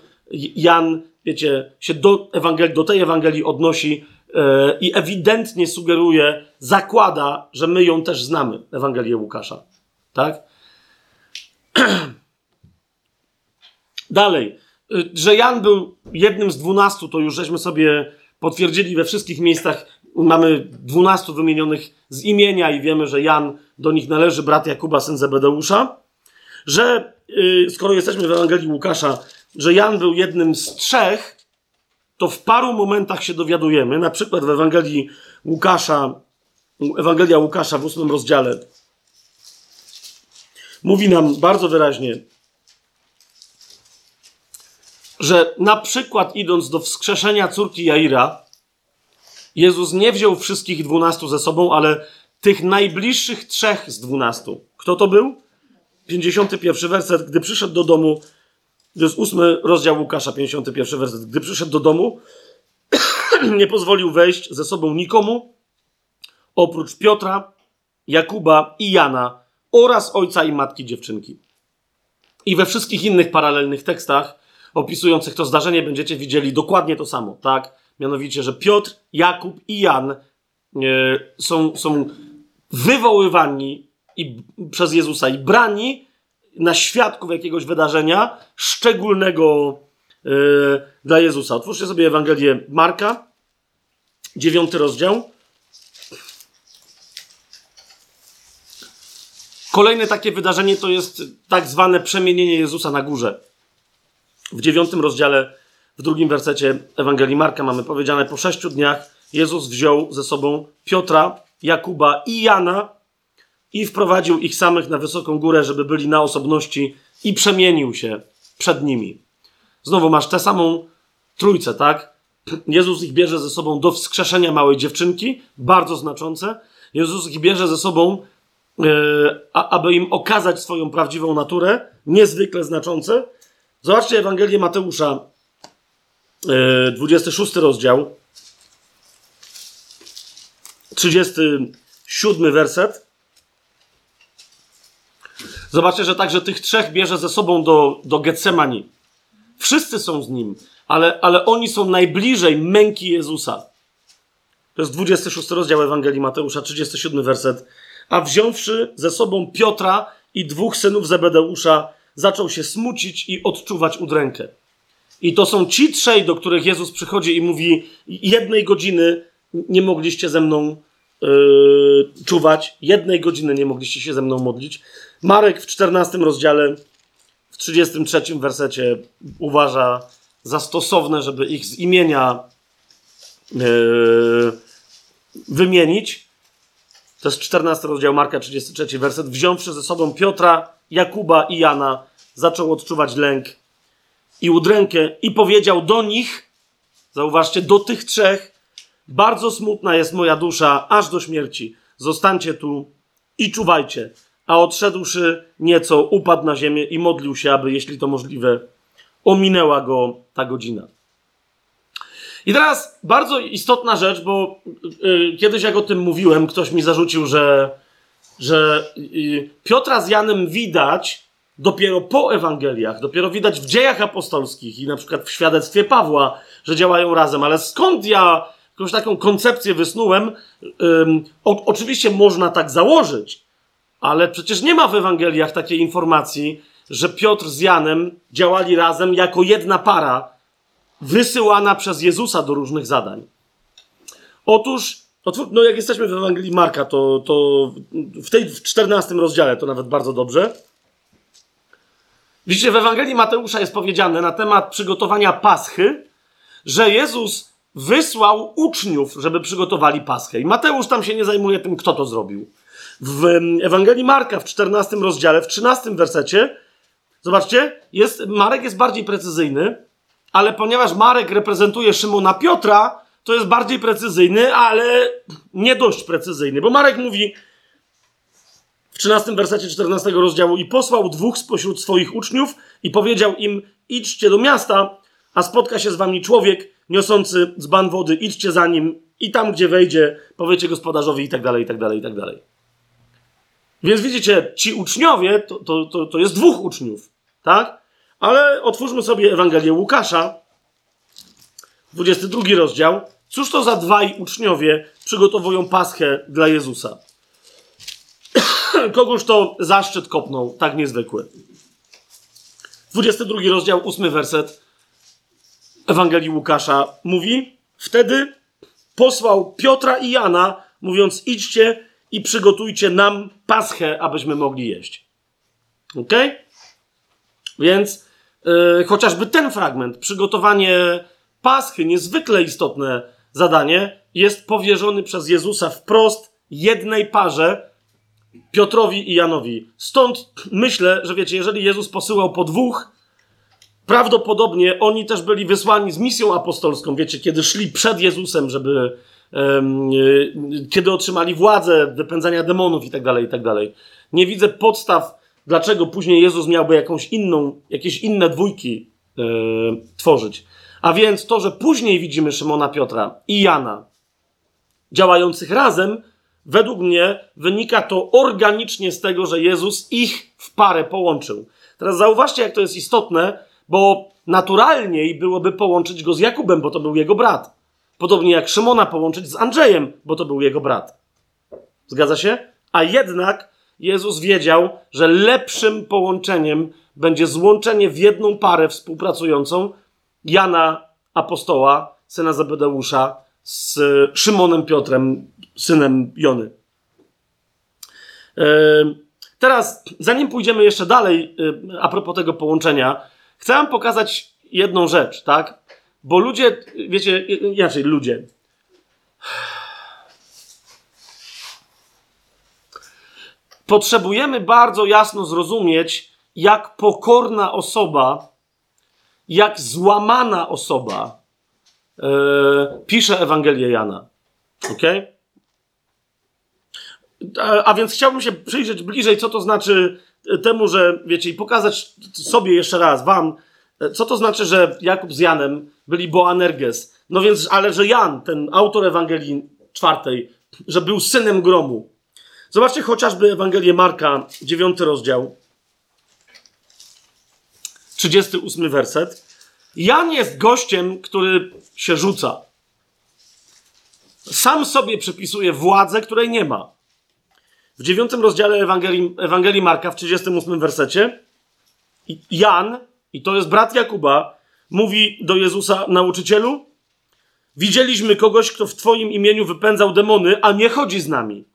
Jan, wiecie, się do, Ewangelii, do tej Ewangelii odnosi yy, i ewidentnie sugeruje, zakłada, że my ją też znamy, Ewangelię Łukasza. Tak? Dalej, y, że Jan był jednym z dwunastu, to już żeśmy sobie potwierdzili we wszystkich miejscach. Mamy dwunastu wymienionych z imienia i wiemy, że Jan do nich należy, brat Jakuba, syn Zebedeusza. Że yy, skoro jesteśmy w Ewangelii Łukasza, że Jan był jednym z trzech, to w paru momentach się dowiadujemy, na przykład w Ewangelii Łukasza, Ewangelia Łukasza w ósmym rozdziale, mówi nam bardzo wyraźnie, że na przykład idąc do wskrzeszenia córki Jaira, Jezus nie wziął wszystkich dwunastu ze sobą, ale tych najbliższych trzech z dwunastu. Kto to był? 51 werset. Gdy przyszedł do domu, to jest ósmy rozdział Łukasza, 51 werset. Gdy przyszedł do domu, nie pozwolił wejść ze sobą nikomu, oprócz Piotra, Jakuba i Jana oraz ojca i matki dziewczynki. I we wszystkich innych paralelnych tekstach opisujących to zdarzenie będziecie widzieli dokładnie to samo, tak? Mianowicie, że Piotr, Jakub i Jan e, są, są wywoływani i, przez Jezusa i brani na świadków jakiegoś wydarzenia szczególnego e, dla Jezusa. Otwórzcie sobie Ewangelię Marka, dziewiąty rozdział. Kolejne takie wydarzenie to jest tak zwane przemienienie Jezusa na górze. W dziewiątym rozdziale, w drugim wersecie Ewangelii Marka mamy powiedziane, po sześciu dniach Jezus wziął ze sobą Piotra, Jakuba i Jana i wprowadził ich samych na wysoką górę, żeby byli na osobności i przemienił się przed nimi. Znowu masz tę samą trójcę, tak? Jezus ich bierze ze sobą do wskrzeszenia małej dziewczynki, bardzo znaczące. Jezus ich bierze ze sobą, yy, aby im okazać swoją prawdziwą naturę, niezwykle znaczące. Zobaczcie Ewangelię Mateusza, 26 e, rozdział, 37 werset. Zobaczcie, że także tych trzech bierze ze sobą do, do Getsemani. Wszyscy są z nim, ale, ale oni są najbliżej męki Jezusa. To jest 26 rozdział Ewangelii Mateusza, 37 werset. A wziąwszy ze sobą Piotra i dwóch synów Zebedeusza, zaczął się smucić i odczuwać udrękę. I to są ci trzej, do których Jezus przychodzi i mówi: Jednej godziny nie mogliście ze mną yy, czuwać, jednej godziny nie mogliście się ze mną modlić. Marek w 14 rozdziale, w 33 wersecie uważa za stosowne, żeby ich z imienia yy, wymienić. To jest 14 rozdział Marka, 33 werset. Wziąwszy ze sobą Piotra, Jakuba i Jana, zaczął odczuwać lęk i udrękę i powiedział do nich, zauważcie, do tych trzech, bardzo smutna jest moja dusza, aż do śmierci. Zostańcie tu i czuwajcie. A odszedłszy nieco, upadł na ziemię i modlił się, aby, jeśli to możliwe, ominęła go ta godzina. I teraz bardzo istotna rzecz, bo yy, kiedyś jak o tym mówiłem, ktoś mi zarzucił, że, że yy, Piotra z Janem widać dopiero po Ewangeliach, dopiero widać w dziejach apostolskich i na przykład w świadectwie Pawła, że działają razem. Ale skąd ja, jakąś taką koncepcję wysnułem. Ym, o, oczywiście można tak założyć, ale przecież nie ma w Ewangeliach takiej informacji, że Piotr z Janem działali razem jako jedna para, wysyłana przez Jezusa do różnych zadań. Otóż, no jak jesteśmy w Ewangelii Marka, to, to w tej w 14 rozdziale to nawet bardzo dobrze. Widzicie, w Ewangelii Mateusza jest powiedziane na temat przygotowania Paschy, że Jezus wysłał uczniów, żeby przygotowali Paschę. I Mateusz tam się nie zajmuje tym, kto to zrobił. W Ewangelii Marka w 14 rozdziale, w 13 wersecie, zobaczcie, jest, Marek jest bardziej precyzyjny, ale ponieważ Marek reprezentuje Szymona Piotra, to jest bardziej precyzyjny, ale nie dość precyzyjny, bo Marek mówi w 13 wersecie 14 rozdziału i posłał dwóch spośród swoich uczniów i powiedział im idźcie do miasta, a spotka się z wami człowiek niosący dzban wody, idźcie za nim i tam, gdzie wejdzie, powiecie gospodarzowi i tak dalej, i tak dalej, i tak dalej. Więc widzicie, ci uczniowie, to, to, to, to jest dwóch uczniów, tak? Ale otwórzmy sobie Ewangelię Łukasza, 22 rozdział. Cóż to za dwaj uczniowie przygotowują paschę dla Jezusa? Kogoż to zaszczyt kopnął, tak niezwykły. 22 rozdział, 8 werset Ewangelii Łukasza mówi: Wtedy posłał Piotra i Jana, mówiąc: Idźcie i przygotujcie nam paschę, abyśmy mogli jeść. Ok? Więc yy, chociażby ten fragment, przygotowanie paschy, niezwykle istotne zadanie, jest powierzony przez Jezusa wprost jednej parze, Piotrowi i Janowi. Stąd myślę, że wiecie, jeżeli Jezus posyłał po dwóch, prawdopodobnie oni też byli wysłani z misją apostolską, wiecie, kiedy szli przed Jezusem, żeby um, kiedy otrzymali władzę wypędzania demonów i tak dalej, i tak dalej. Nie widzę podstaw, dlaczego później Jezus miałby jakąś inną, jakieś inne dwójki yy, tworzyć. A więc to, że później widzimy Szymona Piotra i Jana działających razem, według mnie wynika to organicznie z tego, że Jezus ich w parę połączył. Teraz zauważcie, jak to jest istotne, bo naturalniej byłoby połączyć go z Jakubem, bo to był jego brat. Podobnie jak Szymona połączyć z Andrzejem, bo to był jego brat. Zgadza się? A jednak Jezus wiedział, że lepszym połączeniem będzie złączenie w jedną parę współpracującą Jana apostoła, syna Zebedeusza, z Szymonem Piotrem, synem Jony. Teraz, zanim pójdziemy jeszcze dalej, a propos tego połączenia, chcę pokazać jedną rzecz, tak? Bo ludzie, wiecie, inaczej, ludzie. Potrzebujemy bardzo jasno zrozumieć, jak pokorna osoba, jak złamana osoba yy, pisze Ewangelię Jana. Ok? A, więc chciałbym się przyjrzeć bliżej, co to znaczy temu, że wiecie, i pokazać sobie jeszcze raz, wam, co to znaczy, że Jakub z Janem byli Boanerges. No więc, ale że Jan, ten autor Ewangelii czwartej, że był synem gromu. Zobaczcie chociażby Ewangelię Marka, dziewiąty rozdział, 38 werset. Jan jest gościem, który się rzuca. Sam sobie przypisuje władzę, której nie ma. W dziewiątym rozdziale Ewangelii, Ewangelii Marka, w 38 wersecie, Jan, i to jest brat Jakuba, mówi do Jezusa, nauczycielu, widzieliśmy kogoś, kto w Twoim imieniu wypędzał demony, a nie chodzi z nami.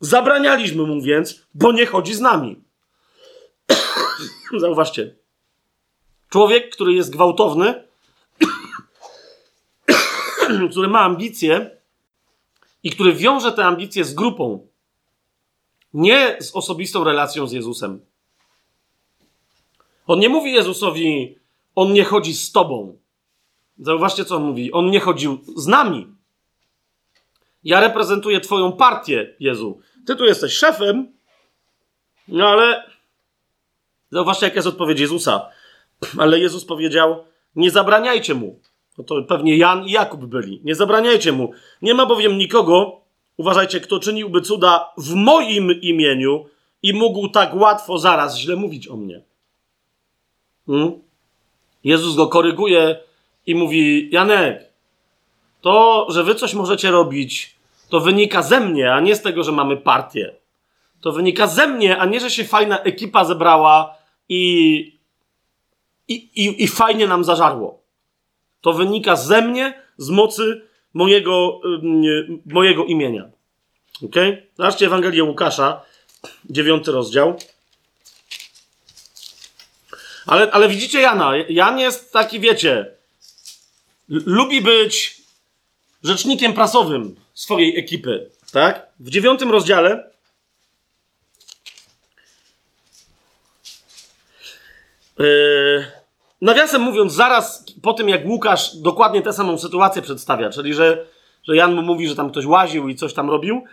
Zabranialiśmy mu więc, bo nie chodzi z nami. Zauważcie. Człowiek, który jest gwałtowny, który ma ambicje i który wiąże te ambicje z grupą, nie z osobistą relacją z Jezusem. On nie mówi Jezusowi, on nie chodzi z tobą. Zauważcie, co on mówi. On nie chodził z nami. Ja reprezentuję Twoją partię, Jezu. Ty tu jesteś szefem, no ale. Zauważcie, jaka jest odpowiedź Jezusa. Ale Jezus powiedział: Nie zabraniajcie mu. No to pewnie Jan i Jakub byli. Nie zabraniajcie mu. Nie ma bowiem nikogo, uważajcie, kto czyniłby cuda w moim imieniu i mógł tak łatwo zaraz źle mówić o mnie. Hmm? Jezus go koryguje i mówi: Janek, to, że wy coś możecie robić, to wynika ze mnie, a nie z tego, że mamy partię. To wynika ze mnie, a nie, że się fajna ekipa zebrała i, i, i, i fajnie nam zażarło. To wynika ze mnie, z mocy mojego, mojego imienia. Ok? Zobaczcie Ewangelię Łukasza, dziewiąty rozdział. Ale, ale widzicie Jana. Jan jest taki, wiecie, lubi być rzecznikiem prasowym swojej ekipy. Tak? W dziewiątym rozdziale Yy, nawiasem mówiąc, zaraz po tym, jak Łukasz dokładnie tę samą sytuację przedstawia, czyli że, że Jan mu mówi, że tam ktoś łaził i coś tam robił,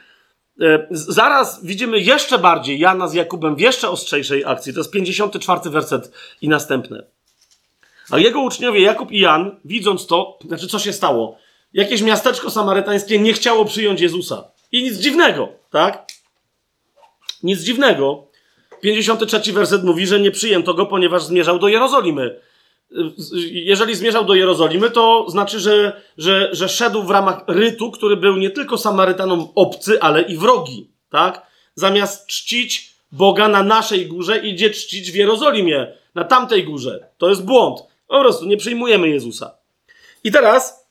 yy, zaraz widzimy jeszcze bardziej Jana z Jakubem w jeszcze ostrzejszej akcji. To jest 54 werset i następne. A jego uczniowie Jakub i Jan, widząc to, znaczy co się stało? Jakieś miasteczko samarytańskie nie chciało przyjąć Jezusa. I nic dziwnego, tak? Nic dziwnego. 53 werset mówi, że nie przyjęto go, ponieważ zmierzał do Jerozolimy. Jeżeli zmierzał do Jerozolimy, to znaczy, że, że, że szedł w ramach rytu, który był nie tylko Samarytanom obcy, ale i wrogi, tak? Zamiast czcić Boga na naszej górze, idzie czcić w Jerozolimie, na tamtej górze. To jest błąd. Po prostu nie przyjmujemy Jezusa. I teraz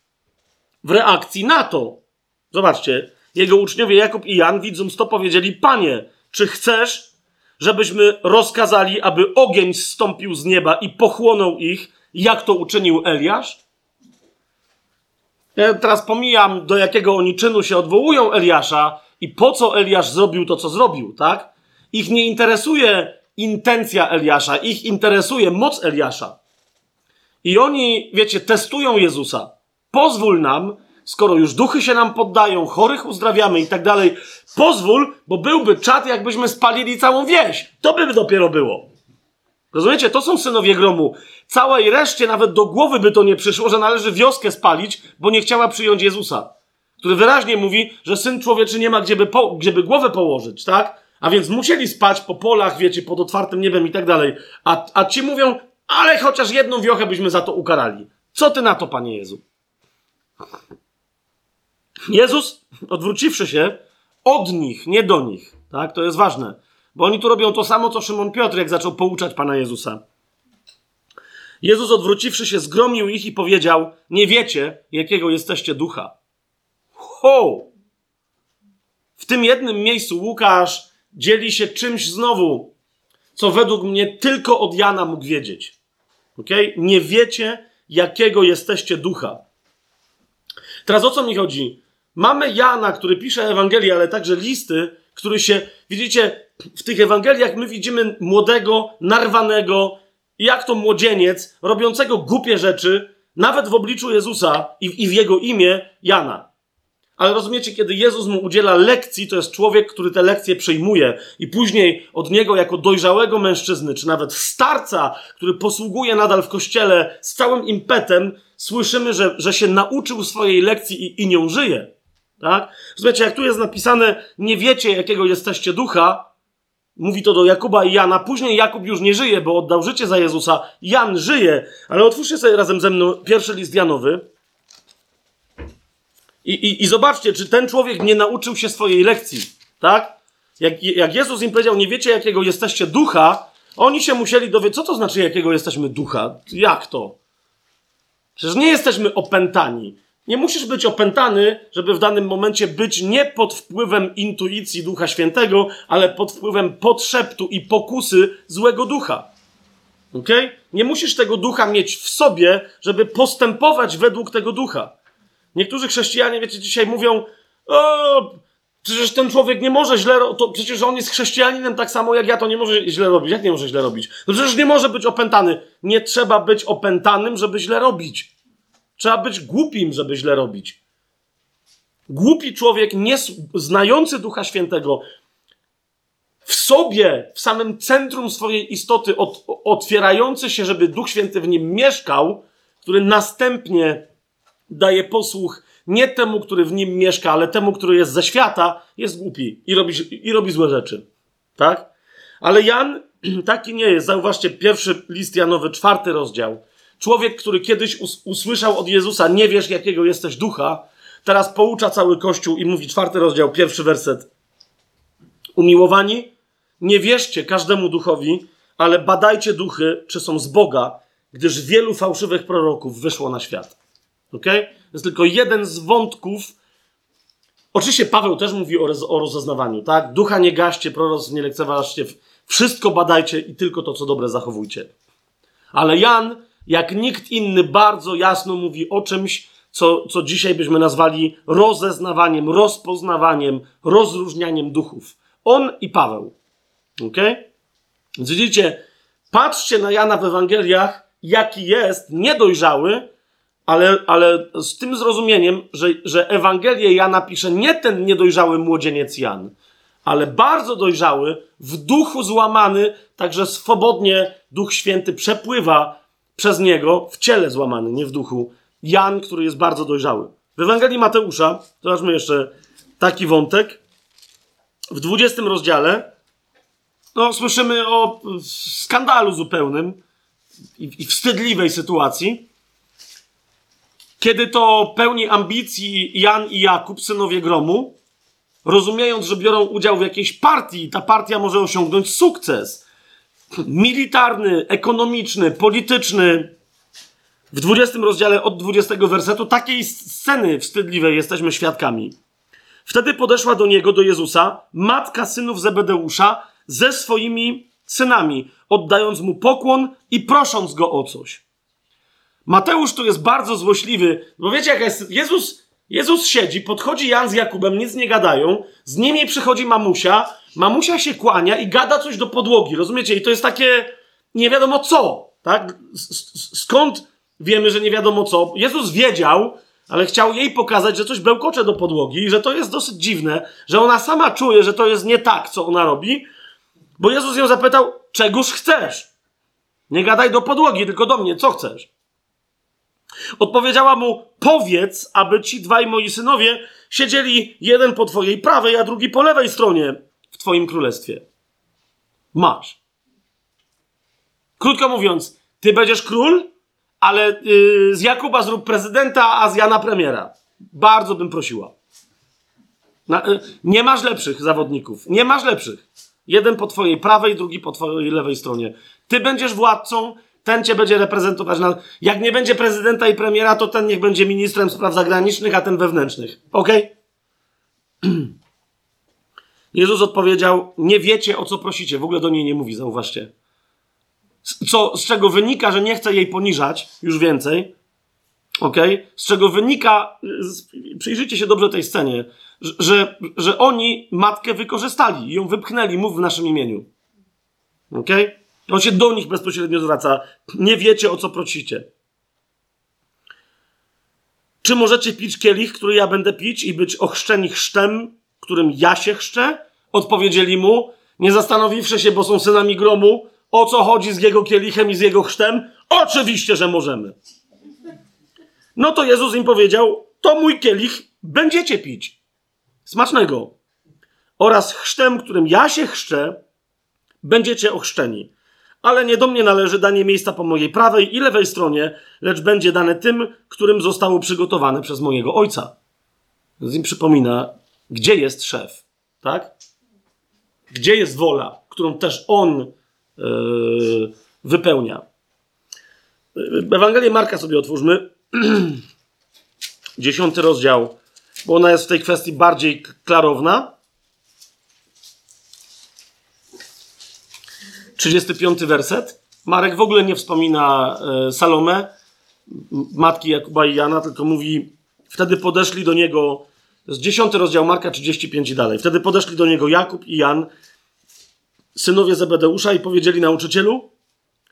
w reakcji na to, zobaczcie, jego uczniowie Jakub i Jan, widząc to, powiedzieli: Panie, czy chcesz, żebyśmy rozkazali, aby ogień zstąpił z nieba i pochłonął ich, jak to uczynił Eliasz? Ja teraz pomijam, do jakiego oni czynu się odwołują Eliasza i po co Eliasz zrobił to, co zrobił, tak? Ich nie interesuje intencja Eliasza, ich interesuje moc Eliasza. I oni, wiecie, testują Jezusa. Pozwól nam, skoro już duchy się nam poddają, chorych uzdrawiamy i tak dalej, pozwól, bo byłby czat, jakbyśmy spalili całą wieś. To by dopiero było. Rozumiecie? To są synowie gromu. Całej reszcie nawet do głowy by to nie przyszło, że należy wioskę spalić, bo nie chciała przyjąć Jezusa. Który wyraźnie mówi, że syn człowieczy nie ma gdzieby, po, głowę położyć, tak? A więc musieli spać po polach, wiecie, pod otwartym niebem i tak dalej. A, a ci mówią, ale chociaż jedną wiochę byśmy za to ukarali. Co ty na to, panie Jezu? Jezus, odwróciwszy się, od nich, nie do nich, tak? To jest ważne, bo oni tu robią to samo, co Szymon Piotr, jak zaczął pouczać Pana Jezusa. Jezus, odwróciwszy się, zgromił ich i powiedział: Nie wiecie, jakiego jesteście ducha. Ho! W tym jednym miejscu Łukasz dzieli się czymś znowu, co według mnie tylko od Jana mógł wiedzieć. Okay? Nie wiecie, jakiego jesteście ducha. Teraz o co mi chodzi? Mamy Jana, który pisze Ewangelię, ale także listy, który się, widzicie, w tych Ewangeliach my widzimy młodego, narwanego, jak to młodzieniec, robiącego głupie rzeczy, nawet w obliczu Jezusa i, i w jego imię Jana. Ale rozumiecie, kiedy Jezus mu udziela lekcji, to jest człowiek, który te lekcje przyjmuje i później od niego jako dojrzałego mężczyzny, czy nawet starca, który posługuje nadal w kościele z całym impetem, słyszymy, że, że się nauczył swojej lekcji i, i nią żyje. Tak? Rozumiecie, jak tu jest napisane, nie wiecie, jakiego jesteście ducha, mówi to do Jakuba i Jana. Później Jakub już nie żyje, bo oddał życie za Jezusa. Jan żyje, ale otwórzcie sobie razem ze mną pierwszy list Janowy. I, i, I zobaczcie, czy ten człowiek nie nauczył się swojej lekcji, tak? Jak, jak Jezus im powiedział, nie wiecie, jakiego jesteście ducha, oni się musieli dowiedzieć, co to znaczy, jakiego jesteśmy ducha? Jak to? Przecież nie jesteśmy opętani. Nie musisz być opętany, żeby w danym momencie być nie pod wpływem intuicji Ducha Świętego, ale pod wpływem podszeptu i pokusy złego ducha. Ok? Nie musisz tego ducha mieć w sobie, żeby postępować według tego ducha. Niektórzy chrześcijanie, wiecie, dzisiaj mówią: O, przecież ten człowiek nie może źle robić. Przecież on jest chrześcijaninem tak samo jak ja, to nie może źle robić. Jak nie może źle robić? No przecież nie może być opętany. Nie trzeba być opętanym, żeby źle robić. Trzeba być głupim, żeby źle robić. Głupi człowiek, nie znający Ducha Świętego, w sobie, w samym centrum swojej istoty, otwierający się, żeby Duch Święty w nim mieszkał, który następnie daje posłuch nie temu, który w nim mieszka, ale temu, który jest ze świata, jest głupi i robi, i robi złe rzeczy. Tak? Ale Jan taki nie jest. Zauważcie, pierwszy list Janowy, czwarty rozdział. Człowiek, który kiedyś us usłyszał od Jezusa, nie wiesz jakiego jesteś ducha, teraz poucza cały Kościół i mówi czwarty rozdział, pierwszy werset. Umiłowani, nie wierzcie każdemu duchowi, ale badajcie duchy, czy są z Boga, gdyż wielu fałszywych proroków wyszło na świat. Ok? To jest tylko jeden z wątków. Oczywiście Paweł też mówi o, o rozeznawaniu, tak? Ducha nie gaście, proroc nie lekceważcie, wszystko badajcie i tylko to, co dobre zachowujcie. Ale Jan, jak nikt inny, bardzo jasno mówi o czymś, co, co dzisiaj byśmy nazwali rozeznawaniem, rozpoznawaniem, rozróżnianiem duchów. On i Paweł. Ok? Więc widzicie, patrzcie na Jana w Ewangeliach, jaki jest niedojrzały, ale, ale z tym zrozumieniem, że, że Ewangelię Jana pisze nie ten niedojrzały młodzieniec Jan, ale bardzo dojrzały, w duchu złamany, także swobodnie Duch Święty przepływa przez niego, w ciele złamany, nie w duchu. Jan, który jest bardzo dojrzały. W Ewangelii Mateusza, zobaczmy jeszcze taki wątek, w 20 rozdziale, no, słyszymy o skandalu zupełnym i, i wstydliwej sytuacji, kiedy to pełni ambicji Jan i Jakub, synowie gromu, rozumiejąc, że biorą udział w jakiejś partii, ta partia może osiągnąć sukces militarny, ekonomiczny, polityczny. W 20 rozdziale od 20 wersetu takiej sceny wstydliwej jesteśmy świadkami. Wtedy podeszła do niego, do Jezusa, matka synów Zebedeusza ze swoimi synami, oddając mu pokłon i prosząc go o coś. Mateusz tu jest bardzo złośliwy, bo wiecie, jaka jest. Jezus, Jezus siedzi, podchodzi Jan z Jakubem, nic nie gadają, z nimi przychodzi mamusia, mamusia się kłania i gada coś do podłogi, rozumiecie? I to jest takie nie wiadomo co, tak? Skąd wiemy, że nie wiadomo co? Jezus wiedział, ale chciał jej pokazać, że coś bełkocze do podłogi i że to jest dosyć dziwne, że ona sama czuje, że to jest nie tak, co ona robi, bo Jezus ją zapytał, czegoż chcesz? Nie gadaj do podłogi, tylko do mnie, co chcesz? Odpowiedziała mu: Powiedz, aby ci dwaj moi synowie siedzieli jeden po twojej prawej, a drugi po lewej stronie w twoim królestwie. Masz. Krótko mówiąc, ty będziesz król, ale yy, z Jakuba zrób prezydenta, a z Jana premiera. Bardzo bym prosiła. Na, yy, nie masz lepszych zawodników. Nie masz lepszych. Jeden po twojej prawej, drugi po twojej lewej stronie. Ty będziesz władcą, ten cię będzie reprezentować. Na... Jak nie będzie prezydenta i premiera, to ten niech będzie ministrem spraw zagranicznych, a ten wewnętrznych. Ok? Jezus odpowiedział: Nie wiecie, o co prosicie. W ogóle do niej nie mówi, zauważcie. Co, z czego wynika, że nie chce jej poniżać już więcej. Ok? Z czego wynika, przyjrzyjcie się dobrze tej scenie, że, że oni matkę wykorzystali, ją wypchnęli, mów w naszym imieniu. Ok? On się do nich bezpośrednio zwraca. Nie wiecie, o co prosicie. Czy możecie pić kielich, który ja będę pić i być ochrzczeni chrztem, którym ja się chrzczę? Odpowiedzieli mu, nie zastanowiwszy się, bo są synami gromu, o co chodzi z jego kielichem i z jego chrztem? Oczywiście, że możemy. No to Jezus im powiedział, to mój kielich będziecie pić. Smacznego. Oraz chrztem, którym ja się chrzczę, będziecie ochrzczeni ale nie do mnie należy danie miejsca po mojej prawej i lewej stronie, lecz będzie dane tym, którym zostało przygotowane przez mojego ojca. Więc im przypomina, gdzie jest szef, tak? Gdzie jest wola, którą też on yy, wypełnia. Ewangelię Marka sobie otwórzmy. Dziesiąty rozdział, bo ona jest w tej kwestii bardziej klarowna. 35 werset. Marek w ogóle nie wspomina e, Salome, matki Jakuba i Jana, tylko mówi, wtedy podeszli do niego, z 10 rozdział Marka 35 i dalej. Wtedy podeszli do niego Jakub i Jan, synowie Zebedeusza i powiedzieli nauczycielu,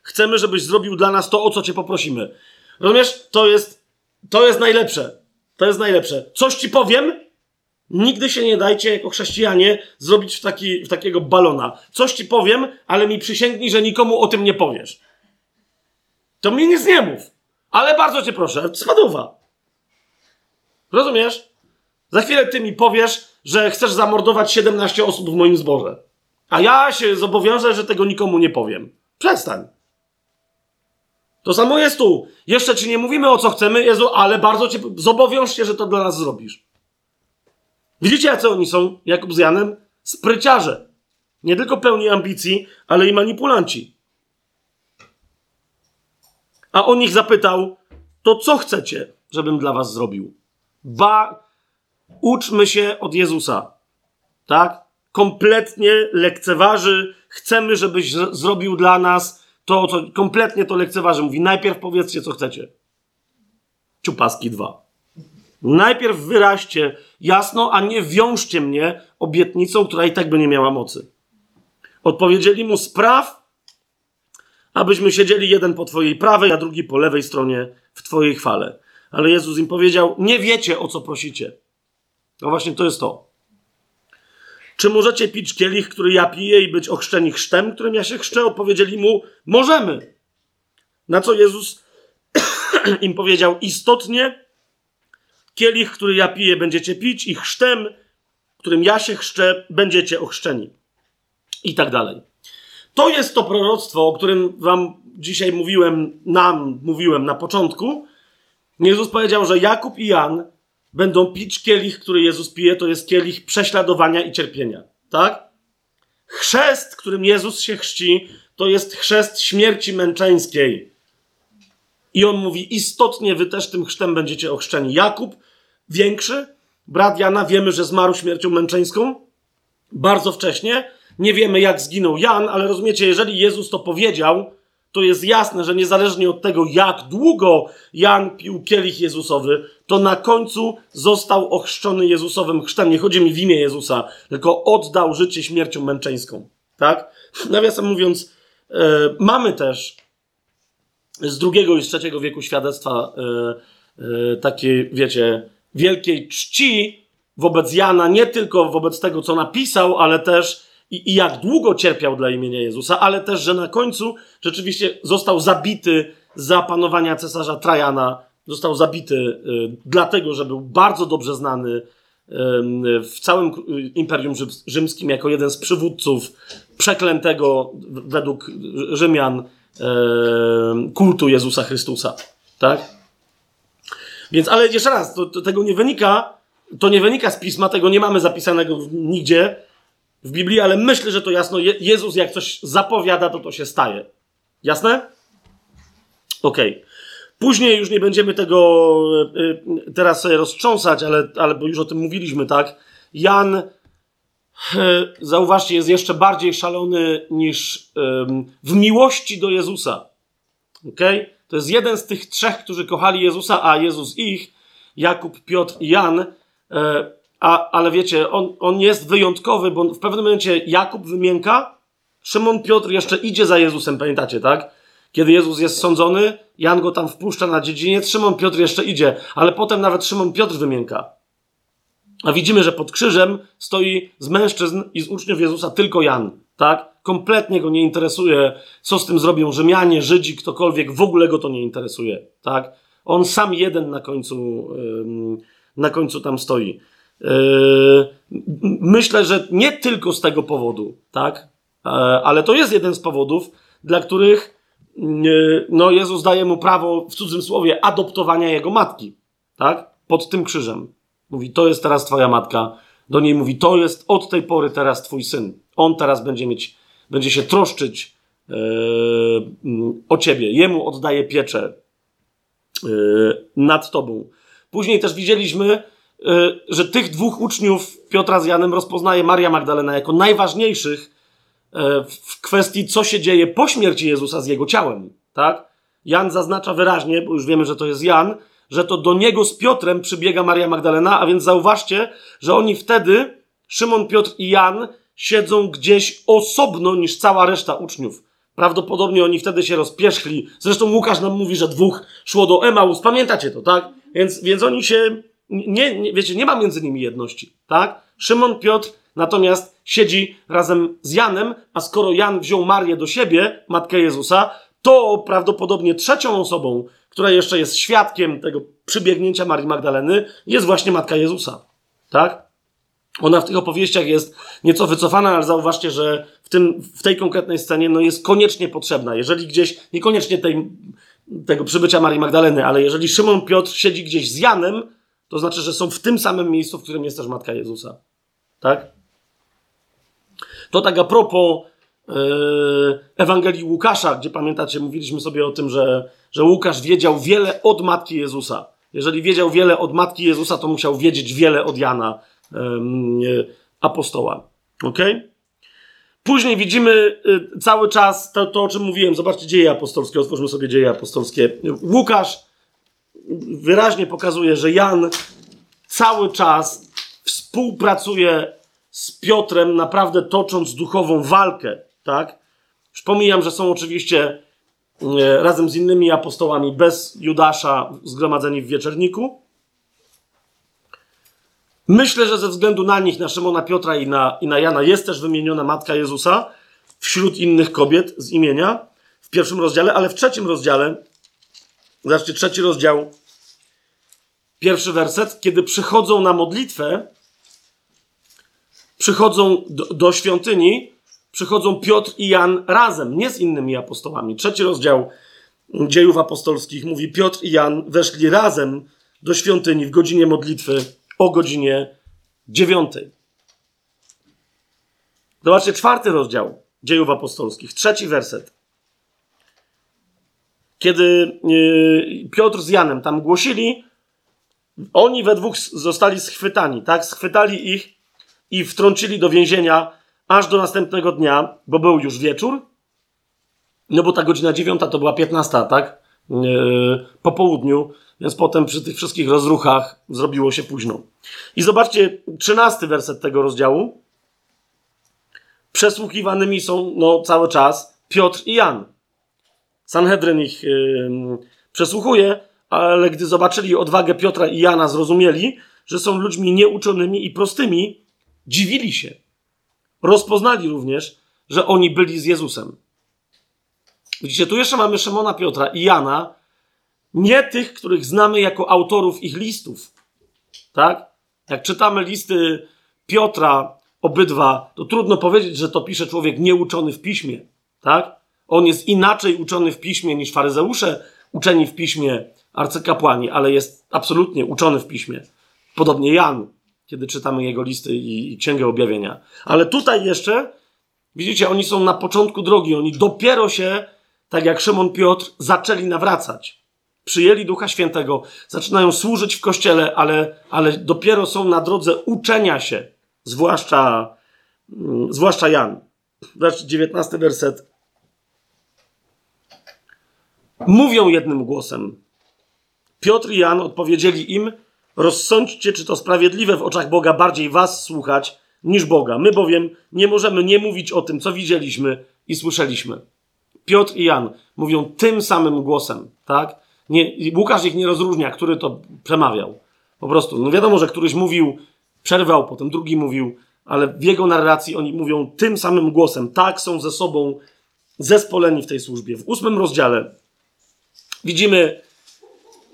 chcemy, żebyś zrobił dla nas to, o co cię poprosimy. Rozumiesz? To jest, to jest najlepsze. To jest najlepsze. Coś ci powiem, Nigdy się nie dajcie jako chrześcijanie zrobić w, taki, w takiego balona. Coś ci powiem, ale mi przysięgnij, że nikomu o tym nie powiesz. To mi nic nie mów. Ale bardzo cię proszę, spadowa. Rozumiesz? Za chwilę ty mi powiesz, że chcesz zamordować 17 osób w moim zborze. A ja się zobowiążę, że tego nikomu nie powiem. Przestań. To samo jest tu. Jeszcze ci nie mówimy o co chcemy, Jezu, ale bardzo cię zobowiąż się, że to dla nas zrobisz. Widzicie, jacy oni są, Jakub z Janem? Spryciarze. Nie tylko pełni ambicji, ale i manipulanci. A on ich zapytał, to co chcecie, żebym dla was zrobił? Ba, uczmy się od Jezusa. Tak? Kompletnie lekceważy, chcemy, żebyś zrobił dla nas to, co kompletnie to lekceważy. Mówi, najpierw powiedzcie, co chcecie. Ciupaski dwa. Najpierw wyraźcie jasno, a nie wiążcie mnie obietnicą, która i tak by nie miała mocy. Odpowiedzieli mu: Spraw, abyśmy siedzieli jeden po twojej prawej, a drugi po lewej stronie w twojej chwale. Ale Jezus im powiedział: Nie wiecie, o co prosicie. No właśnie to jest to. Czy możecie pić kielich, który ja piję i być ochrzczeni chrztem, którym ja się chrzczę? Odpowiedzieli mu: Możemy. Na co Jezus im powiedział: Istotnie, kielich, który ja piję, będziecie pić, i chrztem, którym ja się chrzczę, będziecie ochrzczeni. I tak dalej. To jest to proroctwo, o którym wam dzisiaj mówiłem, nam mówiłem na początku. Jezus powiedział, że Jakub i Jan będą pić kielich, który Jezus pije, to jest kielich prześladowania i cierpienia. Tak? Chrzest, którym Jezus się chrzci, to jest chrzest śmierci męczeńskiej. I on mówi: Istotnie wy też tym chrztem będziecie ochrzczeni. Jakub, większy, brat Jana, wiemy, że zmarł śmiercią męczeńską bardzo wcześnie. Nie wiemy, jak zginął Jan, ale rozumiecie, jeżeli Jezus to powiedział, to jest jasne, że niezależnie od tego, jak długo Jan pił kielich Jezusowy, to na końcu został ochrzczony Jezusowym chrztem. Nie chodzi mi w imię Jezusa, tylko oddał życie śmiercią męczeńską. Tak? Nawiasem mówiąc, e, mamy też z drugiego i z trzeciego wieku świadectwa e, e, takiej, wiecie, wielkiej czci wobec Jana, nie tylko wobec tego, co napisał, ale też i, i jak długo cierpiał dla imienia Jezusa, ale też, że na końcu rzeczywiście został zabity za panowania cesarza Trajana. Został zabity y, dlatego, że był bardzo dobrze znany y, w całym Imperium Rzymskim jako jeden z przywódców przeklętego według Rzymian y, kultu Jezusa Chrystusa. Tak? Więc, ale jeszcze raz, to, to, tego nie wynika, to nie wynika z pisma, tego nie mamy zapisanego nigdzie, w Biblii, ale myślę, że to jasno. Je Jezus, jak coś zapowiada, to to się staje. Jasne? Okej. Później już nie będziemy tego y, teraz roztrząsać, ale, ale bo już o tym mówiliśmy, tak? Jan, y, zauważcie, jest jeszcze bardziej szalony niż y, w miłości do Jezusa. Okay? To jest jeden z tych trzech, którzy kochali Jezusa, a Jezus ich, Jakub, Piotr i Jan. A, ale wiecie, on, on jest wyjątkowy, bo w pewnym momencie Jakub wymienka, Szymon Piotr jeszcze idzie za Jezusem, pamiętacie, tak? Kiedy Jezus jest sądzony, Jan go tam wpuszcza na dziedziniec, Szymon Piotr jeszcze idzie, ale potem nawet Szymon Piotr wymienka. A widzimy, że pod krzyżem stoi z mężczyzn i z uczniów Jezusa tylko Jan, tak? Kompletnie go nie interesuje, co z tym zrobią Rzymianie, Żydzi, ktokolwiek, w ogóle go to nie interesuje, tak? On sam jeden na końcu, na końcu tam stoi. Yy, myślę, że nie tylko z tego powodu, tak? E, ale to jest jeden z powodów, dla których yy, no, Jezus daje mu prawo, w cudzym słowie, adoptowania jego matki, tak? Pod tym krzyżem. Mówi, to jest teraz twoja matka. Do niej mówi, to jest od tej pory teraz twój syn. On teraz będzie mieć, będzie się troszczyć yy, o ciebie. Jemu oddaje pieczę nad tobą. Później też widzieliśmy, że tych dwóch uczniów Piotra z Janem rozpoznaje Maria Magdalena jako najważniejszych y, w kwestii, co się dzieje po śmierci Jezusa z jego ciałem. Tak? Jan zaznacza wyraźnie, bo już wiemy, że to jest Jan, że to do niego z Piotrem przybiega Maria Magdalena, a więc zauważcie, że oni wtedy, Szymon, Piotr i Jan, siedzą gdzieś osobno niż cała reszta uczniów. Prawdopodobnie oni wtedy się rozpierzchli. Zresztą Łukasz nam mówi, że dwóch szło do Emaus. Pamiętacie to, tak? Więc, więc oni się nie, nie, wiecie, nie ma między nimi jedności, tak? Szymon Piotr natomiast siedzi razem z Janem, a skoro Jan wziął Marię do siebie, matkę Jezusa, to prawdopodobnie trzecią osobą, która jeszcze jest świadkiem tego przybiegnięcia Marii Magdaleny, jest właśnie matka Jezusa, tak? Ona w tych opowieściach jest nieco wycofana, ale zauważcie, że w, tym, w tej konkretnej scenie no jest koniecznie potrzebna. Jeżeli gdzieś, niekoniecznie tej tego przybycia Marii Magdaleny, ale jeżeli Szymon Piotr siedzi gdzieś z Janem, to znaczy, że są w tym samym miejscu, w którym jest też Matka Jezusa. Tak? To tak a propos yy, Ewangelii Łukasza, gdzie pamiętacie, mówiliśmy sobie o tym, że, że Łukasz wiedział wiele od Matki Jezusa. Jeżeli wiedział wiele od Matki Jezusa, to musiał wiedzieć wiele od Jana, yy, apostoła. Ok? Później widzimy yy, cały czas to, to, o czym mówiłem. Zobaczcie dzieje apostolskie, otwórzmy sobie dzieje apostolskie. Łukasz wyraźnie pokazuje, że Jan cały czas współpracuje z Piotrem, naprawdę tocząc duchową walkę, tak? Już pomijam, że są oczywiście e, razem z innymi apostołami bez Judasza zgromadzeni w wieczerniku. Myślę, że ze względu na nich, na Szymona Piotra i na, i na Jana jest też wymieniona Matka Jezusa wśród innych kobiet z imienia w pierwszym rozdziale, ale w trzecim rozdziale, zobaczcie, trzeci rozdział, pierwszy werset, kiedy przychodzą na modlitwę, przychodzą do, do świątyni, przychodzą Piotr i Jan razem, nie z innymi apostołami. Trzeci rozdział dziejów apostolskich mówi: Piotr i Jan weszli razem do świątyni w godzinie modlitwy o godzinie dziewiątej. Zobaczcie, czwarty rozdział dziejów apostolskich, trzeci werset. Kiedy yy, Piotr z Janem tam głosili, oni we dwóch zostali schwytani, tak? Schwytali ich i wtrącili do więzienia aż do następnego dnia, bo był już wieczór. No bo ta godzina dziewiąta to była piętnasta, tak? Yy, po południu, więc potem przy tych wszystkich rozruchach zrobiło się późno. I zobaczcie, trzynasty werset tego rozdziału. Przesłuchiwanymi są no, cały czas Piotr i Jan. Sanhedryn ich yy, przesłuchuje, ale gdy zobaczyli odwagę Piotra i Jana, zrozumieli, że są ludźmi nieuczonymi i prostymi, dziwili się. Rozpoznali również, że oni byli z Jezusem. Widzicie, tu jeszcze mamy Szymona Piotra i Jana, nie tych, których znamy jako autorów ich listów. Tak? Jak czytamy listy Piotra, obydwa, to trudno powiedzieć, że to pisze człowiek nieuczony w piśmie. Tak? On jest inaczej uczony w piśmie niż faryzeusze, uczeni w piśmie arcykapłani, ale jest absolutnie uczony w piśmie. Podobnie Jan, kiedy czytamy jego listy i, i Księgę Objawienia. Ale tutaj jeszcze, widzicie, oni są na początku drogi, oni dopiero się, tak jak Szymon Piotr, zaczęli nawracać. Przyjęli Ducha Świętego, zaczynają służyć w kościele, ale, ale dopiero są na drodze uczenia się, zwłaszcza, mm, zwłaszcza Jan. Zobaczcie, 19 werset. Mówią jednym głosem. Piotr i Jan odpowiedzieli im: Rozsądźcie, czy to sprawiedliwe w oczach Boga bardziej was słuchać niż Boga. My bowiem nie możemy nie mówić o tym, co widzieliśmy i słyszeliśmy. Piotr i Jan mówią tym samym głosem, tak? Nie, Łukasz ich nie rozróżnia, który to przemawiał. Po prostu, no wiadomo, że któryś mówił, przerwał, potem drugi mówił, ale w jego narracji oni mówią tym samym głosem. Tak, są ze sobą zespoleni w tej służbie. W ósmym rozdziale widzimy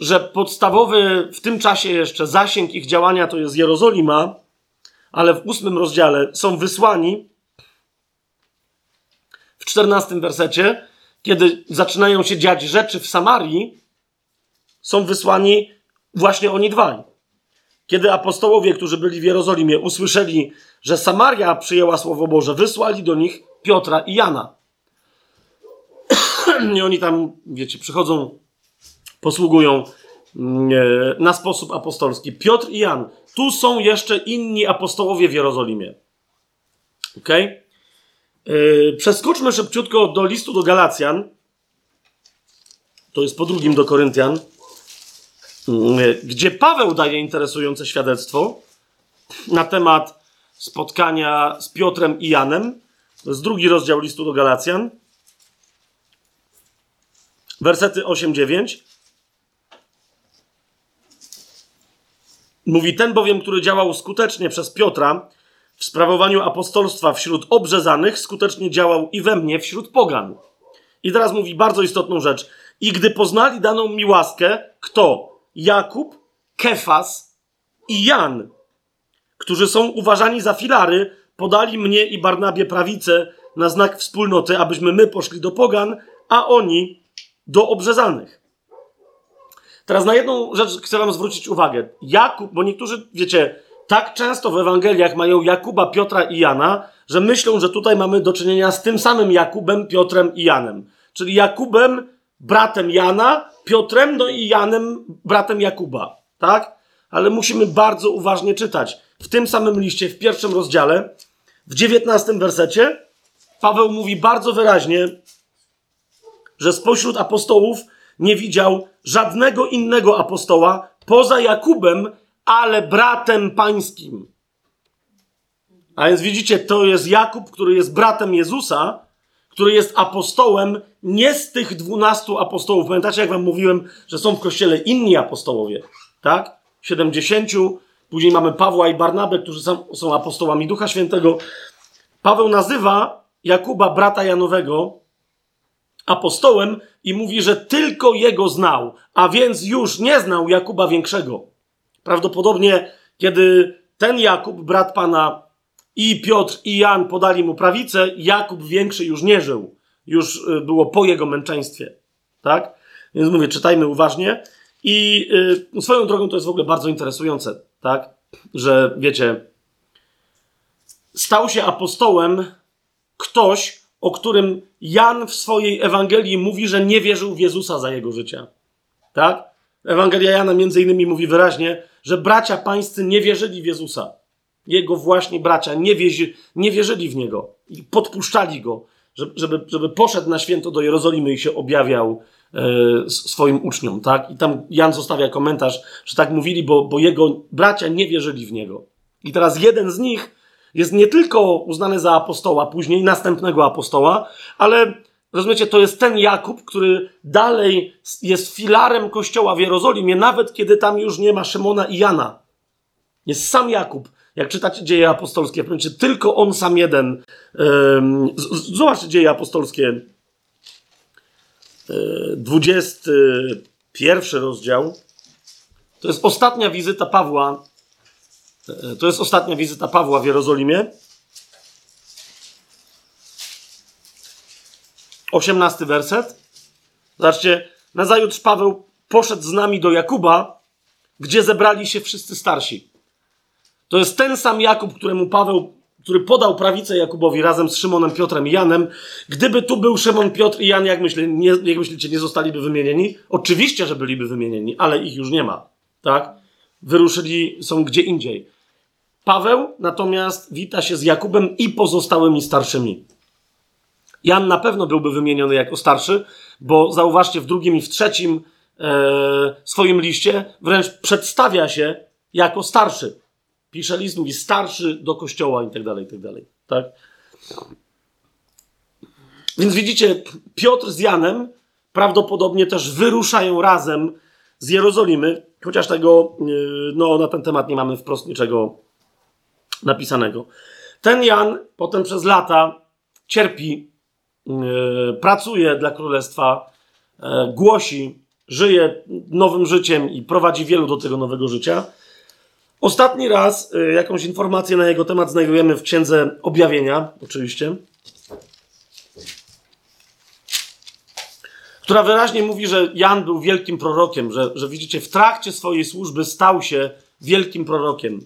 że podstawowy w tym czasie jeszcze zasięg ich działania to jest Jerozolima, ale w ósmym rozdziale są wysłani w czternastym wersecie, kiedy zaczynają się dziać rzeczy w Samarii, są wysłani właśnie oni dwaj. Kiedy apostołowie, którzy byli w Jerozolimie, usłyszeli, że Samaria przyjęła Słowo Boże, wysłali do nich Piotra i Jana. I oni tam, wiecie, przychodzą posługują mm, e, na sposób apostolski. Piotr i Jan. Tu są jeszcze inni apostołowie w Jerozolimie. Ok? Yy, przeskoczmy szybciutko do listu do Galacjan. To jest po drugim do Koryntian, yy, gdzie Paweł daje interesujące świadectwo na temat spotkania z Piotrem i Janem. To jest drugi rozdział listu do Galacjan. Wersety 8-9. Mówi, ten bowiem, który działał skutecznie przez Piotra w sprawowaniu apostolstwa wśród obrzezanych, skutecznie działał i we mnie wśród pogan. I teraz mówi bardzo istotną rzecz. I gdy poznali daną mi łaskę, kto? Jakub, Kefas i Jan, którzy są uważani za filary, podali mnie i Barnabie prawicę na znak wspólnoty, abyśmy my poszli do pogan, a oni do obrzezanych. Teraz na jedną rzecz chcę wam zwrócić uwagę. Jakub, bo niektórzy, wiecie, tak często w Ewangeliach mają Jakuba, Piotra i Jana, że myślą, że tutaj mamy do czynienia z tym samym Jakubem, Piotrem i Janem. Czyli Jakubem, bratem Jana, Piotrem, no i Janem, bratem Jakuba. Tak? Ale musimy bardzo uważnie czytać. W tym samym liście, w pierwszym rozdziale, w dziewiętnastym wersecie, Paweł mówi bardzo wyraźnie, że spośród apostołów nie widział żadnego innego apostoła poza Jakubem, ale bratem pańskim. A więc widzicie, to jest Jakub, który jest bratem Jezusa, który jest apostołem nie z tych dwunastu apostołów. Pamiętacie, jak wam mówiłem, że są w kościele inni apostołowie, tak? Siedemdziesięciu. Później mamy Pawła i Barnabę, którzy są, apostołami Ducha Świętego. Paweł nazywa Jakuba, brata Janowego, apostołem i mówi, że tylko jego znał, a więc już nie znał Jakuba Większego. Prawdopodobnie, kiedy ten Jakub, brat pana, i Piotr i Jan podali mu prawicę, Jakub Większy już nie żył. Już y, było po jego męczeństwie. Tak? Więc mówię, czytajmy uważnie. I yy, swoją drogą to jest w ogóle bardzo interesujące, tak? Że wiecie, stał się apostołem ktoś, o którym Jan w swojej Ewangelii mówi, że nie wierzył w Jezusa za jego życia. Tak? Ewangelia Jana między innymi mówi wyraźnie, że bracia pańscy nie wierzyli w Jezusa. Jego właśnie bracia nie, wierzy, nie wierzyli w Niego i podpuszczali Go, żeby, żeby poszedł na święto do Jerozolimy i się objawiał e, swoim uczniom. Tak? I tam Jan zostawia komentarz, że tak mówili, bo, bo jego bracia nie wierzyli w Niego. I teraz jeden z nich jest nie tylko uznany za apostoła, później następnego apostoła, ale rozumiecie, to jest ten Jakub, który dalej jest filarem kościoła w Jerozolimie, nawet kiedy tam już nie ma Szymona i Jana. Jest sam Jakub. Jak czytacie dzieje apostolskie, powiem tylko on sam jeden. zobaczcie dzieje apostolskie. 21 rozdział. To jest ostatnia wizyta Pawła E, to jest ostatnia wizyta Pawła w Jerozolimie. Osiemnasty werset. Zobaczcie, nazajutrz Paweł poszedł z nami do Jakuba, gdzie zebrali się wszyscy starsi. To jest ten sam Jakub, któremu Paweł, który podał prawicę Jakubowi razem z Szymonem, Piotrem i Janem. Gdyby tu był Szymon, Piotr i Jan, jak, myślę, nie, jak myślicie, nie zostaliby wymienieni? Oczywiście, że byliby wymienieni, ale ich już nie ma. Tak? Wyruszyli, są gdzie indziej. Paweł natomiast wita się z Jakubem i pozostałymi starszymi. Jan na pewno byłby wymieniony jako starszy, bo zauważcie, w drugim i w trzecim e, swoim liście wręcz przedstawia się jako starszy. Pisze list, mówi starszy do kościoła i tak dalej, i tak dalej. Tak? Więc widzicie, Piotr z Janem prawdopodobnie też wyruszają razem z Jerozolimy, chociaż tego e, no, na ten temat nie mamy wprost niczego napisanego. Ten Jan potem przez lata cierpi, yy, pracuje dla królestwa, yy, głosi, żyje nowym życiem i prowadzi wielu do tego nowego życia. Ostatni raz yy, jakąś informację na jego temat znajdujemy w księdze Objawienia, oczywiście, która wyraźnie mówi, że Jan był wielkim prorokiem, że, że widzicie, w trakcie swojej służby stał się wielkim prorokiem.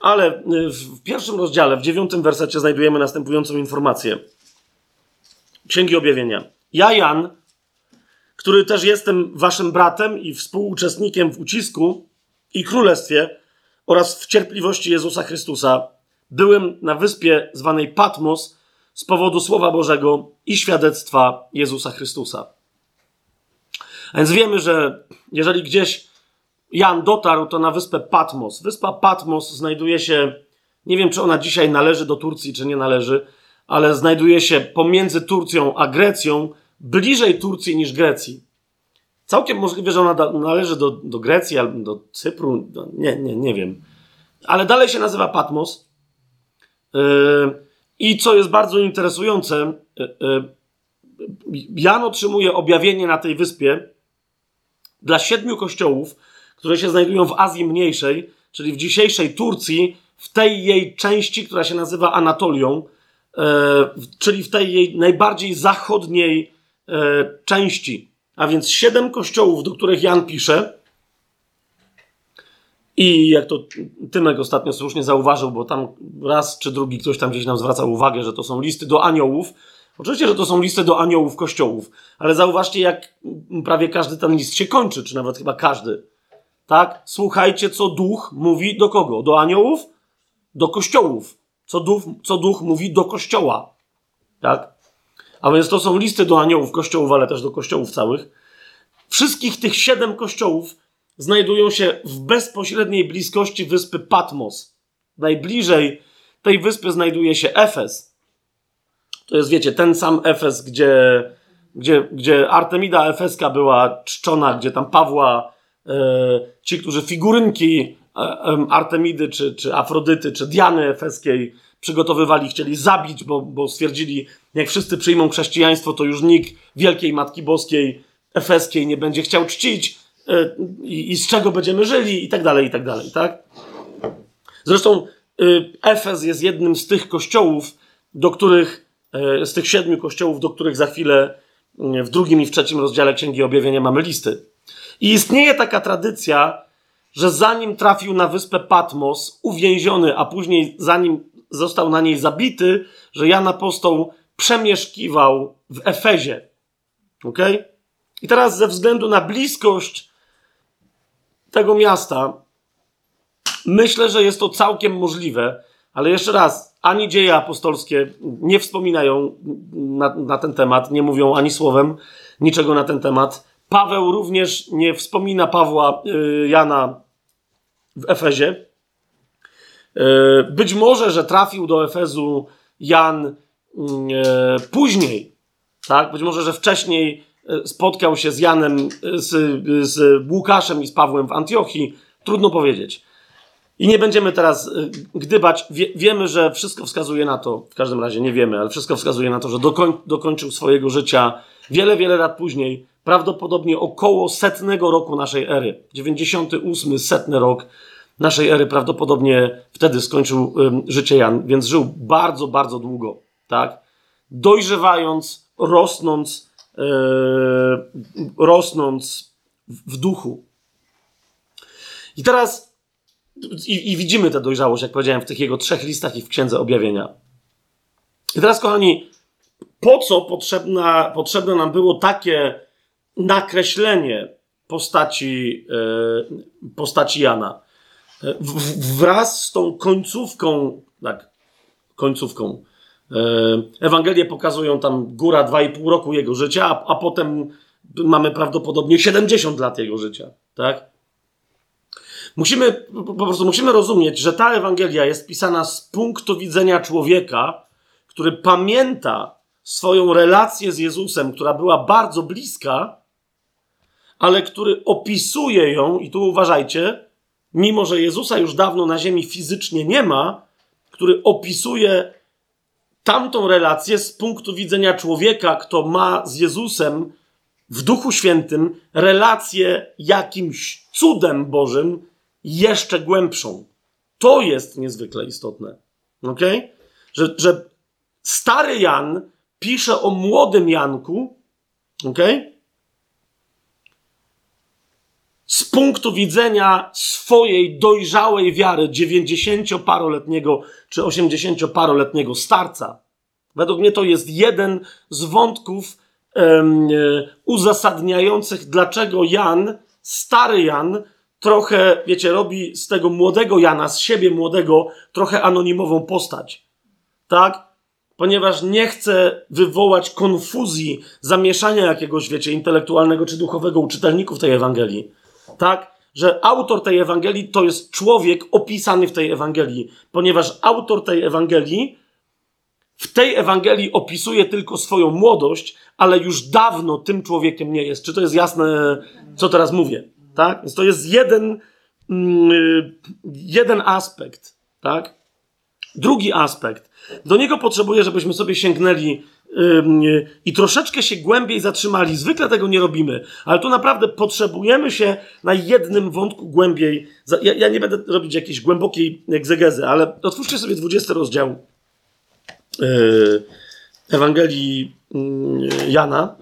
Ale y, w pierwszym rozdziale, w dziewiątym wersecie znajdujemy następującą informację. Księgi Objawienia. Ja, Jan, który też jestem waszym bratem i współuczestnikiem w ucisku i królestwie oraz w cierpliwości Jezusa Chrystusa, byłem na wyspie zwanej Patmos z powodu Słowa Bożego i świadectwa Jezusa Chrystusa. A więc wiemy, że jeżeli gdzieś Jan dotarł, to na wyspę Patmos. Wyspa Patmos znajduje się, nie wiem czy ona dzisiaj należy do Turcji, czy nie należy, ale znajduje się pomiędzy Turcją a Grecją, bliżej Turcji niż Grecji. Całkiem możliwe, że ona należy do, do Grecji albo do Cypru, nie, nie, nie wiem. Ale dalej się nazywa Patmos. Yy, i co jest bardzo interesujące, e, e, Jan otrzymuje objawienie na tej wyspie dla siedmiu kościołów, które się znajdują w Azji Mniejszej, czyli w dzisiejszej Turcji, w tej jej części, która się nazywa Anatolią, e, czyli w tej jej najbardziej zachodniej części. A więc siedem kościołów, do których Jan pisze. I jak to Tymek ostatnio słusznie zauważył, bo tam raz czy drugi ktoś tam gdzieś nam zwracał uwagę, że to są listy do aniołów. Oczywiście, że to są listy do aniołów kościołów, ale zauważcie, jak prawie każdy ten list się kończy, czy nawet chyba każdy. Tak? Słuchajcie, co duch mówi do kogo? Do aniołów? Do kościołów. Co duch, co duch mówi do kościoła. Tak? A więc to są listy do aniołów kościołów, ale też do kościołów całych. Wszystkich tych siedem kościołów znajdują się w bezpośredniej bliskości wyspy Patmos. Najbliżej tej wyspy znajduje się Efes. To jest, wiecie, ten sam Efes, gdzie, gdzie, gdzie Artemida Efeska była czczona, gdzie tam Pawła, e, ci, którzy figurynki e, e, Artemidy, czy, czy Afrodyty, czy Diany Efeskiej przygotowywali, chcieli zabić, bo, bo stwierdzili, jak wszyscy przyjmą chrześcijaństwo, to już nikt Wielkiej Matki Boskiej Efeskiej nie będzie chciał czcić i, i z czego będziemy żyli i tak dalej, i tak dalej, tak? Zresztą y, Efes jest jednym z tych kościołów, do których, e, z tych siedmiu kościołów, do których za chwilę y, w drugim i w trzecim rozdziale Księgi Objawienia mamy listy. I istnieje taka tradycja, że zanim trafił na wyspę Patmos, uwięziony, a później zanim został na niej zabity, że Jan Apostoł przemieszkiwał w Efezie. Ok? I teraz ze względu na bliskość tego miasta, myślę, że jest to całkiem możliwe, ale jeszcze raz, ani dzieje apostolskie nie wspominają na, na ten temat, nie mówią ani słowem niczego na ten temat. Paweł również nie wspomina Pawła y, Jana w Efezie. Y, być może, że trafił do Efezu Jan e, później, tak? Być może, że wcześniej spotkał się z Janem, z, z Łukaszem i z Pawłem w Antiochii. Trudno powiedzieć. I nie będziemy teraz gdybać. Wie, wiemy, że wszystko wskazuje na to, w każdym razie nie wiemy, ale wszystko wskazuje na to, że dokoń, dokończył swojego życia wiele, wiele lat później, prawdopodobnie około setnego roku naszej ery. 98, setny rok naszej ery, prawdopodobnie wtedy skończył um, życie Jan, więc żył bardzo, bardzo długo tak? Dojrzewając, rosnąc, rosnąc w duchu. I teraz i, i, widzimy tę dojrzałość, jak powiedziałem, w tych jego trzech listach i w Księdze Objawienia. I teraz, kochani, po co potrzebna, potrzebne nam było takie nakreślenie postaci, yy, postaci Jana? W, wraz z tą końcówką, tak, końcówką, E, Ewangelie pokazują tam góra 2,5 roku jego życia, a, a potem mamy prawdopodobnie 70 lat jego życia, tak? Musimy, po prostu musimy rozumieć, że ta Ewangelia jest pisana z punktu widzenia człowieka, który pamięta swoją relację z Jezusem, która była bardzo bliska, ale który opisuje ją, i tu uważajcie, mimo że Jezusa już dawno na ziemi fizycznie nie ma, który opisuje tamtą relację z punktu widzenia człowieka, kto ma z Jezusem w Duchu Świętym relację jakimś cudem Bożym jeszcze głębszą. To jest niezwykle istotne. ok? Że, że stary Jan pisze o młodym Janku, ok? Z punktu widzenia swojej dojrzałej wiary 90-paroletniego czy 80-paroletniego starca. Według mnie to jest jeden z wątków um, uzasadniających, dlaczego Jan, stary Jan, trochę, wiecie, robi z tego młodego Jana, z siebie młodego, trochę anonimową postać. Tak? Ponieważ nie chce wywołać konfuzji, zamieszania jakiegoś, wiecie, intelektualnego czy duchowego u czytelników tej Ewangelii tak? Że autor tej Ewangelii to jest człowiek opisany w tej Ewangelii, ponieważ autor tej Ewangelii w tej Ewangelii opisuje tylko swoją młodość, ale już dawno tym człowiekiem nie jest. Czy to jest jasne, co teraz mówię? Tak? Więc to jest jeden, mm, jeden aspekt, tak? Drugi aspekt. Do niego potrzebuję, żebyśmy sobie sięgnęli i troszeczkę się głębiej zatrzymali. Zwykle tego nie robimy, ale tu naprawdę potrzebujemy się na jednym wątku głębiej. Ja, ja nie będę robić jakiejś głębokiej egzegezy, ale otwórzcie sobie 20 rozdział yy, Ewangelii yy, Jana.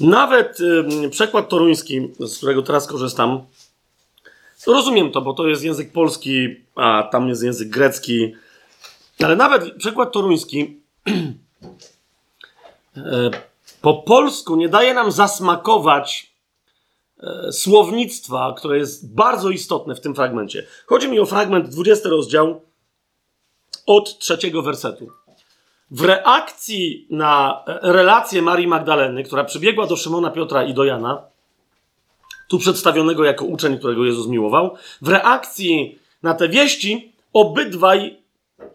Nawet przekład toruński, z którego teraz korzystam, rozumiem to, bo to jest język polski, a tam jest język grecki, ale nawet przekład toruński y, po polsku nie daje nam zasmakować y, słownictwa, które jest bardzo istotne w tym fragmencie. Chodzi mi o fragment 20 rozdział od trzeciego wersetu. W reakcji na relację Marii Magdaleny, która przybiegła do Szymona Piotra i do Jana, tu przedstawionego jako uczeń, którego Jezus miłował, w reakcji na te wieści obydwaj,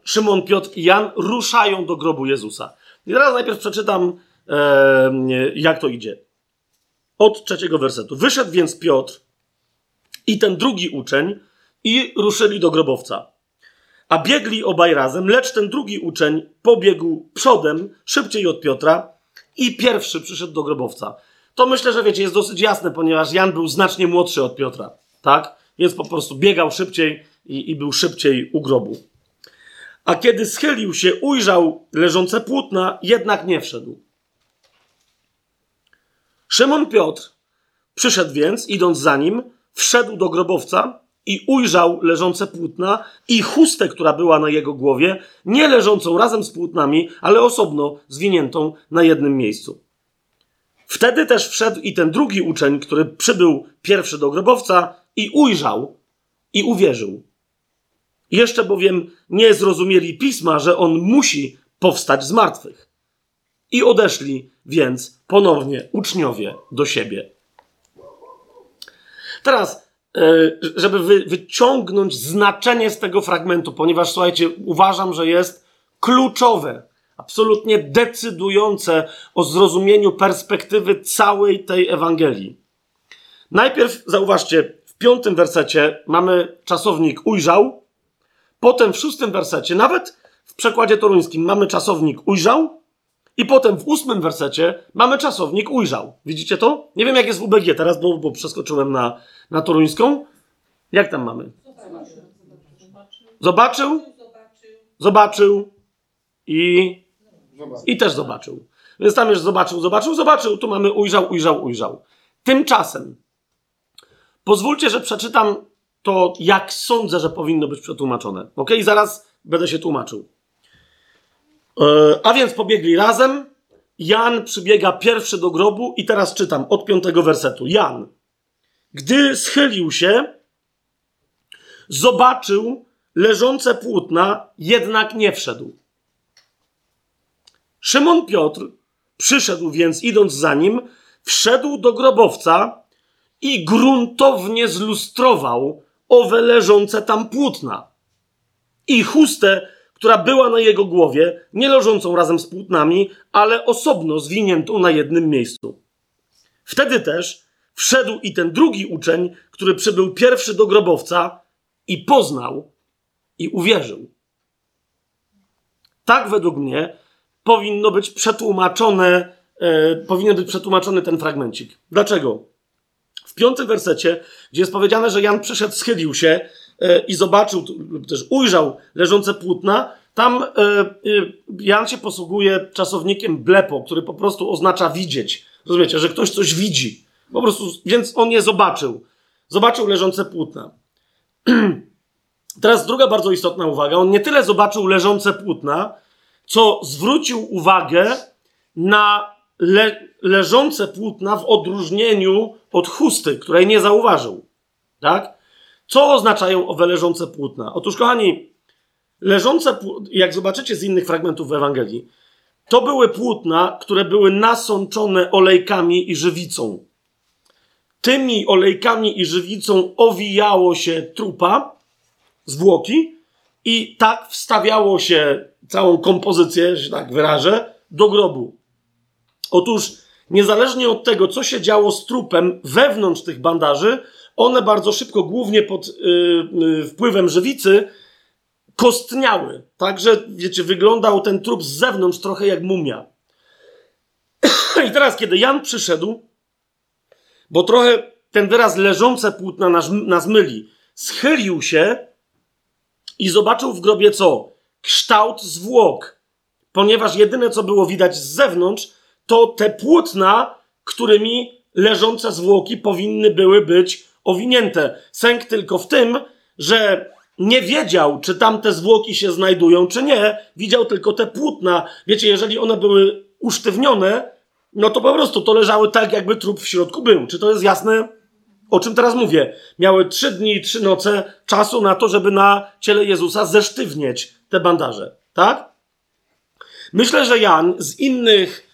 Szymon Piotr i Jan, ruszają do grobu Jezusa. I teraz najpierw przeczytam, e, jak to idzie. Od trzeciego wersetu. Wyszedł więc Piotr i ten drugi uczeń i ruszyli do grobowca a biegli obaj razem, lecz ten drugi uczeń pobiegł przodem, szybciej od Piotra i pierwszy przyszedł do grobowca. To myślę, że wiecie, jest dosyć jasne, ponieważ Jan był znacznie młodszy od Piotra, tak? Więc po prostu biegał szybciej i, i był szybciej u grobu. A kiedy schylił się, ujrzał leżące płótna, jednak nie wszedł. Szymon Piotr przyszedł więc, idąc za nim, wszedł do grobowca i ujrzał leżące płótna i chustę, która była na jego głowie, nie leżącą razem z płótnami, ale osobno zwiniętą na jednym miejscu. Wtedy też wszedł i ten drugi uczeń, który przybył pierwszy do grobowca i ujrzał i uwierzył. Jeszcze bowiem nie zrozumieli pisma, że on musi powstać z martwych. I odeszli więc ponownie uczniowie do siebie. Teraz żeby wy, wyciągnąć znaczenie z tego fragmentu, ponieważ słuchajcie, uważam, że jest kluczowe, absolutnie decydujące o zrozumieniu perspektywy całej tej Ewangelii. Najpierw zauważcie, w piątym wersecie mamy czasownik ujrzał, potem w szóstym wersecie, nawet w przekładzie toruńskim mamy czasownik ujrzał, i potem w ósmym wersecie mamy czasownik ujrzał. Widzicie to? Nie wiem, jak jest w UBG teraz, bo, bo przeskoczyłem na, na toruńską. Jak tam mamy? Zobaczył? Zobaczył i, i też zobaczył. Więc tam już zobaczył, zobaczył, zobaczył. Tu mamy ujrzał, ujrzał, ujrzał. Tymczasem pozwólcie, że przeczytam to, jak sądzę, że powinno być przetłumaczone. Ok? Zaraz będę się tłumaczył. E, a więc pobiegli razem. Jan przybiega pierwszy do grobu i teraz czytam od piątego wersetu. Jan, gdy schylił się, zobaczył leżące płótna, jednak nie wszedł. Szymon Piotr przyszedł więc, idąc za nim, wszedł do grobowca i gruntownie zlustrował owe leżące tam płótna i chustę która była na jego głowie, nie leżącą razem z płótnami, ale osobno zwiniętą na jednym miejscu. Wtedy też wszedł i ten drugi uczeń, który przybył pierwszy do grobowca i poznał i uwierzył. Tak według mnie powinno być przetłumaczone, e, powinien być przetłumaczony ten fragmencik. Dlaczego? W piątym wersecie, gdzie jest powiedziane, że Jan przyszedł, schylił się, i zobaczył, lub też ujrzał leżące płótna, tam e, e, Jan się posługuje czasownikiem blepo, który po prostu oznacza widzieć. Rozumiecie, że ktoś coś widzi. Po prostu, więc on je zobaczył. Zobaczył leżące płótna. Teraz druga bardzo istotna uwaga. On nie tyle zobaczył leżące płótna, co zwrócił uwagę na le leżące płótna w odróżnieniu od chusty, której nie zauważył. Tak? Co oznaczają owe leżące płótna? Otóż, kochani, leżące, jak zobaczycie z innych fragmentów w Ewangelii, to były płótna, które były nasączone olejkami i żywicą. Tymi olejkami i żywicą owijało się trupa, zwłoki i tak wstawiało się całą kompozycję, że tak wyrażę, do grobu. Otóż niezależnie od tego, co się działo z trupem wewnątrz tych bandaży, one bardzo szybko, głównie pod yy, wpływem żywicy, kostniały. Także, wiecie, wyglądał ten trup z zewnątrz trochę jak mumia. I teraz, kiedy Jan przyszedł, bo trochę ten wyraz leżące płótna nas, nas myli, schylił się i zobaczył w grobie co? Kształt zwłok. Ponieważ jedyne, co było widać z zewnątrz, to te płótna, którymi leżące zwłoki powinny były być owinięte. Sęk tylko w tym, że nie wiedział, czy tam te zwłoki się znajdują, czy nie. Widział tylko te płótna. Wiecie, jeżeli one były usztywnione, no to po prostu to leżały tak, jakby trup w środku był. Czy to jest jasne? O czym teraz mówię? Miały trzy dni i trzy noce czasu na to, żeby na ciele Jezusa zesztywnieć te bandaże. Tak? Myślę, że Jan z innych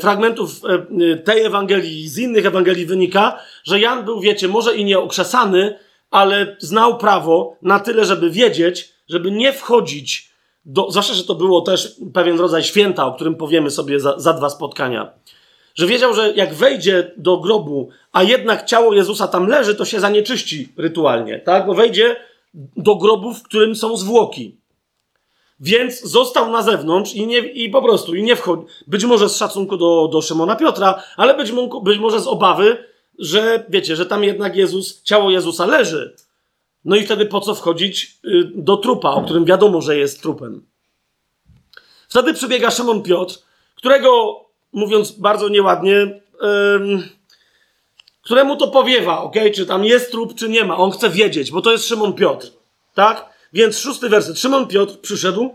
fragmentów e, tej Ewangelii, z innych Ewangelii wynika, że Jan był, wiecie, może i nie okrzesany, ale znał prawo na tyle, żeby wiedzieć, żeby nie wchodzić do, zwłaszcza, że to było też pewien rodzaj święta, o którym powiemy sobie za, za dwa spotkania. Że wiedział, że jak wejdzie do grobu, a jednak ciało Jezusa tam leży, to się zanieczyści rytualnie, tak? Bo wejdzie do grobu, w którym są zwłoki. Więc został na zewnątrz i, nie, i po prostu i nie wchodzi. Być może z szacunku do, do Szymona Piotra, ale być, być może z obawy, że wiecie, że tam jednak Jezus, ciało Jezusa leży. No i wtedy po co wchodzić y, do trupa, o którym wiadomo, że jest trupem. Wtedy przybiega Szymon Piotr, którego, mówiąc bardzo nieładnie, któremu to powiewa, ok? Czy tam jest trup, czy nie ma. On chce wiedzieć, bo to jest Szymon Piotr. Tak? Więc szósty werset. Szymon Piotr przyszedł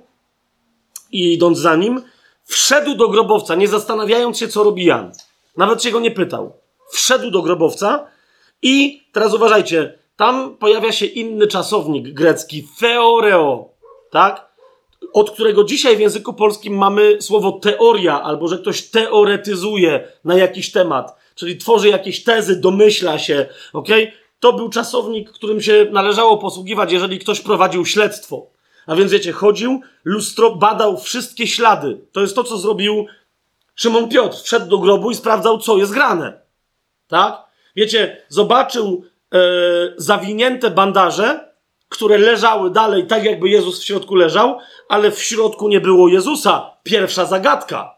i idąc za nim, wszedł do grobowca, nie zastanawiając się, co robi Jan. Nawet się go nie pytał. Wszedł do grobowca i teraz uważajcie, tam pojawia się inny czasownik grecki, theoreo, tak? Od którego dzisiaj w języku polskim mamy słowo teoria, albo że ktoś teoretyzuje na jakiś temat, czyli tworzy jakieś tezy, domyśla się, ok? To był czasownik, którym się należało posługiwać, jeżeli ktoś prowadził śledztwo. A więc wiecie, chodził, lustro, badał wszystkie ślady. To jest to, co zrobił Szymon Piotr. Wszedł do grobu i sprawdzał, co jest grane. Tak? Wiecie, zobaczył e, zawinięte bandaże, które leżały dalej, tak jakby Jezus w środku leżał, ale w środku nie było Jezusa. Pierwsza zagadka.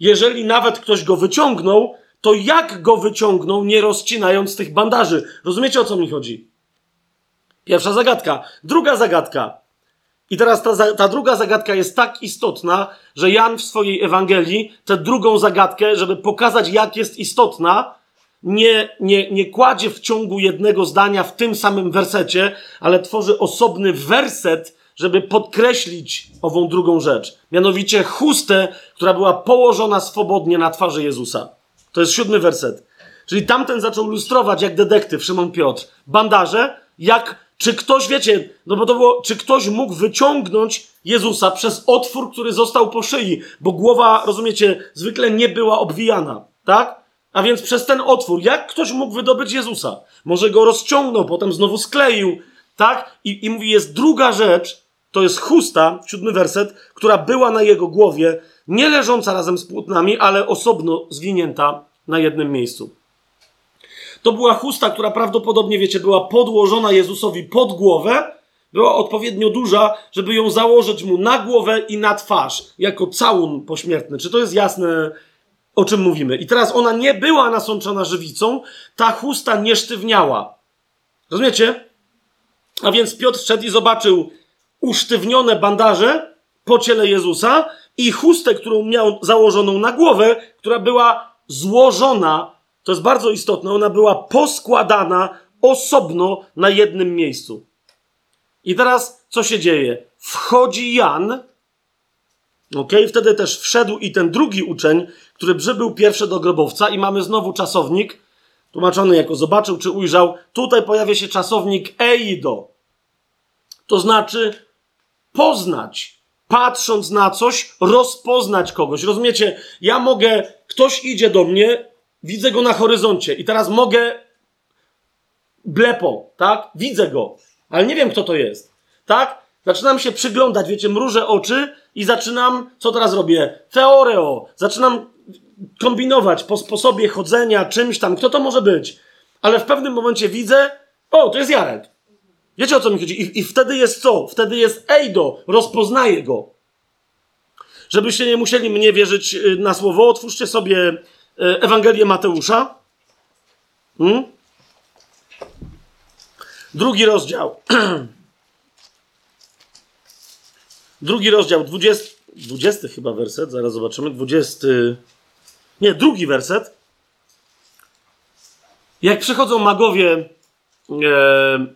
Jeżeli nawet ktoś go wyciągnął, to jak go wyciągnął, nie rozcinając tych bandaży? Rozumiecie o co mi chodzi? Pierwsza zagadka. Druga zagadka. I teraz ta, ta druga zagadka jest tak istotna, że Jan w swojej Ewangelii tę drugą zagadkę, żeby pokazać, jak jest istotna, nie, nie, nie kładzie w ciągu jednego zdania w tym samym wersecie, ale tworzy osobny werset, żeby podkreślić ową drugą rzecz. Mianowicie chustę, która była położona swobodnie na twarzy Jezusa. To jest siódmy werset. Czyli tamten zaczął lustrować jak detektyw Szymon Piotr. Bandaże, jak, czy ktoś, wiecie, no bo to było, czy ktoś mógł wyciągnąć Jezusa przez otwór, który został po szyi, bo głowa, rozumiecie, zwykle nie była obwijana, tak? A więc przez ten otwór, jak ktoś mógł wydobyć Jezusa? Może go rozciągnął, potem znowu skleił, tak? I, i mówi, jest druga rzecz, to jest chusta, siódmy werset, która była na jego głowie, nie leżąca razem z płótnami, ale osobno zwinięta na jednym miejscu. To była chusta, która prawdopodobnie, wiecie, była podłożona Jezusowi pod głowę, była odpowiednio duża, żeby ją założyć mu na głowę i na twarz, jako całun pośmiertny. Czy to jest jasne, o czym mówimy? I teraz ona nie była nasączona żywicą, ta chusta nie sztywniała. Rozumiecie? A więc Piotr szedł i zobaczył usztywnione bandaże po ciele Jezusa i chustę, którą miał założoną na głowę, która była złożona, to jest bardzo istotne, ona była poskładana osobno na jednym miejscu. I teraz co się dzieje? Wchodzi Jan, ok? Wtedy też wszedł i ten drugi uczeń, który przybył pierwszy do grobowca, i mamy znowu czasownik, tłumaczony jako zobaczył czy ujrzał. Tutaj pojawia się czasownik eido. To znaczy poznać, patrząc na coś, rozpoznać kogoś. Rozumiecie? Ja mogę, ktoś idzie do mnie, widzę go na horyzoncie i teraz mogę blepo, tak? Widzę go, ale nie wiem, kto to jest, tak? Zaczynam się przyglądać, wiecie, mrużę oczy i zaczynam, co teraz robię? Teoreo. Zaczynam kombinować po sposobie chodzenia, czymś tam, kto to może być. Ale w pewnym momencie widzę, o, to jest Jarek. Wiecie o co mi chodzi? I, I, wtedy jest co? Wtedy jest Ejdo, rozpoznaję go. Żebyście nie musieli mnie wierzyć y, na słowo, otwórzcie sobie y, Ewangelię Mateusza. Hmm? Drugi rozdział. Drugi rozdział, 20, 20 chyba werset, zaraz zobaczymy. 20. Nie, drugi werset. Jak przychodzą magowie e,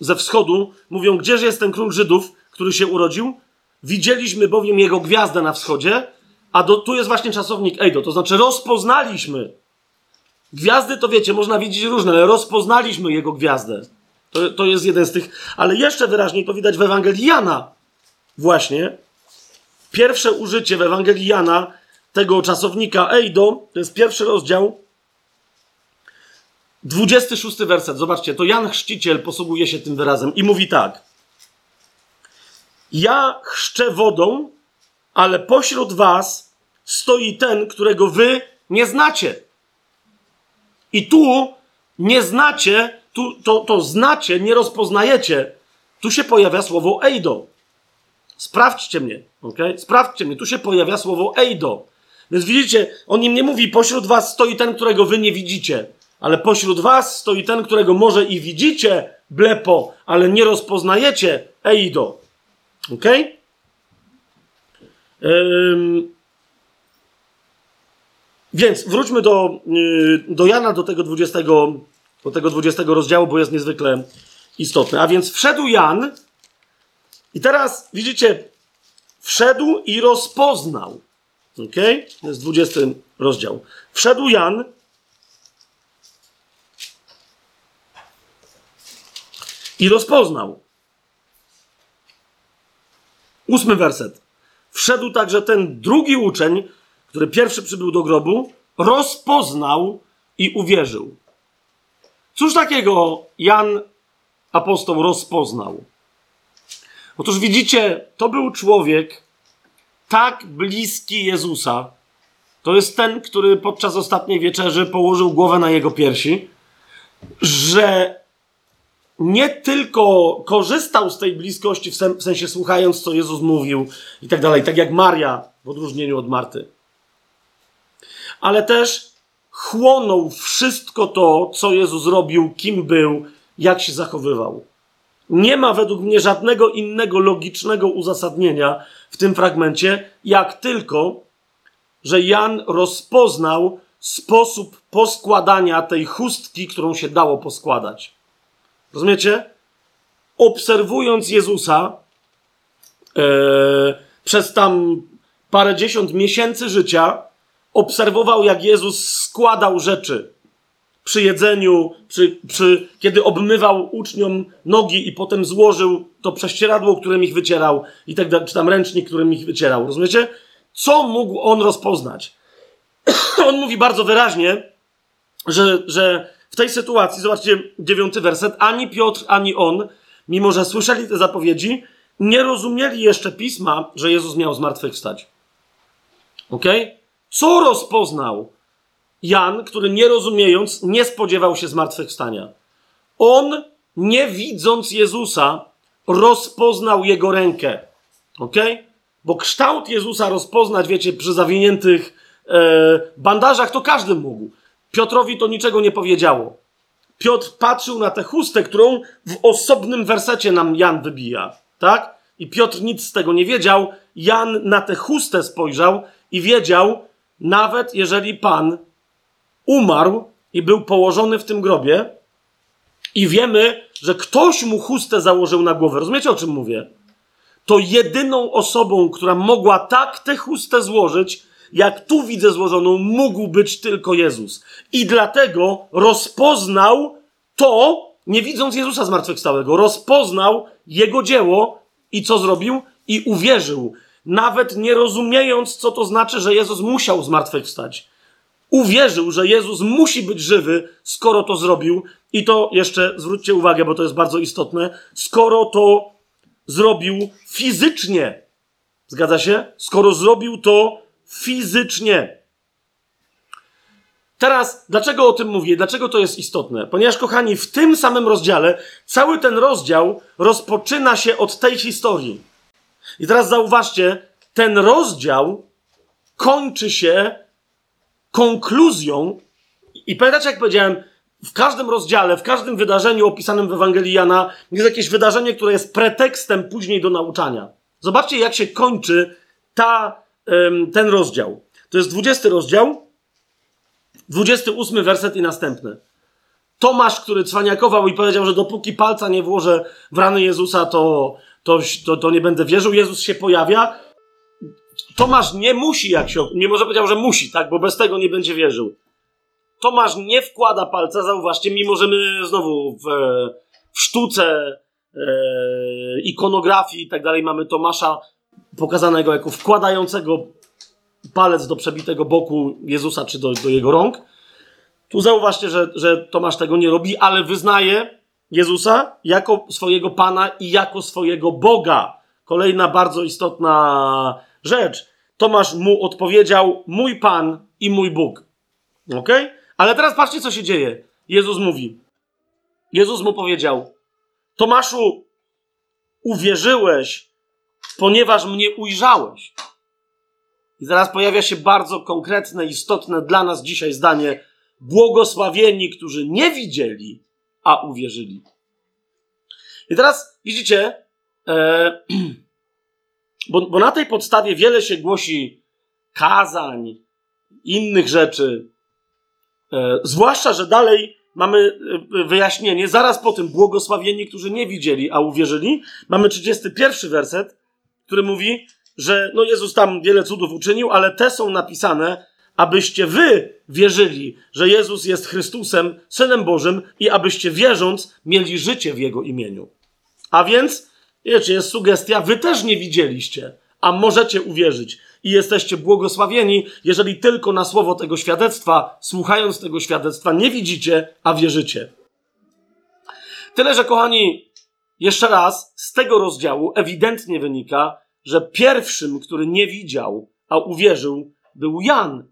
ze wschodu, mówią: Gdzież jest ten król Żydów, który się urodził? Widzieliśmy bowiem jego gwiazdę na wschodzie, a do, tu jest właśnie czasownik Ejdo, to znaczy rozpoznaliśmy. Gwiazdy to wiecie, można widzieć różne, ale rozpoznaliśmy jego gwiazdę. To, to jest jeden z tych, ale jeszcze wyraźniej to widać w Ewangelii Jana. Właśnie. Pierwsze użycie w Ewangelii Jana tego czasownika Ejdo, to jest pierwszy rozdział, 26 werset. Zobaczcie, to Jan Chrzciciel posługuje się tym wyrazem i mówi tak. Ja chrzczę wodą, ale pośród was stoi ten, którego wy nie znacie. I tu nie znacie, tu, to, to znacie, nie rozpoznajecie. Tu się pojawia słowo Ejdo. Sprawdźcie mnie, ok? Sprawdźcie mnie. Tu się pojawia słowo Ejdo. Więc widzicie, on im nie mówi, pośród was stoi ten, którego wy nie widzicie. Ale pośród was stoi ten, którego może i widzicie, blepo, ale nie rozpoznajecie, Eido. Ok? Ym... Więc wróćmy do, yy, do Jana, do tego, 20, do tego 20 rozdziału, bo jest niezwykle istotny. A więc wszedł Jan i teraz widzicie, wszedł i rozpoznał. Ok? To jest 20 rozdział. Wszedł Jan i rozpoznał. Ósmy werset. Wszedł także ten drugi uczeń, który pierwszy przybył do grobu, rozpoznał i uwierzył. Cóż takiego Jan apostoł rozpoznał? Otóż widzicie, to był człowiek tak bliski Jezusa. To jest ten, który podczas ostatniej wieczerzy położył głowę na jego piersi, że nie tylko korzystał z tej bliskości, w, sensie słuchając, co Jezus mówił i tak dalej, tak jak Maria w odróżnieniu od Marty, ale też chłonął wszystko to, co Jezus robił, kim był, jak się zachowywał. Nie ma według mnie żadnego innego logicznego uzasadnienia w tym fragmencie, jak tylko, że Jan rozpoznał sposób poskładania tej chustki, którą się dało poskładać. Rozumiecie? Obserwując Jezusa e, przez tam parę dziesiąt miesięcy życia, obserwował, jak Jezus składał rzeczy przy jedzeniu, przy, przy, kiedy obmywał uczniom nogi i potem złożył to prześcieradło, którym ich wycierał, i tak dalej, czy tam ręcznik, którym ich wycierał. Rozumiecie? Co mógł on rozpoznać? on mówi bardzo wyraźnie, że, że w tej sytuacji, zobaczcie dziewiąty werset, ani Piotr, ani on, mimo że słyszeli te zapowiedzi, nie rozumieli jeszcze pisma, że Jezus miał zmartwychwstać. Ok? Co rozpoznał Jan, który nie rozumiejąc, nie spodziewał się zmartwychwstania? On, nie widząc Jezusa, rozpoznał jego rękę. Ok? Bo kształt Jezusa rozpoznać, wiecie, przy zawiniętych e, bandażach, to każdy mógł. Piotrowi to niczego nie powiedziało. Piotr patrzył na tę chustę, którą w osobnym wersecie nam Jan wybija, tak? I Piotr nic z tego nie wiedział. Jan na tę chustę spojrzał i wiedział, nawet jeżeli Pan umarł i był położony w tym grobie, i wiemy, że ktoś mu chustę założył na głowę. Rozumiecie, o czym mówię? To jedyną osobą, która mogła tak tę chustę złożyć, jak tu widzę złożoną, mógł być tylko Jezus. I dlatego rozpoznał to, nie widząc Jezusa zmartwychwstałego, rozpoznał jego dzieło i co zrobił? I uwierzył, nawet nie rozumiejąc, co to znaczy, że Jezus musiał zmartwychwstać. Uwierzył, że Jezus musi być żywy, skoro to zrobił. I to jeszcze zwróćcie uwagę, bo to jest bardzo istotne. Skoro to zrobił fizycznie. Zgadza się? Skoro zrobił to fizycznie. Teraz, dlaczego o tym mówię? Dlaczego to jest istotne? Ponieważ, kochani, w tym samym rozdziale, cały ten rozdział rozpoczyna się od tej historii. I teraz zauważcie, ten rozdział kończy się konkluzją. I pamiętacie, jak powiedziałem, w każdym rozdziale, w każdym wydarzeniu opisanym w Ewangelii Jana jest jakieś wydarzenie, które jest pretekstem później do nauczania. Zobaczcie, jak się kończy ta, ten rozdział. To jest 20 rozdział, 28 werset i następny. Tomasz, który cwaniakował i powiedział, że dopóki palca nie włożę w rany Jezusa, to, to, to, to nie będę wierzył. Jezus się pojawia. Tomasz nie musi, jak się. Nie może powiedział, że musi, tak, bo bez tego nie będzie wierzył. Tomasz nie wkłada palca, zauważcie, mimo że my znowu w, w sztuce, e, ikonografii i tak dalej mamy Tomasza pokazanego jako wkładającego palec do przebitego boku Jezusa czy do, do jego rąk. Tu zauważcie, że, że Tomasz tego nie robi, ale wyznaje Jezusa jako swojego Pana i jako swojego Boga. Kolejna bardzo istotna rzecz. Tomasz mu odpowiedział: Mój Pan i mój Bóg. Ok? Ale teraz patrzcie, co się dzieje. Jezus mówi. Jezus mu powiedział: Tomaszu, uwierzyłeś, ponieważ mnie ujrzałeś. I zaraz pojawia się bardzo konkretne, istotne dla nas dzisiaj zdanie: błogosławieni, którzy nie widzieli, a uwierzyli. I teraz widzicie, e, bo, bo na tej podstawie wiele się głosi kazań, innych rzeczy. E, zwłaszcza, że dalej mamy e, wyjaśnienie, zaraz po tym błogosławieni, którzy nie widzieli, a uwierzyli. Mamy 31 werset, który mówi, że no Jezus tam wiele cudów uczynił, ale te są napisane, abyście wy wierzyli, że Jezus jest Chrystusem, Synem Bożym i abyście wierząc mieli życie w Jego imieniu. A więc, wiecie, jest sugestia, wy też nie widzieliście, a możecie uwierzyć i jesteście błogosławieni, jeżeli tylko na słowo tego świadectwa, słuchając tego świadectwa, nie widzicie, a wierzycie. Tyle, że kochani, jeszcze raz, z tego rozdziału ewidentnie wynika, że pierwszym, który nie widział, a uwierzył, był Jan.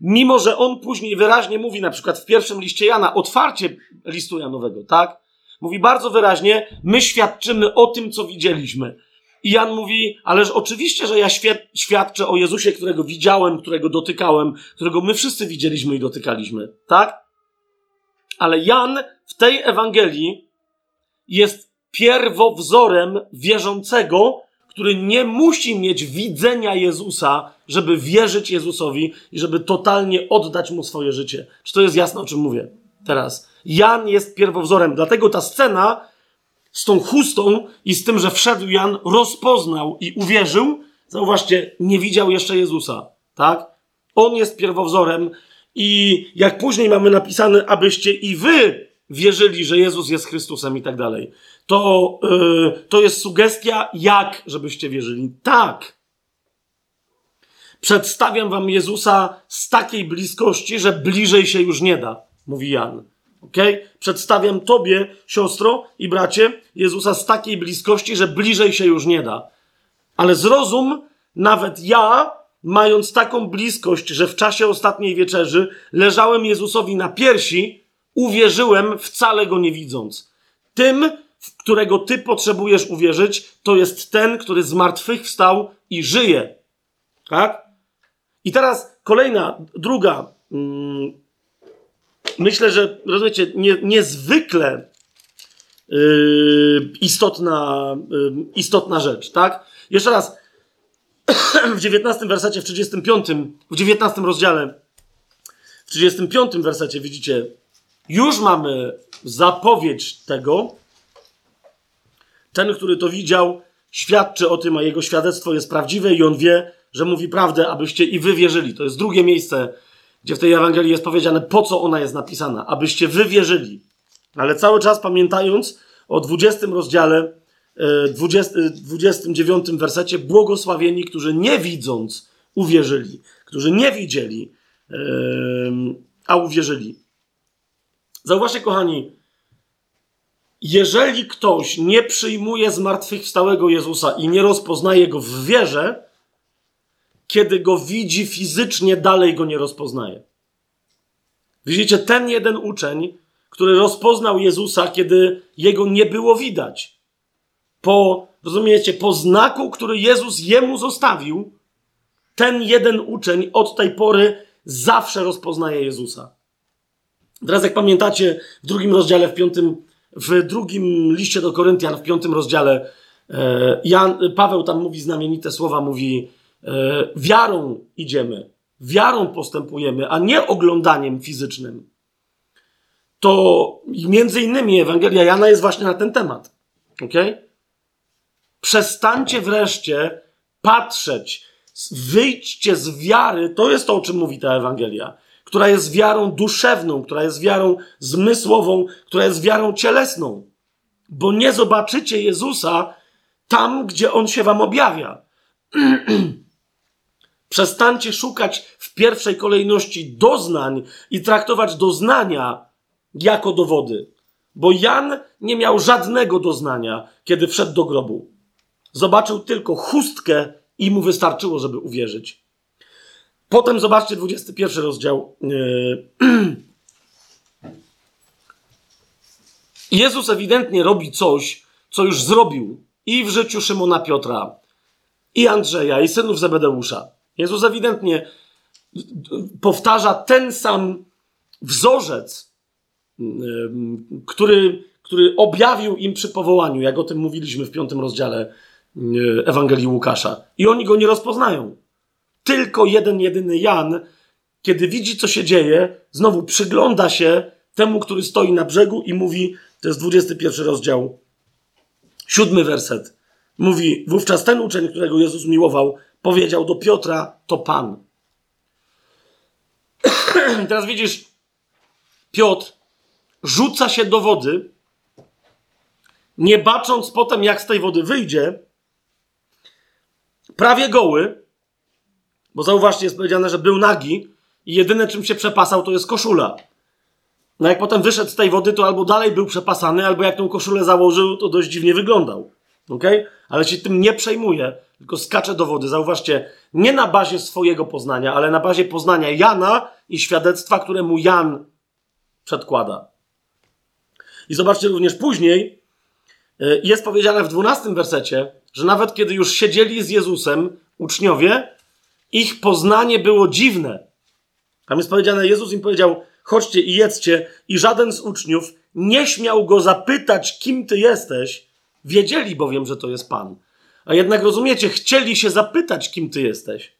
Mimo, że on później wyraźnie mówi, na przykład w pierwszym liście Jana, otwarcie listu Janowego, tak? Mówi bardzo wyraźnie, my świadczymy o tym, co widzieliśmy. I Jan mówi, ależ oczywiście, że ja świadczę o Jezusie, którego widziałem, którego dotykałem, którego my wszyscy widzieliśmy i dotykaliśmy, tak? Ale Jan w tej Ewangelii jest pierwowzorem wierzącego, który nie musi mieć widzenia Jezusa, żeby wierzyć Jezusowi i żeby totalnie oddać mu swoje życie. Czy to jest jasne, o czym mówię teraz? Jan jest pierwowzorem, dlatego ta scena z tą chustą i z tym, że wszedł Jan, rozpoznał i uwierzył. Zauważcie, nie widział jeszcze Jezusa, tak? On jest pierwowzorem i jak później mamy napisane, abyście i wy wierzyli, że Jezus jest Chrystusem i tak dalej to, yy, to jest sugestia, jak żebyście wierzyli. Tak. Przedstawiam wam Jezusa z takiej bliskości, że bliżej się już nie da, mówi Jan. Okay? Przedstawiam tobie, siostro i bracie, Jezusa z takiej bliskości, że bliżej się już nie da. Ale zrozum, nawet ja, mając taką bliskość, że w czasie ostatniej wieczerzy leżałem Jezusowi na piersi, uwierzyłem, wcale go nie widząc. Tym, w którego ty potrzebujesz uwierzyć, to jest ten, który z martwych wstał i żyje. Tak? I teraz kolejna, druga, mm, myślę, że rozumiecie, nie, niezwykle yy, istotna, yy, istotna rzecz, tak? Jeszcze raz, w 19 wersecie, w 35, w 19 rozdziale, w 35 wersecie widzicie, już mamy zapowiedź tego, ten, który to widział, świadczy o tym, a jego świadectwo jest prawdziwe i on wie, że mówi prawdę, abyście i wy wierzyli. To jest drugie miejsce, gdzie w tej Ewangelii jest powiedziane, po co ona jest napisana, abyście wy wierzyli. Ale cały czas pamiętając o 20 rozdziale, 20, e, 29 wersecie, błogosławieni, którzy nie widząc uwierzyli, którzy nie widzieli, a uwierzyli. Zauważcie, kochani, jeżeli ktoś nie przyjmuje zmartwychwstałego Jezusa i nie rozpoznaje go w wierze, kiedy go widzi fizycznie, dalej go nie rozpoznaje. Widzicie, ten jeden uczeń, który rozpoznał Jezusa, kiedy jego nie było widać. Po, rozumiecie, po znaku, który Jezus jemu zostawił, ten jeden uczeń od tej pory zawsze rozpoznaje Jezusa. Teraz, jak pamiętacie, w drugim rozdziale, w piątym, w drugim liście do Koryntian, w piątym rozdziale, e, Jan, Paweł tam mówi znamienite słowa, mówi: e, Wiarą idziemy, wiarą postępujemy, a nie oglądaniem fizycznym. To między innymi Ewangelia Jana jest właśnie na ten temat. Ok? Przestańcie wreszcie patrzeć, wyjdźcie z wiary, to jest to, o czym mówi ta Ewangelia która jest wiarą duszewną, która jest wiarą zmysłową, która jest wiarą cielesną. Bo nie zobaczycie Jezusa tam, gdzie On się wam objawia. Przestańcie szukać w pierwszej kolejności doznań i traktować doznania jako dowody. Bo Jan nie miał żadnego doznania, kiedy wszedł do grobu. Zobaczył tylko chustkę i mu wystarczyło, żeby uwierzyć. Potem zobaczcie 21 rozdział. Yy. Jezus ewidentnie robi coś, co już zrobił i w życiu Szymona Piotra, i Andrzeja, i synów Zebedeusza. Jezus ewidentnie powtarza ten sam wzorzec, yy, który, który objawił im przy powołaniu, jak o tym mówiliśmy w piątym rozdziale yy, Ewangelii Łukasza. I oni go nie rozpoznają tylko jeden, jedyny Jan, kiedy widzi, co się dzieje, znowu przygląda się temu, który stoi na brzegu i mówi, to jest 21 rozdział, siódmy werset. Mówi, wówczas ten uczeń, którego Jezus miłował, powiedział do Piotra, to Pan. Teraz widzisz, Piotr rzuca się do wody, nie bacząc potem, jak z tej wody wyjdzie, prawie goły, bo zauważcie, jest powiedziane, że był nagi i jedyne czym się przepasał to jest koszula. No jak potem wyszedł z tej wody, to albo dalej był przepasany, albo jak tą koszulę założył, to dość dziwnie wyglądał. ok? Ale się tym nie przejmuje, tylko skacze do wody. Zauważcie, nie na bazie swojego poznania, ale na bazie poznania Jana i świadectwa, które mu Jan przedkłada. I zobaczcie również później, y, jest powiedziane w dwunastym wersecie, że nawet kiedy już siedzieli z Jezusem uczniowie, ich poznanie było dziwne. Tam jest powiedziane, Jezus im powiedział, chodźcie i jedzcie, i żaden z uczniów nie śmiał go zapytać, kim ty jesteś, wiedzieli bowiem, że to jest Pan. A jednak rozumiecie, chcieli się zapytać, kim ty jesteś.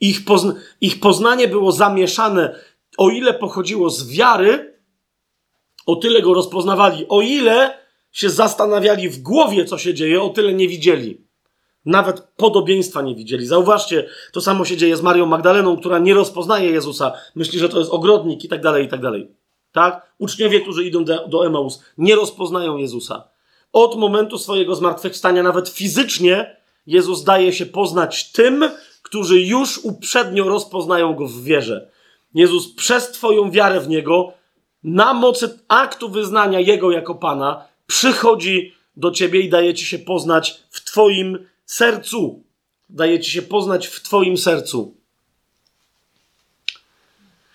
Ich, pozna ich poznanie było zamieszane, o ile pochodziło z wiary, o tyle go rozpoznawali, o ile się zastanawiali w głowie, co się dzieje, o tyle nie widzieli. Nawet podobieństwa nie widzieli. Zauważcie, to samo się dzieje z Marią Magdaleną, która nie rozpoznaje Jezusa. Myśli, że to jest ogrodnik i tak dalej, i tak dalej. Tak? Uczniowie, którzy idą do, Emaus, nie rozpoznają Jezusa. Od momentu swojego zmartwychwstania, nawet fizycznie, Jezus daje się poznać tym, którzy już uprzednio rozpoznają Go w wierze. Jezus przez Twoją wiarę w Niego, na mocy aktu wyznania Jego jako Pana, przychodzi do Ciebie i daje Ci się poznać w Twoim sercu. Daje ci się poznać w Twoim sercu.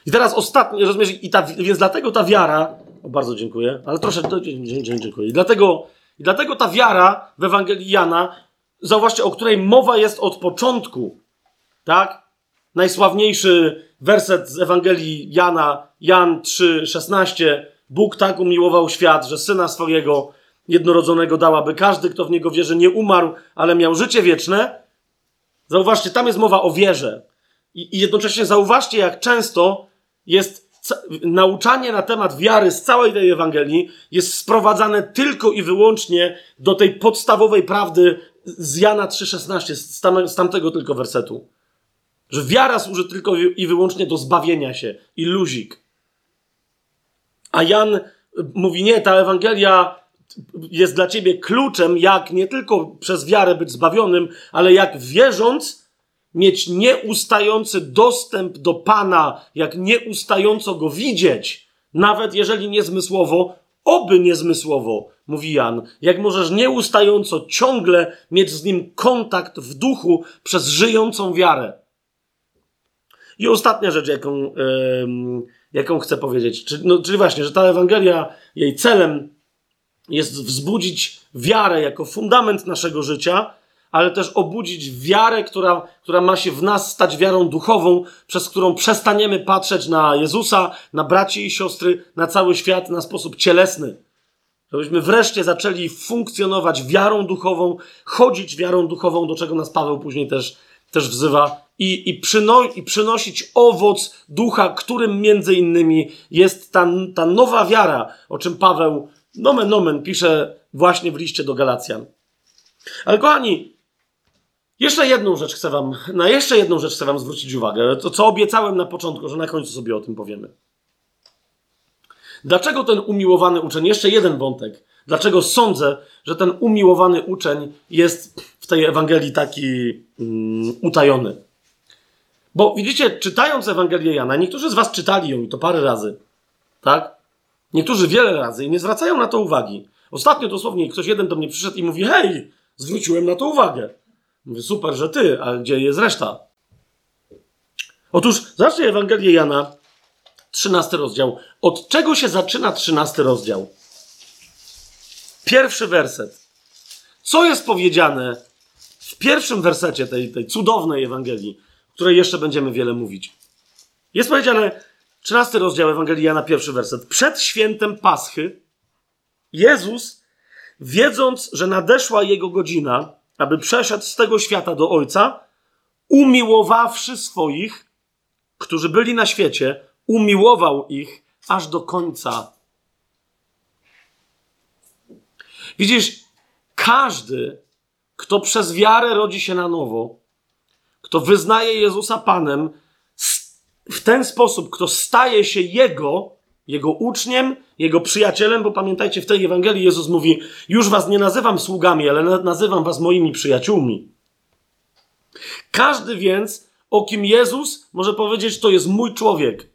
I teraz ostatnie, rozumiesz, i ta, więc dlatego ta wiara, o bardzo dziękuję, ale troszeczkę, dziękuję. I dlatego, I dlatego ta wiara w Ewangelii Jana, zauważcie, o której mowa jest od początku, tak? Najsławniejszy werset z Ewangelii Jana, Jan 3,16. Bóg tak umiłował świat, że syna swojego jednorodzonego dał, aby każdy, kto w niego wierzy, nie umarł, ale miał życie wieczne. Zauważcie, tam jest mowa o wierze. I, i jednocześnie zauważcie, jak często jest nauczanie na temat wiary z całej tej Ewangelii jest sprowadzane tylko i wyłącznie do tej podstawowej prawdy z Jana 3,16, z, tam, z tamtego tylko wersetu. Że wiara służy tylko i wyłącznie do zbawienia się i luzik. A Jan mówi, nie, ta Ewangelia jest dla ciebie kluczem, jak nie tylko przez wiarę być zbawionym, ale jak wierząc, mieć nieustający dostęp do Pana, jak nieustająco go widzieć, nawet jeżeli niezmysłowo, oby niezmysłowo, mówi Jan, jak możesz nieustająco ciągle mieć z nim kontakt w duchu przez żyjącą wiarę. I ostatnia rzecz, jaką, jaką chcę powiedzieć, czyli, no, czyli właśnie, że ta Ewangelia, jej celem jest wzbudzić wiarę jako fundament naszego życia, ale też obudzić wiarę, która, która ma się w nas stać wiarą duchową, przez którą przestaniemy patrzeć na Jezusa, na braci i siostry, na cały świat na sposób cielesny. Żebyśmy wreszcie zaczęli funkcjonować wiarą duchową, chodzić wiarą duchową, do czego nas Paweł później też, też wzywa, i, i, przyno, i przynosić owoc ducha, którym między innymi jest ta, ta nowa wiara, o czym Paweł nomen nomen pisze właśnie w liście do Galacjan. Ale kochani, jeszcze jedną rzecz chcę wam, na jeszcze jedną rzecz chcę wam zwrócić uwagę, to co obiecałem na początku, że na końcu sobie o tym powiemy. Dlaczego ten umiłowany uczeń, jeszcze jeden wątek, dlaczego sądzę, że ten umiłowany uczeń jest w tej Ewangelii taki um, utajony? Bo widzicie, czytając Ewangelię Jana, niektórzy z was czytali ją i to parę razy, tak? Niektórzy wiele razy nie zwracają na to uwagi. Ostatnio dosłownie ktoś jeden do mnie przyszedł i mówi: Hej, zwróciłem na to uwagę. Mówię: Super, że ty, ale gdzie jest reszta? Otóż zacznij Ewangelię Jana, 13 rozdział. Od czego się zaczyna 13 rozdział? Pierwszy werset. Co jest powiedziane w pierwszym wersecie tej, tej cudownej Ewangelii, o której jeszcze będziemy wiele mówić? Jest powiedziane, 13 rozdział Ewangelii Jana, pierwszy werset. Przed świętem Paschy Jezus, wiedząc, że nadeszła jego godzina, aby przeszedł z tego świata do Ojca, umiłowawszy swoich, którzy byli na świecie, umiłował ich aż do końca. Widzisz, każdy, kto przez wiarę rodzi się na nowo, kto wyznaje Jezusa Panem, w ten sposób, kto staje się Jego, Jego uczniem, Jego przyjacielem, bo pamiętajcie, w tej Ewangelii Jezus mówi, już was nie nazywam sługami, ale nazywam was moimi przyjaciółmi. Każdy więc, o kim Jezus może powiedzieć, to jest mój człowiek.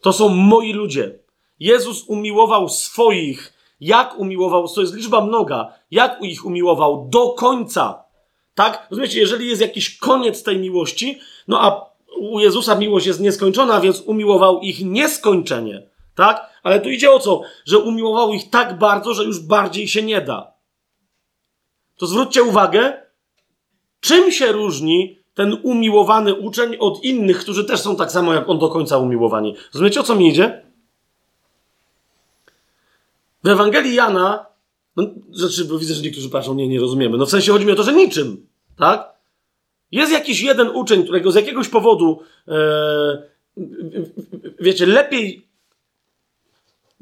To są moi ludzie. Jezus umiłował swoich. Jak umiłował? To jest liczba mnoga. Jak ich umiłował? Do końca. Tak? Rozumiecie, jeżeli jest jakiś koniec tej miłości, no a u Jezusa miłość jest nieskończona, więc umiłował ich nieskończenie. Tak? Ale tu idzie o co? Że umiłował ich tak bardzo, że już bardziej się nie da. To zwróćcie uwagę, czym się różni ten umiłowany uczeń od innych, którzy też są tak samo jak on do końca umiłowani. Rozumiecie, o co mi idzie? W Ewangelii Jana, no, znaczy, bo widzę, że niektórzy patrzą, nie, nie rozumiemy. No w sensie chodzi mi o to, że niczym, tak? Jest jakiś jeden uczeń, którego z jakiegoś powodu, e, wiecie, lepiej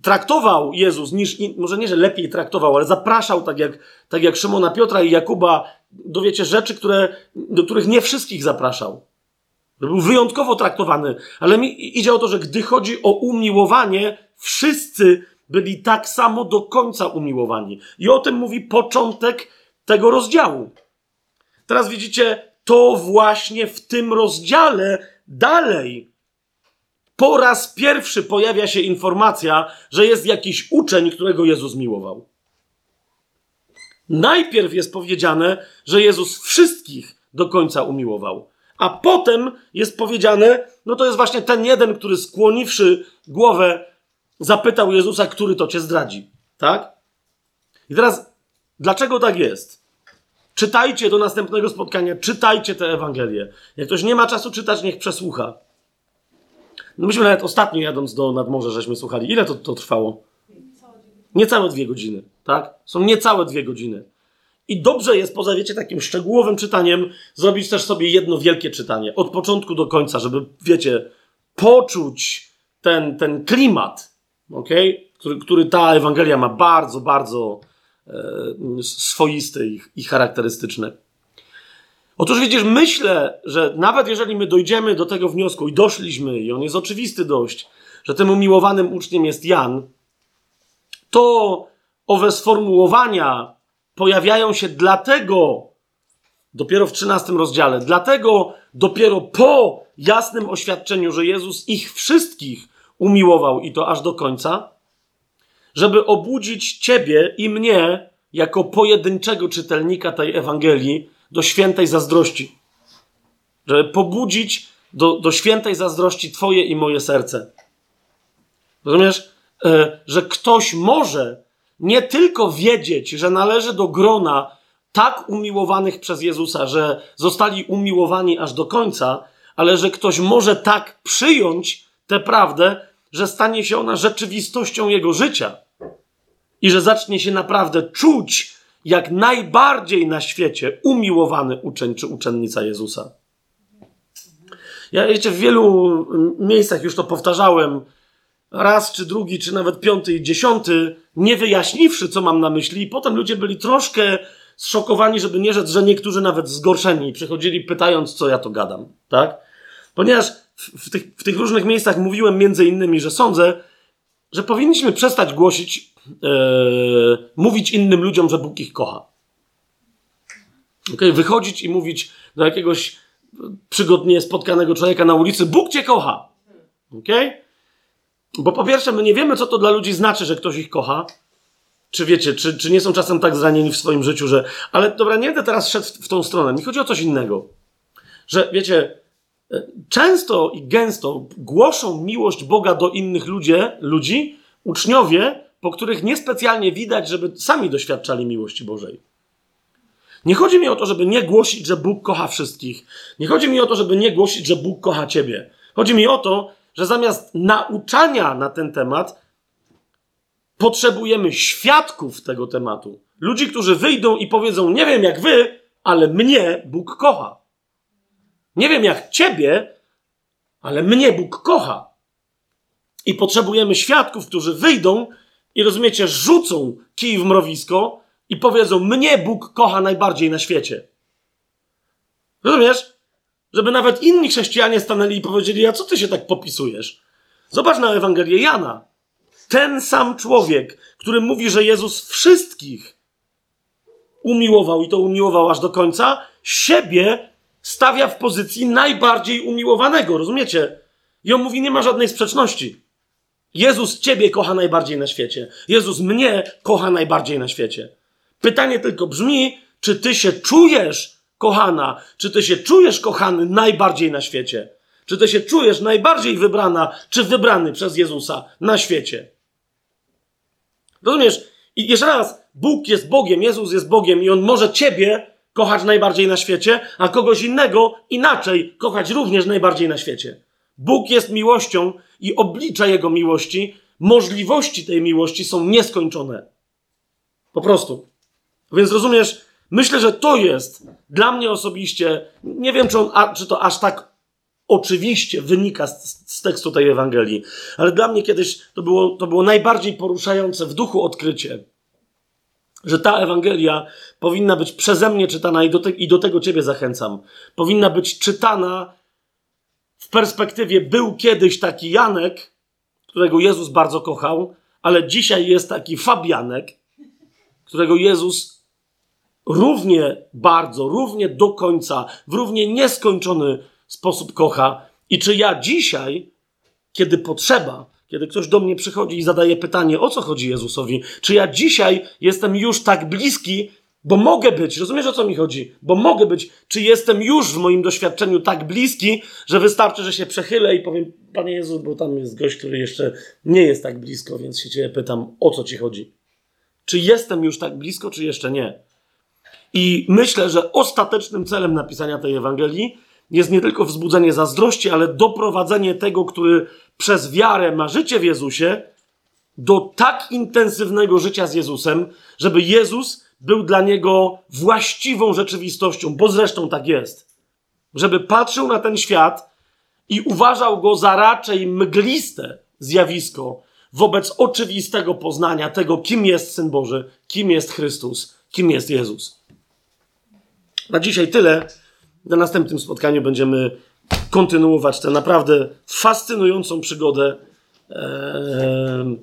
traktował Jezus niż, może nie, że lepiej traktował, ale zapraszał, tak jak, tak jak Szymona Piotra i Jakuba, do wiecie, rzeczy, które, do których nie wszystkich zapraszał. Był wyjątkowo traktowany, ale mi idzie o to, że gdy chodzi o umiłowanie, wszyscy byli tak samo do końca umiłowani. I o tym mówi początek tego rozdziału. Teraz widzicie, to właśnie w tym rozdziale dalej po raz pierwszy pojawia się informacja, że jest jakiś uczeń, którego Jezus miłował. Najpierw jest powiedziane, że Jezus wszystkich do końca umiłował, a potem jest powiedziane, no to jest właśnie ten jeden, który skłoniwszy głowę, zapytał Jezusa, który to cię zdradzi. Tak? I teraz, dlaczego tak jest? Czytajcie do następnego spotkania, czytajcie tę Ewangelię. Jak ktoś nie ma czasu czytać, niech przesłucha. No myśmy nawet ostatnio jadąc do nadmorza, żeśmy słuchali. Ile to, to trwało? Niecałe dwie godziny, tak? Są niecałe dwie godziny. I dobrze jest, poza wiecie, takim szczegółowym czytaniem, zrobić też sobie jedno wielkie czytanie. Od początku do końca, żeby, wiecie, poczuć ten, ten klimat, okay? który, który ta Ewangelia ma bardzo, bardzo e, swoisty i, charakterystyczny. Otóż widzisz, myślę, że nawet jeżeli my dojdziemy do tego wniosku i doszliśmy, i on jest oczywisty dość, że tym umiłowanym uczniem jest Jan, to owe sformułowania pojawiają się dlatego, dopiero w 13 rozdziale, dlatego dopiero po jasnym oświadczeniu, że Jezus ich wszystkich umiłował i to aż do końca, żeby obudzić ciebie i mnie jako pojedynczego czytelnika tej Ewangelii do świętej zazdrości. Żeby pobudzić do, do świętej zazdrości Twoje i moje serce. Rozumiesz? E, że ktoś może nie tylko wiedzieć, że należy do grona tak umiłowanych przez Jezusa, że zostali umiłowani aż do końca, ale że ktoś może tak przyjąć tę prawdę, że stanie się ona rzeczywistością jego życia i że zacznie się naprawdę czuć jak najbardziej na świecie umiłowany uczeń czy uczennica Jezusa. Ja wiecie, w wielu miejscach już to powtarzałem, raz czy drugi, czy nawet piąty i dziesiąty, nie wyjaśniwszy, co mam na myśli, i potem ludzie byli troszkę zszokowani, żeby nie rzec, że niektórzy nawet zgorszeni przychodzili pytając, co ja to gadam, tak? Ponieważ w, tych, w tych różnych miejscach mówiłem między innymi, że sądzę, że powinniśmy przestać głosić, e, mówić innym ludziom, że Bóg ich kocha. Okay? Wychodzić i mówić do jakiegoś przygodnie spotkanego człowieka na ulicy, Bóg cię kocha. Okay? Bo po pierwsze, my nie wiemy, co to dla ludzi znaczy, że ktoś ich kocha. Czy wiecie, czy, czy nie są czasem tak zranieni w swoim życiu, że. Ale dobra, nie będę teraz szedł w, w tą stronę. Mi chodzi o coś innego. Że wiecie, często i gęsto głoszą miłość Boga do innych ludzi, ludzi uczniowie, po których niespecjalnie widać, żeby sami doświadczali miłości Bożej. Nie chodzi mi o to, żeby nie głosić, że Bóg kocha wszystkich. Nie chodzi mi o to, żeby nie głosić, że Bóg kocha ciebie. Chodzi mi o to, że zamiast nauczania na ten temat, potrzebujemy świadków tego tematu. Ludzi, którzy wyjdą i powiedzą: Nie wiem jak wy, ale mnie Bóg kocha. Nie wiem jak ciebie, ale mnie Bóg kocha. I potrzebujemy świadków, którzy wyjdą i rozumiecie, rzucą kij w mrowisko i powiedzą: Mnie Bóg kocha najbardziej na świecie. Rozumiesz? Żeby nawet inni chrześcijanie stanęli i powiedzieli: A co ty się tak popisujesz? Zobacz na Ewangelię Jana. Ten sam człowiek, który mówi, że Jezus wszystkich umiłował i to umiłował aż do końca, siebie stawia w pozycji najbardziej umiłowanego. Rozumiecie? I on mówi: Nie ma żadnej sprzeczności. Jezus ciebie kocha najbardziej na świecie. Jezus mnie kocha najbardziej na świecie. Pytanie tylko brzmi, czy ty się czujesz kochana, czy ty się czujesz kochany najbardziej na świecie? Czy ty się czujesz najbardziej wybrana, czy wybrany przez Jezusa na świecie? Rozumiesz? I jeszcze raz, Bóg jest Bogiem, Jezus jest Bogiem i On może ciebie kochać najbardziej na świecie, a kogoś innego inaczej kochać również najbardziej na świecie. Bóg jest miłością i oblicza Jego miłości, możliwości tej miłości są nieskończone. Po prostu. Więc rozumiesz, myślę, że to jest dla mnie osobiście, nie wiem, czy, on, a, czy to aż tak oczywiście wynika z, z, tekstu tej Ewangelii, ale dla mnie kiedyś to było, to było najbardziej poruszające w duchu odkrycie, że ta Ewangelia powinna być przeze mnie czytana i do, te, i do tego Ciebie zachęcam. Powinna być czytana w perspektywie był kiedyś taki Janek, którego Jezus bardzo kochał, ale dzisiaj jest taki Fabianek, którego Jezus równie bardzo, równie do końca, w równie nieskończony sposób kocha. I czy ja dzisiaj, kiedy potrzeba, kiedy ktoś do mnie przychodzi i zadaje pytanie, o co chodzi Jezusowi, czy ja dzisiaj jestem już tak bliski, bo mogę być, rozumiesz o co mi chodzi? Bo mogę być, czy jestem już w moim doświadczeniu tak bliski, że wystarczy, że się przechylę i powiem, Panie Jezu, bo tam jest gość, który jeszcze nie jest tak blisko, więc się Ciebie pytam, o co Ci chodzi? Czy jestem już tak blisko, czy jeszcze nie? I myślę, że ostatecznym celem napisania tej Ewangelii jest nie tylko wzbudzenie zazdrości, ale doprowadzenie tego, który przez wiarę ma życie w Jezusie, do tak intensywnego życia z Jezusem, żeby Jezus był dla niego właściwą rzeczywistością, bo zresztą tak jest. Żeby patrzył na ten świat i uważał go za raczej mgliste zjawisko wobec oczywistego poznania tego, kim jest Syn Boży, kim jest Chrystus, kim jest Jezus. Na dzisiaj tyle. Na następnym spotkaniu będziemy kontynuować tę naprawdę fascynującą przygodę, e,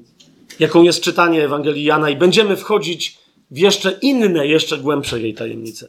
jaką jest czytanie Ewangelii Jana, i będziemy wchodzić w jeszcze inne, jeszcze głębsze jej tajemnice.